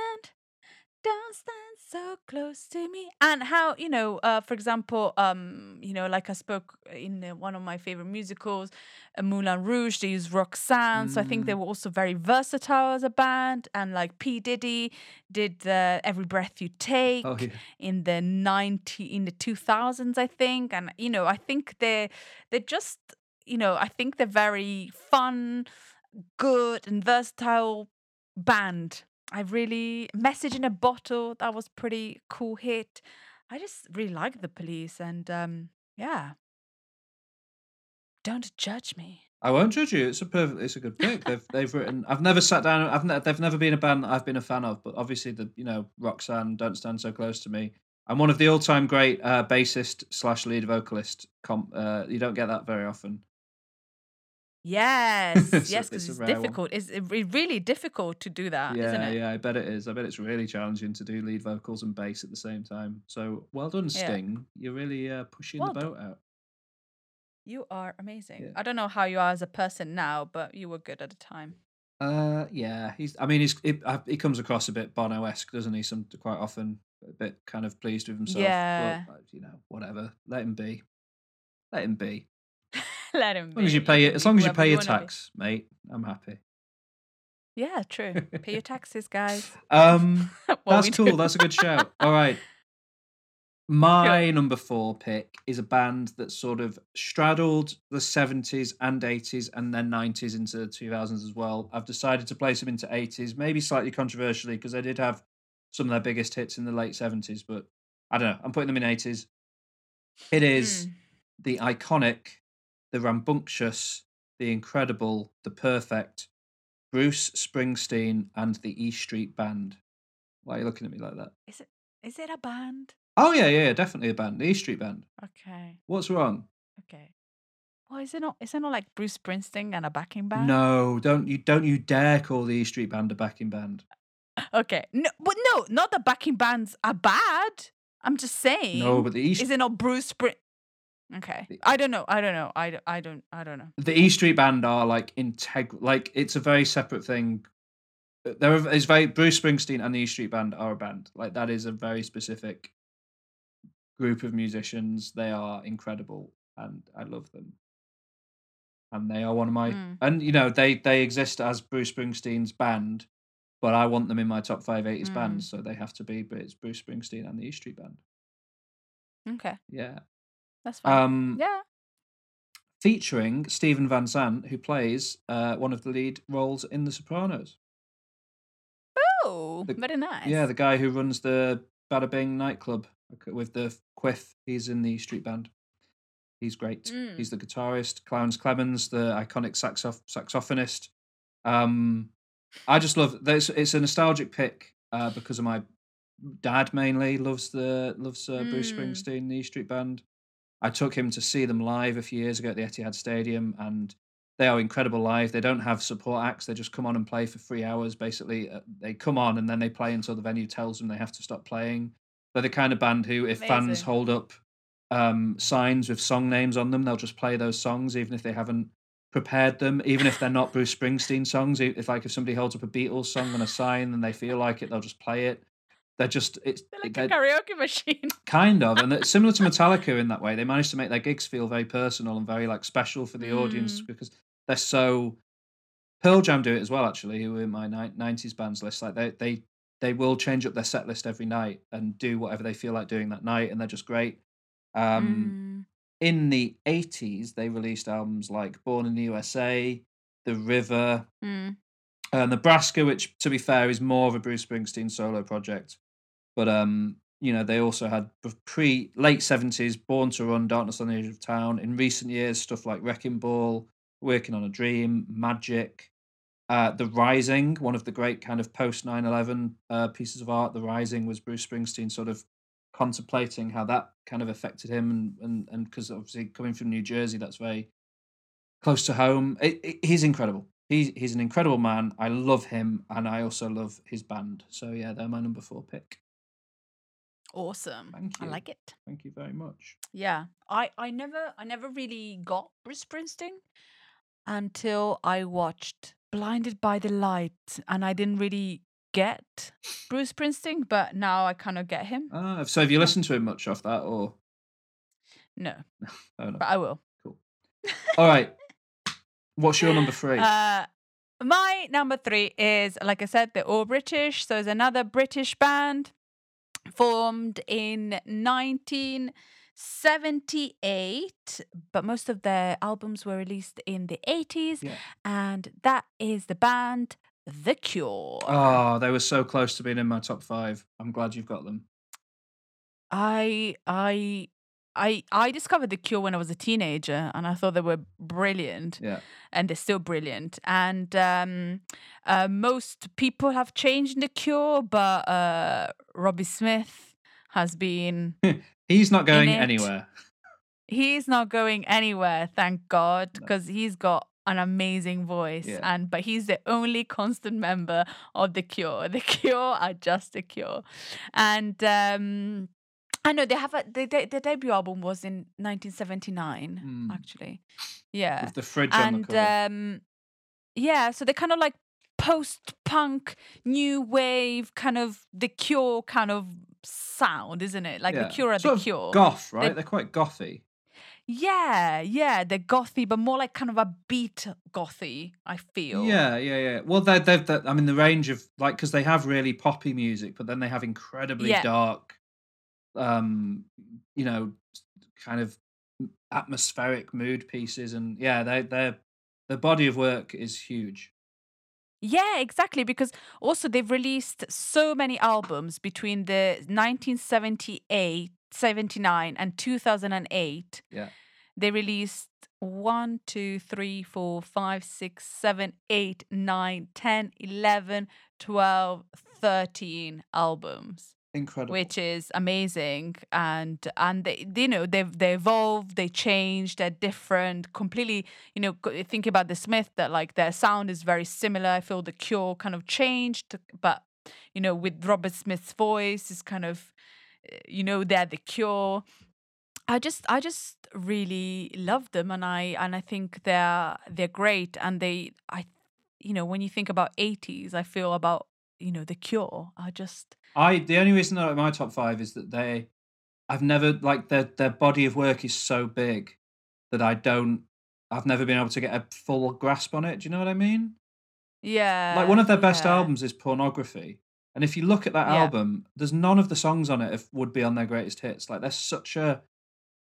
C: Don't stand so close to me? And how you know uh, for example um you know like i spoke in uh, one of my favorite musicals uh, moulin rouge they use roxanne so i think they were also very versatile as a band and like p. Diddy did the every breath you take
B: Oh, yeah.
C: in the 90 in the 2000s i think and you know i think they're they're just you know i think they're very fun good and versatile band i really message in a bottle that was pretty cool hit i just really like the police and um yeah don't judge me
B: I won't judge you. It's a perfect. It's a good pick. They've they've written. I've never sat down. I've ne- they've never been a band that I've been a fan of. But obviously the you know Roxanne, Don't Stand So Close to Me. I'm one of the all-time great uh, bassist slash lead vocalist. Comp, uh, you don't get that very often.
C: yes
B: It's a-
C: yes
B: it's
C: because
B: a
C: it's,
B: rare one.
C: difficult it's really difficult to do that
B: yeah, yeah, I bet it is. I bet it's really challenging to do lead vocals and bass at the same time. So well done,
C: Yeah.
B: Sting. You're really uh, pushing
C: Well
B: the boat out.
C: you are amazing
B: Yeah.
C: i don't know how you are as a person now but you were good at the time
B: Uh, yeah, he's. I mean, he's. He, uh, he comes across a bit Bono-esque, doesn't he? Some quite often, a bit kind of pleased with himself.
C: Yeah.
B: But, uh, you know, whatever. Let him be. Let him be.
C: let him
B: As long as you pay it, as long as you pay your tax, mate, I'm happy.
C: Yeah, true. Pay your taxes, guys.
B: Um, that's cool. That's a good shout. All right. My number four pick is a band that sort of straddled the 70s and 80s and then 90s into the 2000s as well. I've decided to place them into 80s, maybe slightly controversially because they did have some of their biggest hits in the late 70s, but I don't know. I'm putting them in 80s. It is
C: Mm.
B: the iconic, the rambunctious, the incredible, the perfect Bruce Springsteen and the E Street Band. Why are you looking at me like that?
C: Is it is it a band?
B: Oh yeah, yeah, yeah, definitely a band. The E Street Band.
C: Okay.
B: What's wrong?
C: Okay. Well, is it not is it not like Bruce Springsteen and a backing band?
B: No, don't you don't you dare call the E Street Band a backing band.
C: Okay. No but no, not the backing bands are bad. I'm just saying.
B: No, but the E
C: is it not Bruce Spring? Okay. I don't know. I don't know. I, I don't I don't know.
B: the E Street Band are like integral. Like it's a very separate thing. There is very Bruce Springsteen and the E Street Band are a band. Like that is a very specific group of musicians. They are incredible, and I love them. And they are one of my
C: Mm.
B: and you know they they exist as Bruce Springsteen's band, but I want them in my top five eighties 80s
C: Mm.
B: bands, so they have to be. But it's Bruce Springsteen and the E Street Band.
C: Okay.
B: Yeah.
C: That's fine.
B: Um,
C: yeah.
B: featuring Steven Van Zandt, who plays uh, one of the lead roles in The Sopranos.
C: Oh,
B: the-
C: very nice.
B: Yeah, the guy who runs the Bada Bing nightclub with the quiff. He's in the street band. He's great.
C: Mm.
B: He's the guitarist. Clarence Clemons, the iconic saxoph- saxophonist. Um, I just love. There's, it's a nostalgic pick uh, because of my dad mainly loves the loves uh, Bruce
C: Mm.
B: Springsteen, the E Street Band. I took him to see them live a few years ago at the Etihad Stadium, and they are incredible live. They don't have support acts; they just come on and play for three hours. Basically, uh, they come on and then they play until the venue tells them they have to stop playing. They're the kind of band who, if fans hold up um, signs with song names on them, they'll just play those songs, even if they haven't prepared them, even if they're not Bruce Springsteen songs. If like if somebody holds up a Beatles song on a sign and they feel like it, they'll just play it. They're just it's
C: They're like
B: they're-
C: a karaoke machine.
B: kind of and similar to metallica in that way they managed to make their gigs feel very personal and very like special for the audience
C: Mm.
B: because they're so pearl jam do it as well actually who were in my ni- 90s bands list like they they they will change up their set list every night and do whatever they feel like doing that night and they're just great um
C: Mm.
B: in the 80s they released albums like born in the usa the river
C: Mm.
B: uh, Nebraska, which to be fair is more of a Bruce Springsteen solo project, but um, you know they also had pre late seventies Born to Run, Darkness on the Edge of Town. In recent years, stuff like Wrecking Ball, Working on a Dream, Magic, uh, The Rising, one of the great kind of post 9-11 uh, pieces of art. The Rising was Bruce Springsteen sort of contemplating how that kind of affected him, and and and because obviously coming from New Jersey, that's very close to home. It, it- he's incredible. He's he's an incredible man. I love him, and I also love his band. So yeah, they're my number four pick.
C: Awesome.
B: Thank you.
C: I like it.
B: Thank you very much.
C: Yeah. I I never I never really got Bruce Springsteen until I watched Blinded by the Light and I didn't really get Bruce Springsteen, but now I kind of get him.
B: Ah, so have you listened to him much off that, or
C: No,
B: oh no?
C: but I will. Cool.
B: All right. What's your number three?
C: Uh, my number three is, like I said, they're all British. So it's another British band formed in 1978, but most of their albums were released in the 80s.
B: Yeah.
C: And that is the band The Cure.
B: Oh, they were so close to being in my top five. I'm glad you've got them.
C: I I I I discovered The Cure when I was a teenager and I thought they were brilliant.
B: Yeah.
C: and they're still brilliant. And um, uh, most people have changed the Cure, but uh, Robbie Smith has been.
B: He's not going anywhere.
C: He's not going anywhere, thank God,
B: No.
C: because he's got an amazing voice.
B: Yeah.
C: And but he's the only constant member of the Cure. The Cure are just the Cure, and. Um, I know they have a the, the, the debut album was in 1979
B: Mm.
C: actually, yeah,
B: With the fridge on the cover.
C: um yeah so they're kind of like post-punk new wave kind of the cure kind of sound isn't it like
B: Yeah.
C: the cure are
B: Sort
C: the cure
B: Goth, right? They're quite gothy.
C: yeah yeah they're gothy but more like kind of a beat gothy i feel
B: Yeah, yeah, yeah. Well, they're, they've, they I mean, the range of like because they have really poppy music, but then they have incredibly
C: Yeah.
B: dark, um, you know, kind of atmospheric mood pieces, and yeah, they they're the body of work is huge.
C: Yeah, exactly. Because also they've released so many albums between the 1978, 79, and 2008.
B: Yeah.
C: They released one, two, three, four, five, six, seven, eight, nine, 10, 11, 12, 13 albums
B: Incredible.
C: which is amazing and and they you know they've they evolved they changed they're different completely you know think about the smith that like their sound is very similar i feel the cure kind of changed but you know with robert smith's voice is kind of uh, you know they're the cure i just i just really love them and i and i think they're they're great and they i you know when you think about 80s i feel about you know the cure i just
B: I the only reason they're in my top five is that they, I've never like their their body of work is so big that I don't, I've never been able to get a full grasp on it. Do you know what I mean?
C: Yeah.
B: like one of their best
C: yeah.
B: albums is Pornography, and if you look at that
C: Yeah.
B: album, there's none of the songs on it if would be on their greatest hits. Like they're such a,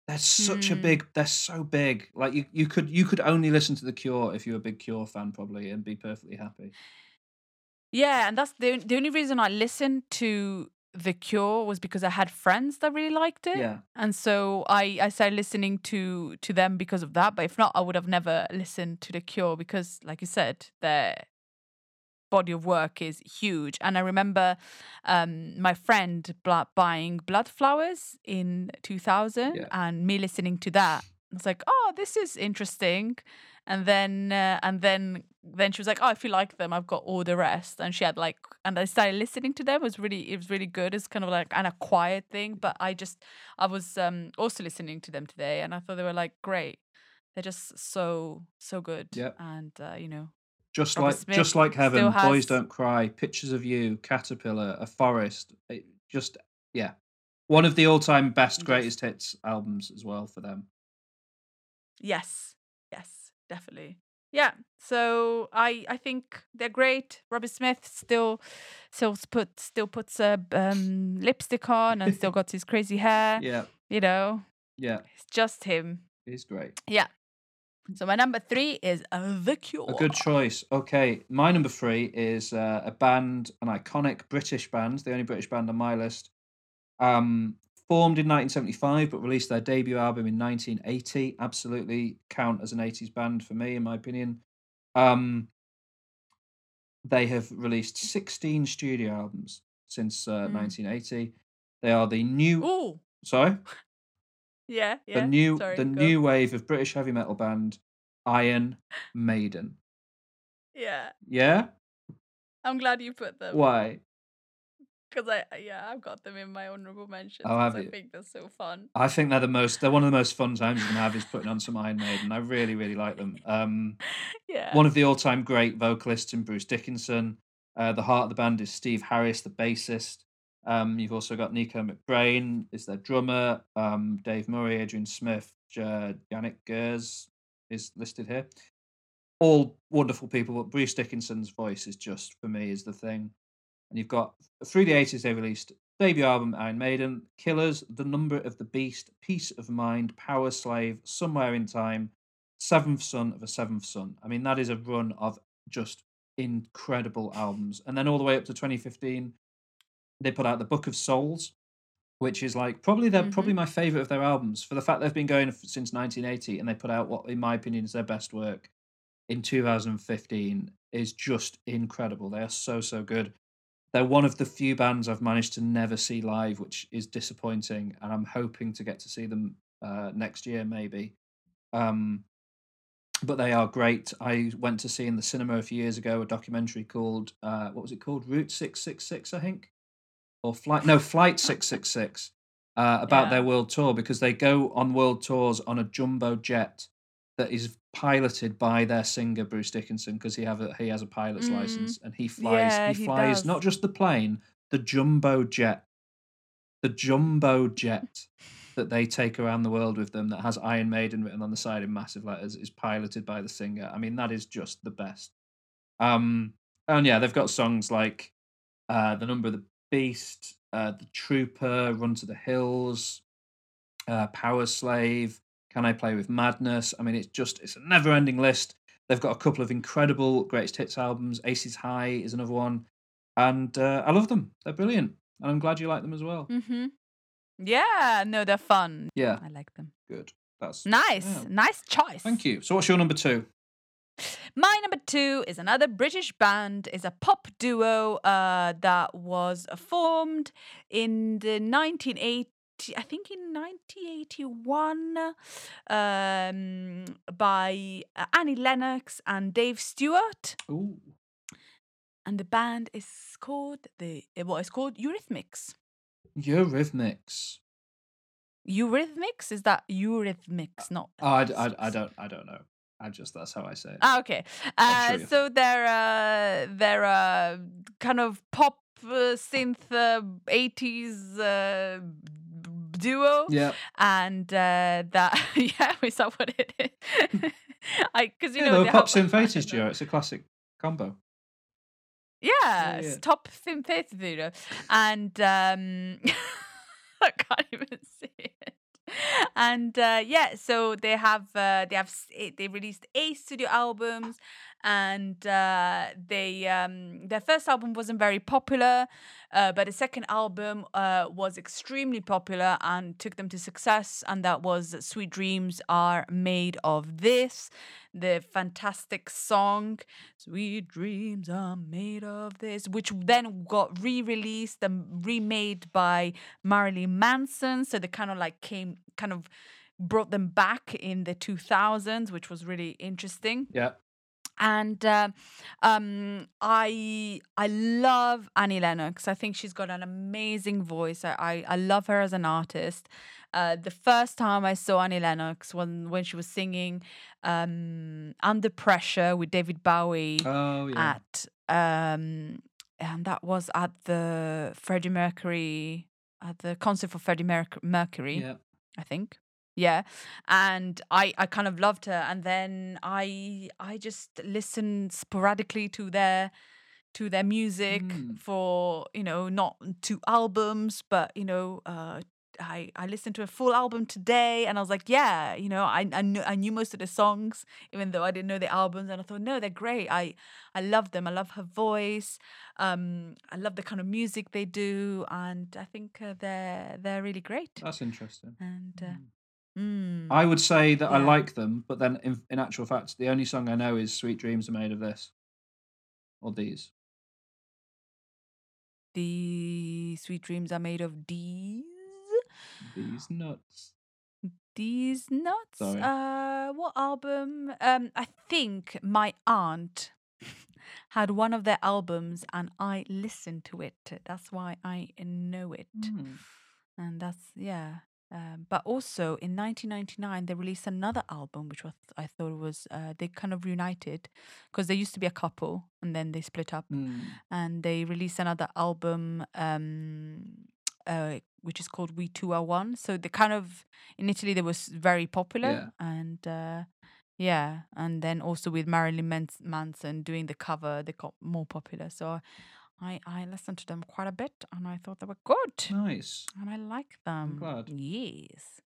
B: they're such a
C: Hmm.
B: big, they're so big. Like you you could you could only listen to the Cure if you're a big Cure fan probably and be perfectly happy.
C: Yeah, and that's the the only reason I listened to The Cure was because I had friends that really liked it.
B: Yeah.
C: And so I I started listening to to them because of that. But if not, I would have never listened to The Cure because, like you said, their body of work is huge. And I remember um, my friend buying Blood Flowers in 2000
B: Yeah.
C: and me listening to that. Was like, oh, this is interesting. And then uh, and then then she was like, oh, if you like them, I've got all the rest. And she had like, and I started listening to them. It was really, it was really good. It's kind of like an acquired thing. But I just, I was um also listening to them today, and I thought they were like great. They're just so so good.
B: Yeah,
C: And uh, you know,
B: Just
C: Robert
B: like
C: Smith
B: just like heaven,
C: still
B: boys don't cry, pictures of you, caterpillar, a forest. It just yeah, one of the all-time best greatest hits albums as well for them.
C: Yes, yes, definitely. Yeah. So I I think they're great. Robbie Smith still still put still puts a um, lipstick on and still got his crazy hair.
B: Yeah,
C: You know,
B: yeah,
C: it's just him.
B: it's great.
C: Yeah. So my number three is uh, The Cure.
B: A good choice. Okay, my number three is uh, a band, an iconic British band, the only British band on my list. Um, formed in 1975, but released their debut album in 1980. Absolutely count as an 80s band for me, in my opinion. Um, they have released 16 studio albums since uh,
C: Mm.
B: 1980. They are the new.
C: Ooh.
B: Sorry,
C: Yeah. Yeah.
B: the new
C: Sorry,
B: the new wave of British heavy metal band, Iron Maiden.
C: Yeah.
B: Yeah,
C: I'm glad you put them.
B: why?
C: Because I yeah I've got them in my honorable mentions.
B: Oh, have
C: I
B: you?
C: think they're so fun.
B: I think they're the most. They're one of the most fun times you can have is putting on some Iron Maiden. I really, really like them. Um,
C: Yeah.
B: one of the all-time great vocalists in Bruce Dickinson. Uh, the heart of the band is Steve Harris, the bassist. Um, you've also got Nicko McBrain is their drummer. Um, Dave Murray, Adrian Smith, uh, Janick Gers is listed here. All wonderful people, but Bruce Dickinson's voice is just for me is the thing. And you've got through the eighties they released debut album Iron Maiden, Killers, The Number of the Beast, Piece of Mind, Powerslave, Somewhere in Time, Seventh Son of a Seventh Son. I mean that is a run of just incredible albums. And then all the way up to 2015, they put out the Book of Souls, which is like probably their probably mm-hmm. my favorite of their albums for the fact they've been going since 1980 and they put out what in my opinion is their best work in 2015 is just incredible. They are so so good. They're one of the few bands I've managed to never see live, which is disappointing, and I'm hoping to get to see them uh, next year maybe. Um, but they are great. I went to see in the cinema a few years ago a documentary called uh, what was it called? Route Six Six Six, I think, or flight no Flight Six Six Six, uh, about
C: Yeah.
B: their world tour because they go on world tours on a jumbo jet that is piloted by their singer Bruce Dickinson because he have a, he has a pilot's
C: Mm.
B: license and he flies
C: Yeah,
B: he
C: he
B: flies
C: does.
B: not just the plane the jumbo jet the jumbo jet that they take around the world with them that has Iron Maiden written on the side in massive letters is piloted by the singer. I mean, that is just the best. Um, and yeah, they've got songs like uh, "The Number of the Beast," uh, "The Trooper," "Run to the Hills," uh, "Powerslave," "Can I Play with Madness?" I mean, it's just it's a never-ending list. They've got a couple of incredible greatest hits albums. "Aces High" is another one, and uh, I love them. They're brilliant, and I'm glad you like them as well.
C: Mm-hmm. Yeah, no, they're fun.
B: Yeah,
C: I like them.
B: good. That's
C: Nice,
B: yeah.
C: nice choice.
B: Thank you. So, what's your number two?
C: My number two is another British band. is a pop duo uh, that was formed in the 1980. I think in 1981 um, by uh, Annie Lennox and Dave Stewart,
B: Ooh,
C: and the band is called the uh, what is called Eurythmics.
B: Eurythmics.
C: Eurythmics is that Eurythmics, not
B: Oh, I, I I don't I don't know. I just that's how I say it.
C: Ah, okay.
B: I'm sure
C: Uh, so they're uh, they're uh, kind of pop uh, synth uh, 80s uh, duo,
B: yeah,
C: and uh, that yeah, is that what it is? I because you
B: yeah.
C: know
B: pop
C: have-
B: synth duo. It's a classic combo.
C: Yeah,
B: yeah.
C: it's top synth 80s duo, and um, I can't even see it. And uh, yeah, so they have uh, they have eh, they released eight studio albums, and uh, they um, their first album wasn't very popular, uh, but the second album uh, was extremely popular and took them to success, and that was "Sweet Dreams Are Made of This," the fantastic song "Sweet Dreams Are Made of This," which then got re-released and remade by Marilyn Manson. So they kind of like came, kind of brought them back in the 2000s, which was really interesting
B: Yeah,
C: and uh, um, I I love Annie Lennox. I think she's got an amazing voice. I I, I love her as an artist. Uh, the first time I saw Annie Lennox when when she was singing um, "Under Pressure" with David Bowie
B: oh yeah.
C: at um, and that was at the Freddie Mercury at the concert for Freddie Merc- Mercury.
B: yeah.
C: I think. Yeah. And I I kind of loved her and then I I just listened sporadically to their to their music
B: Mm.
C: for, you know, not two albums, but you know, uh I, I listened to a full album today and I was like, yeah, you know, I I knew, I knew most of the songs, even though I didn't know the albums. And I thought, no, they're great. I I love them. I love her voice. Um, I love the kind of music they do, and I think uh, they're they're really great.
B: That's interesting.
C: And uh,
B: Mm.
C: Mm,
B: I would say that I like them, but then in, in actual fact, the only song I know is "Sweet Dreams Are Made of This," or these.
C: the sweet dreams are made of these
B: These nuts.
C: these nuts.
B: Sorry.
C: Uh, what album? Um, I think my aunt had one of their albums, and I listened to it. That's why I know it.
B: Mm.
C: And that's yeah. Um, but also in 1999, they released another album, which was I thought was uh, they kind of reunited because they used to be a couple and then they split up,
B: Mm.
C: and they released another album, um, uh, which is called We Two Are One. So they kind of in Italy they was very popular,
B: Yeah.
C: and uh, yeah, and then also with Marilyn Manson doing the cover, they got more popular. So I I listened to them quite a bit, and I thought they were good,
B: Nice.
C: and I like them.
B: glad.
C: Yes.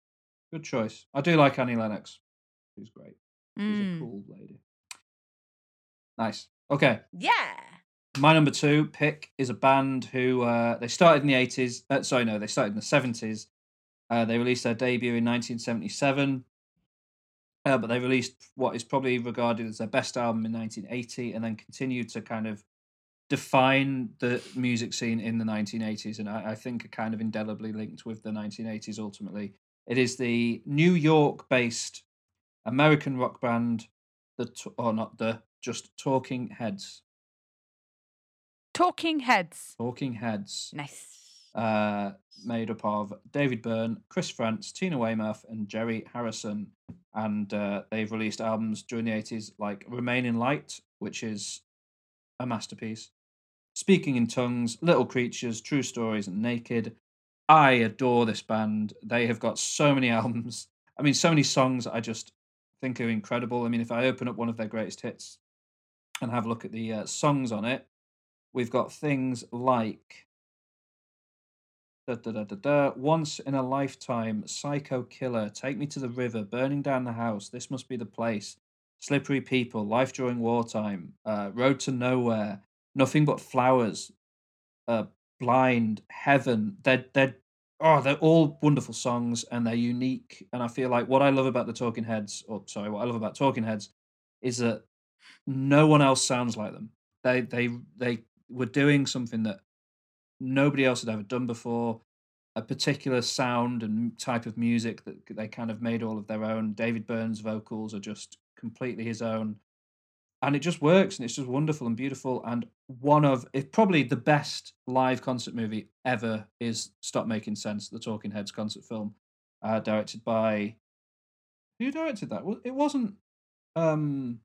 B: Good choice. I do like Annie Lennox. She's great. She's
C: Mm.
B: a cool lady. Nice. Okay.
C: Yeah.
B: My number two pick is a band who uh, they started in the 80s. Uh, sorry, no, they started in the 70s. Uh, they released their debut in 1977. Uh, but they released what is probably regarded as their best album in 1980 and then continued to kind of define the music scene in the 1980s. And I, I think are kind of indelibly linked with the 1980s ultimately. It is the New York based American rock band, the or not the, just Talking Heads.
C: Talking Heads.
B: Talking Heads.
C: Nice.
B: uh, made up of David Byrne, Chris Frantz, Tina Weymouth, and Jerry Harrison. And uh, they've released albums during the 80s like Remain in Light, which is a masterpiece, Speaking in Tongues, Little Creatures, True Stories, and Naked. I adore this band. They have got so many albums. I mean, so many songs I just think are incredible. I mean, if I open up one of their greatest hits and have a look at the uh, songs on it, we've got things like Da, da, da. Once in a lifetime, psycho killer, take me to the river, burning down the house. This must be the place. Slippery people, life during wartime, uh, road to nowhere, nothing but flowers, uh, blind, heaven. They're they're oh they're all wonderful songs and they're unique. And I feel like what I love about the Talking Heads, or sorry, what I love about Talking Heads, is that no one else sounds like them. They they they were doing something that nobody else had ever done before. A particular sound and type of music that they kind of made all of their own. David Byrne's vocals are just completely his own, and it just works and it's just wonderful and beautiful. And one of, if probably the best live concert movie ever is Stop Making Sense, the Talking Heads concert film, uh, directed by who directed that? It wasn't um,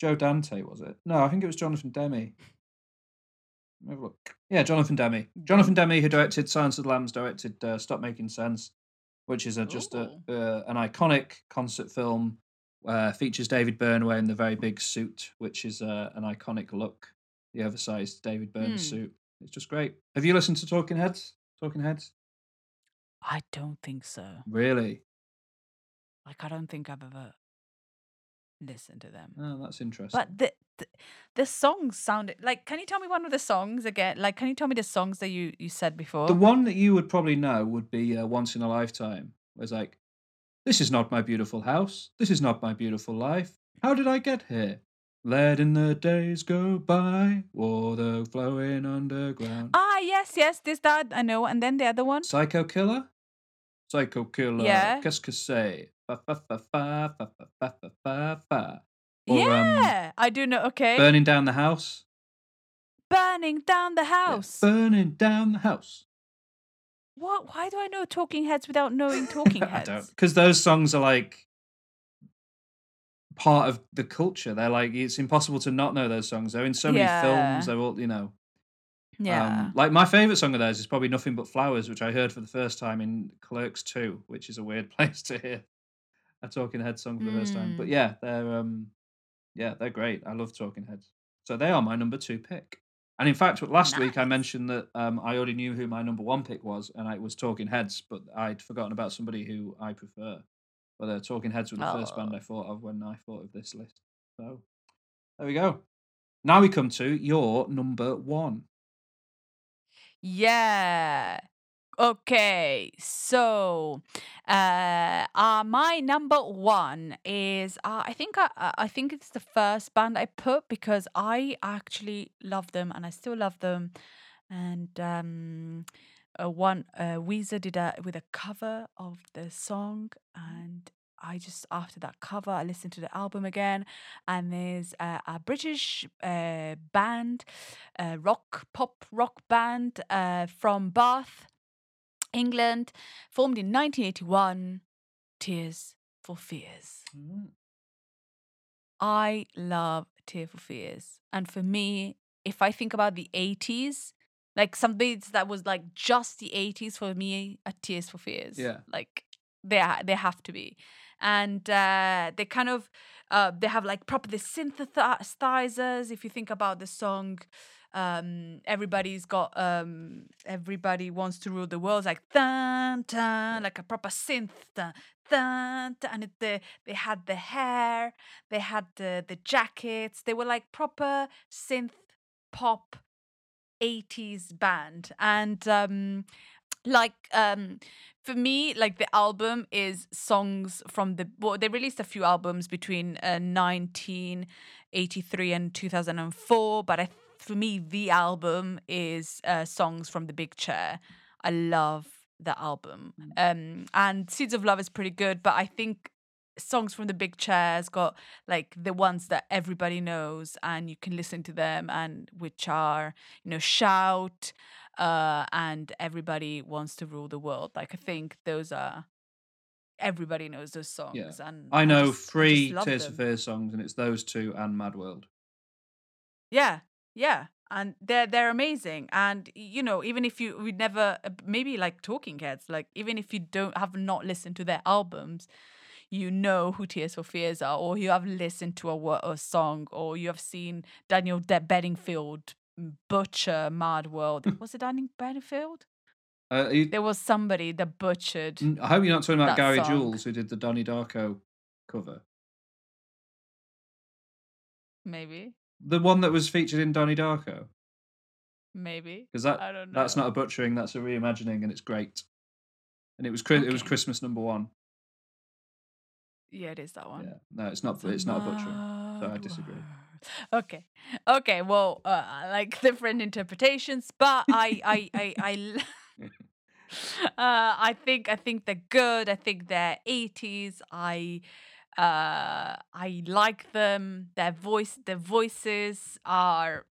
B: Joe Dante, was it? No, I think it was Jonathan me have a look. Yeah, Jonathan Demme. Jonathan Demme, who directed Silence of the Lambs, directed uh, Stop Making Sense, which is a, just a, uh, an iconic concert film. Uh, features David Byrne wearing the very big suit, which is uh, an iconic look. The oversized David Byrne
C: Hmm.
B: suit. It's just great. Have you listened to Talking Heads? Talking Heads?
C: I don't think so.
B: Really?
C: Like I don't think I've ever listened to them.
B: Oh, that's interesting.
C: But the, the the songs sounded like. Can you tell me one of the songs again? Like, can you tell me the songs that you you said before?
B: The one that you would probably know would be uh, Once in a Lifetime. Where it's like, this is not my beautiful house. This is not my beautiful life. How did I get here? Letting the days go by, water flowing underground.
C: Ah, yes, yes. This that I know. And then the other one.
B: Psycho Killer? Psycho Killer.
C: Yeah.
B: Qu'est-ce que c'est? Fa fa fa fa fa fa fa fa fa um,
C: yeah, I do know. Okay,
B: Burning Down the House.
C: burning down the
B: Yeah,
C: house.
B: Burning Down the House.
C: What? Why do I know Talking Heads without knowing Talking
B: I
C: Heads?
B: don't because those songs are like part of the culture. They're like it's impossible to not know those songs. They're in so many
C: Yeah.
B: films. They're all you know.
C: Yeah.
B: Um, like my favorite song of theirs is probably "Nothing But Flowers," which I heard for the first time in Clerks Two, which is a weird place to hear a Talking Heads song for the first time. But
C: Mm.
B: yeah, they're um, yeah, they're great. I love Talking Heads. So they are my number two pick. And in fact, last week I mentioned that um, I already knew who my number one pick was, and I was Talking Heads, but I'd forgotten about somebody who I prefer. But uh, Talking Heads were the first band
C: Oh.
B: I thought of when I thought of this list. So there we go. Now we come to your number one.
C: Yeah. Okay. So, uh, uh my number one is uh, I think I I I think it's the first band I put because I actually love them and I still love them, and um, uh, one uh, Weezer did a with a cover of the song and. I just after that cover, I listened to the album again, and there's uh, a British uh, band, uh, rock pop rock band uh, from Bath, England, formed in 1981. Tears for Fears.
B: Mm.
C: I love Tears for Fears. And for me, if I think about the 80s, like some beats that was like just the 80s for me are Tears for Fears.
B: Yeah.
C: Like they they have to be. And uh, they kind of uh, they have like proper the synthesizers. If you think about the song, um, everybody's got um, everybody wants to rule the world. It's like dun dun, like a proper synth dun, dun, dun, and it, the, they had the hair, they had the the jackets. They were like proper synth pop 80s band and um like um for me like the album is songs from the well they released a few albums between uh, 1983 and 2004 but I, for me the album is uh, songs from the big chair. I love the album. Um and seeds of love is pretty good but i think songs from the big chairs got like the ones that everybody knows and you can listen to them and which are you know shout uh and everybody wants to rule the world. Like i think those are everybody knows those songs and
B: I know
C: just-
B: three
C: love
B: Tears for. Fears songs, and it's those two and Mad World.
C: yeah yeah and they're they're amazing and you know even if you we never uh, maybe like talking heads like even if you don't have not listened to their albums you know who Tears for Fears are, or you have listened to a, a song, or you have seen Daniel De- Bedingfield butcher Mad World. Was it Daniel Bedingfield?
B: Uh, you-
C: There was somebody that butchered.
B: Mm, I hope you're not talking about Gary
C: song.
B: Jules, who did the Donnie Darko cover.
C: Maybe,
B: The one that was featured in Donnie Darko.
C: maybe.
B: Because that
C: I don't
B: that's not a butchering, that's a reimagining, and it's great. And it was Chris- it was
C: Okay.
B: Christmas number one.
C: Yeah, it is that one.
B: Yeah, no, it's not. It's not a butchering. So I disagree.
C: Okay, okay. Well, uh, I like different interpretations, but I, I, I, I. l- uh, I think I think they're good. I think they're eighties. I uh I like them. Their voice their voices are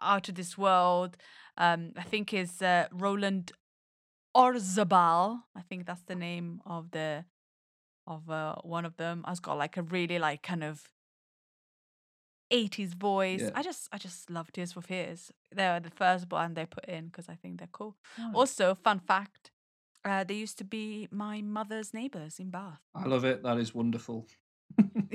C: out of this world. Um I think is uh, Roland Orzabal. I think that's the name of the of uh, one of them. Has got like a really like kind of 80s voice.
B: Yeah.
C: I just I just love Tears for Fears. They're the first band they put in because I think they're cool.
B: Nice.
C: Also, fun fact, uh, they used to be my mother's neighbors in Bath.
B: I love it. That is wonderful.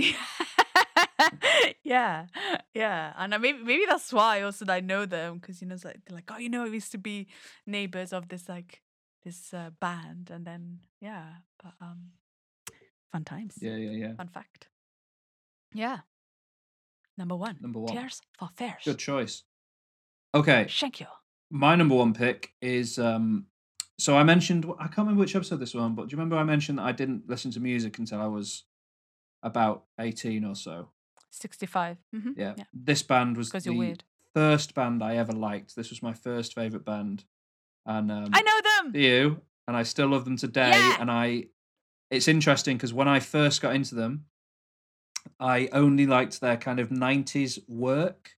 C: yeah, yeah, and maybe maybe that's why also that I know them because you know it's like they're like oh you know we used to be neighbors of this like this uh, band and then yeah but um fun times
B: Yeah, yeah, yeah.
C: fun fact yeah number one
B: Number one.
C: tears for fears
B: Good choice. Okay,
C: thank you
B: my number one pick is um so I mentioned I can't remember which episode this one, but do you remember I mentioned that I didn't listen to music until I was about 18 or so?
C: 65 mm-hmm.
B: Yeah.
C: yeah
B: This band was the first band I ever liked. This was my first favorite band. And um
C: I know them
B: you and I still love them today
C: Yeah.
B: and I it's interesting because when I first got into them I only liked their kind of 90s work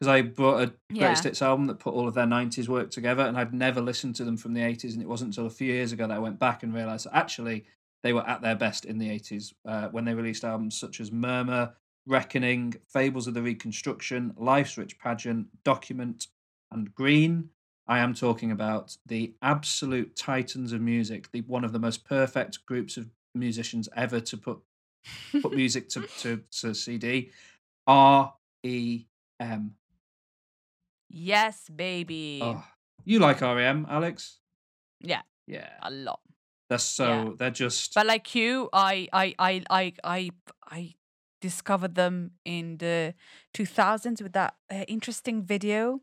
B: because I bought a
C: Yeah.
B: greatest hits album that put all of their 90s work together and I'd never listened to them from the 80s and it wasn't until a few years ago that I went back and realized that actually they were at their best in the 80s uh, when they released albums such as Murmur, Reckoning, Fables of the Reconstruction, Life's Rich Pageant, Document, and Green. I am talking about the absolute titans of music, the one of the most perfect groups of musicians ever to put put music to, to, to CD. R E M.
C: yes baby
B: Oh, you like REM, Alex?
C: yeah
B: Yeah.
C: a lot
B: They're so they're just
C: But like you, I I I I I I discovered them in the 2000s with that uh, interesting video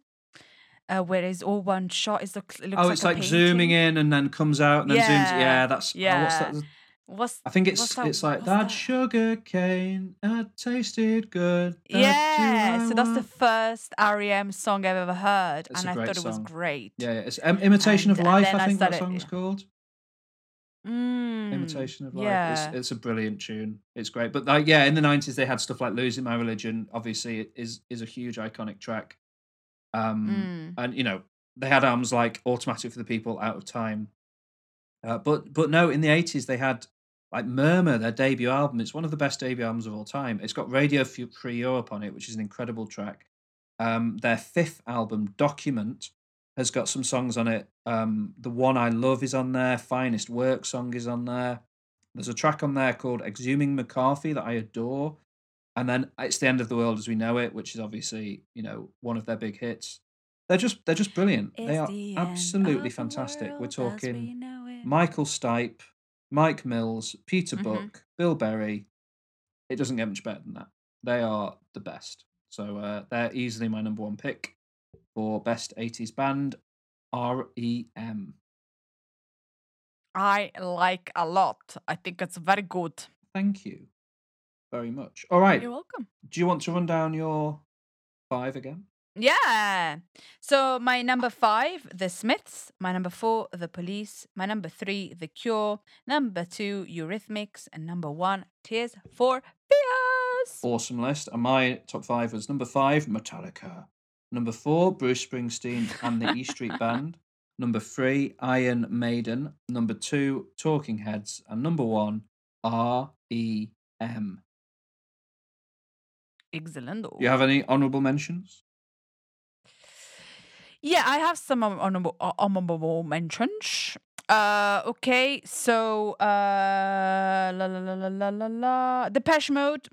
C: uh, where it's all one shot. It's look, it looks
B: Oh,
C: like
B: it's
C: a
B: like zooming in and then comes out and then zooms.
C: Yeah, that's
B: Yeah, that's oh, what's that?
C: What's
B: I think it's
C: that-
B: it's like that,
C: that?
B: sugar cane that tasted good. that's you
C: yeah, so that's the first REM song I've ever heard,
B: It's
C: and I thought it was
B: song.
C: great.
B: Yeah, yeah. It's um, imitation
C: And-
B: of life. I
C: I
B: think that
C: started-
B: song's
C: yeah.
B: called.
C: Mm,
B: imitation of life.
C: Yeah,
B: It's, it's a brilliant tune. It's great. But like, yeah, in the nineties they had stuff like "Losing My Religion." Obviously, it is is a huge iconic track. Um,
C: Mm.
B: and you know they had albums like "Automatic for the People," "Out of Time," Uh, but but no, in the eighties they had like Murmur, their debut album. It's one of the best debut albums of all time. It's got Radio Free Europe on it, which is an incredible track. Um, their fifth album, Document, has got some songs on it. Um, the one I love is on there. Finest Work song is on there. There's a track on there called Exhuming McCarthy that I adore. And then it's the end of the world as we know it, which is obviously you know one of their big hits. They're just they're just brilliant. they are
C: the
B: absolutely fantastic. We're
C: as we
B: talking. Michael Stipe, Mike Mills, Peter
C: Mhm.
B: Buck, Bill Berry. It doesn't get much better than that. They are the best. So uh, they're easily my number one pick for best 80s band. E REM.
C: I like a lot. I think it's very good.
B: Thank you very much. All right.
C: You're welcome.
B: Do you want to run down your five again?
C: Yeah. So my number five, The Smiths. My number four, The Police. My number three, The Cure. Number two, Eurythmics. And number one, Tears for Fears.
B: Awesome list. And my top five was number five, Metallica. Number four, Bruce Springsteen and the E Street Band. Number three, Iron Maiden. Number two, Talking Heads. And number one, R.E.M.
C: Excellent.
B: You have any honourable mentions?
C: Yeah, I have some hon- honorable, uh, mentions. Uh, okay, so uh, la la la la la la la. Depeche Mode,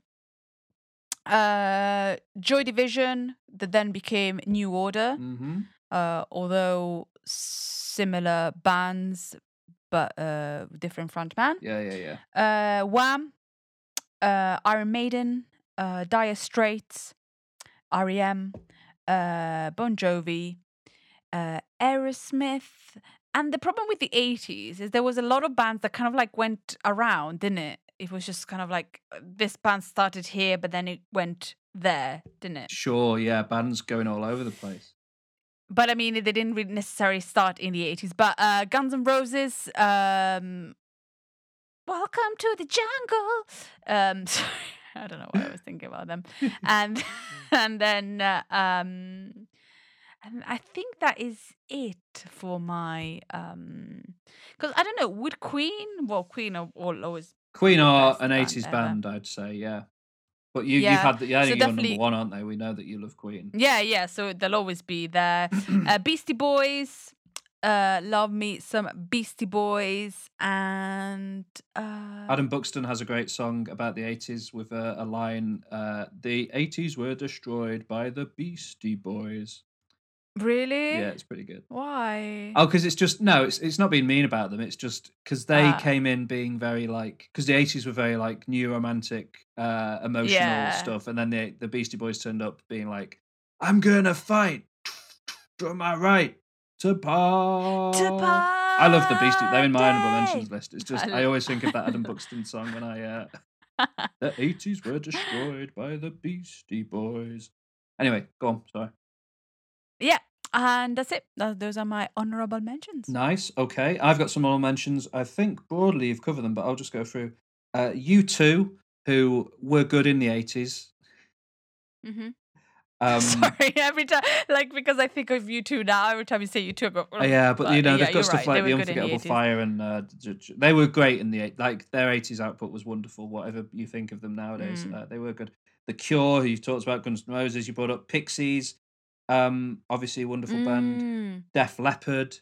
C: uh, Joy Division, that then became New Order.
B: Mm-hmm.
C: Uh, although similar bands, but uh, different frontman.
B: Yeah, yeah, yeah.
C: Uh, Wham, uh, Iron Maiden, uh, Dire Straits, REM, uh, Bon Jovi, uh, Aerosmith. And the problem with the 80s is there was a lot of bands that kind of like went around, didn't it? It was just kind of like uh, this band started here, but then it went there, didn't it?
B: Sure, yeah. Bands going all over the place.
C: But I mean, they didn't really necessarily start in the 80s. But uh, Guns N' Roses, um, Welcome to the Jungle. Um, sorry, I don't know why I was thinking about them. And and then uh, um, and I think that is it for my um, because I don't know. Would Queen? Well, Queen are will always
B: Queen are an 80s
C: ever.
B: band, I'd say, yeah. But you, you've had the, yeah,
C: so
B: you're number one, aren't they? We know that you love Queen.
C: Yeah, yeah. So they'll always be there. uh, Beastie Boys, uh, love me some Beastie Boys, and uh,
B: Adam Buxton has a great song about the 80s with a, a line uh, The 80s were destroyed by the Beastie Boys.
C: Really,
B: Yeah, it's pretty good.
C: why?
B: Oh, because it's just, no, it's, it's not being mean about them. It's just because they
C: Ah.
B: came in being very like, because the 80s were very like new romantic, uh, emotional
C: Yeah.
B: stuff. And then the, the Beastie Boys turned up being like, I'm going to fight to my right to part. I love the Beastie. They're in my honorable mentions list. It's just
C: I
B: I, always think of that Adam Buxton song when I uh the eighties were destroyed by the Beastie Boys. Anyway, go on. Sorry.
C: Yeah, and that's it. Those are my honorable mentions.
B: Nice. Okay, I've got some honorable mentions. I think broadly you've covered them, but I'll just go through. Uh, U2, who were good in the eighties.
C: hmm
B: Um,
C: Sorry, every time, like because I think of you two now. Every time you say you two, I go.
B: yeah, but you know
C: yeah,
B: they've got stuff
C: right,
B: like the
C: were good in
B: Unforgettable
C: 80s.
B: Fire, and uh, they were great in the. Like their eighties output was wonderful. Whatever you think of them nowadays,
C: Mm.
B: uh, they were good. The Cure, who you've talked about, Guns N' Roses, you brought up Pixies, um, obviously a wonderful band.
C: Mm,
B: Def Leppard,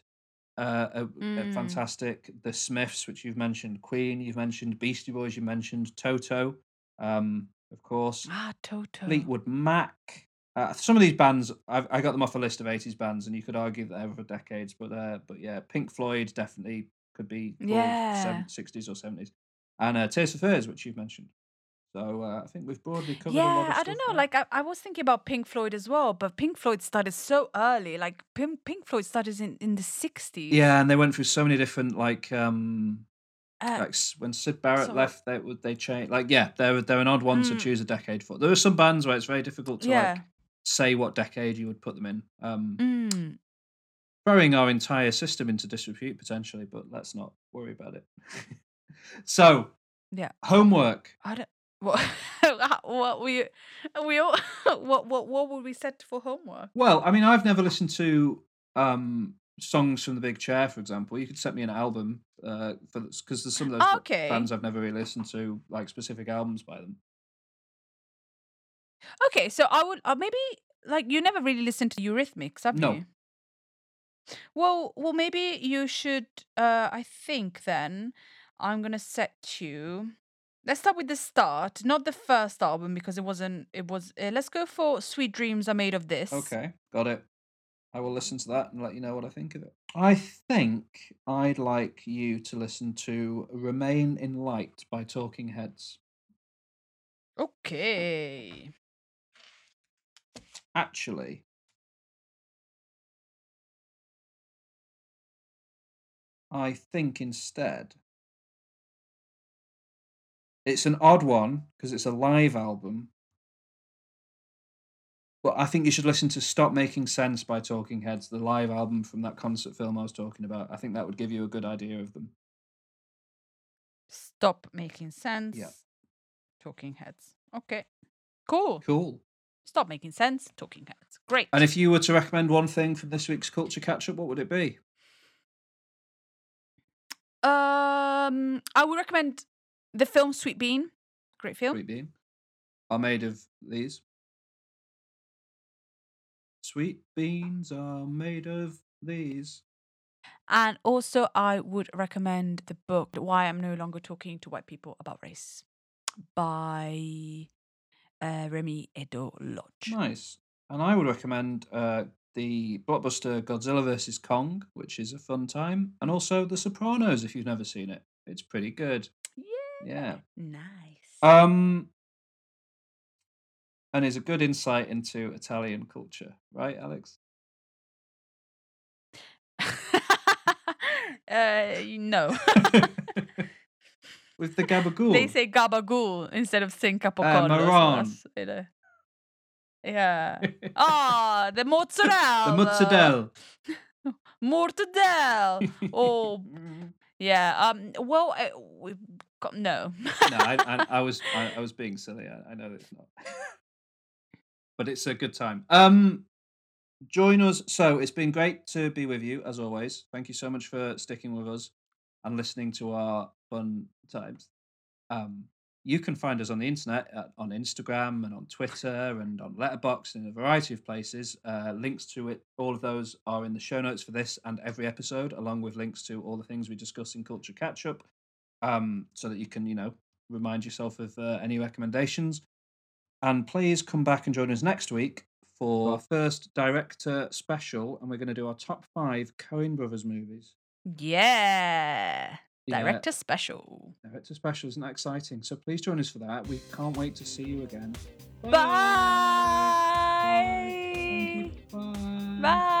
B: uh, a, a
C: Mm.
B: fantastic. The Smiths, which you've mentioned, Queen, you've mentioned Beastie Boys, you mentioned Toto, um, of course,
C: Ah, Toto.
B: Fleetwood Mac. Uh, some of these bands, I've, I got them off a list of '80s bands, and you could argue that for decades, but uh, but yeah, Pink Floyd definitely could be
C: Yeah.
B: seven- 60s or 70s, and uh, Tears for Fears, which you've mentioned. So uh, I think we've broadly covered. a lot
C: Yeah, I don't know.
B: there.
C: Like I, I was thinking about Pink Floyd as well, but Pink Floyd started so early. Like Pink, Pink Floyd started in, in the sixties.
B: yeah, and they went through so many different like um
C: Uh,
B: like when Syd Barrett
C: so-
B: left, they would they change. Like yeah, they're they're an odd one to
C: Mm.
B: choose a decade for. There are some bands where it's very difficult to
C: Yeah.
B: like say what decade you would put them in. Um,
C: mm,
B: throwing our entire system into disrepute potentially, but let's not worry about it. so
C: Yeah.
B: homework.
C: I don't. What? what we we all what what what would we set for homework?
B: Well, I mean, I've never listened to um songs from the Big Chair, for example. You could set me an album uh, for because there's some of those
C: Okay.
B: bands I've never really listened to, like specific albums by them.
C: Okay, so I would uh, maybe like you never really listened to Eurythmics, have
B: No.
C: you? Well, well, maybe you should. Uh, I think then I'm gonna set you. Let's start with the start, not the first album because it wasn't. It was. Uh, let's go for "Sweet Dreams Are Made of This."
B: Okay, got it. I will listen to that and let you know what I think of it. I think I'd like you to listen to "Remain in Light" by Talking Heads.
C: Okay.
B: Actually, I think instead it's an odd one because it's a live album. But I think you should listen to Stop Making Sense by Talking Heads, the live album from that concert film I was talking about. I think that would give you a good idea of them.
C: Stop making sense. Yeah. Talking Heads. Okay. Cool.
B: Cool.
C: Stop making sense. Talking Heads. Great.
B: And if you were to recommend one thing from this week's Culture Catch Up, what would it be?
C: Um, I would recommend the film Sweet Bean. Great film.
B: Sweet bean. Are made of these. Sweet beans are made of these.
C: And also, I would recommend the book "Why I'm No Longer Talking to White People About Race" by uh, Reni Eddo-Lodge.
B: Nice. And I would recommend uh, the blockbuster Godzilla vs. Kong, which is a fun time, and also The Sopranos if you've never seen it. It's pretty good. Yeah.
C: Nice.
B: Um, and is a good insight into Italian culture, right, Alex?
C: uh, no.
B: With the gabagool.
C: they say gabagool instead of saying
B: Uh,
C: capocollo.
B: Maron.
C: that's, you know. Yeah. Ah, the mozzarella.
B: the mozzarella.
C: Mortadelle. oh, yeah. Um. Well, uh, no.
B: no, I, I, I was I, I was being silly. I, know it's not, but it's a good time. Um, join us. So it's been great to be with you as always. Thank you so much for sticking with us and listening to our fun times. Um, you can find us on the internet at, on Instagram and on Twitter and on Letterboxd in a variety of places. Uh, links to it, all of those are in the show notes for this and every episode, along with links to all the things we discuss in Culture Catch Up um, so that you can, you know, remind yourself of uh, any recommendations. And please come back and join us next week for our first director special, and we're going to do our top five Coen Brothers movies.
C: yeah.
B: Yeah,
C: Director special.
B: director special isn't that exciting? So please join us for that. We can't wait to see you again.
C: Bye.
B: Thank you. Bye.
C: Bye.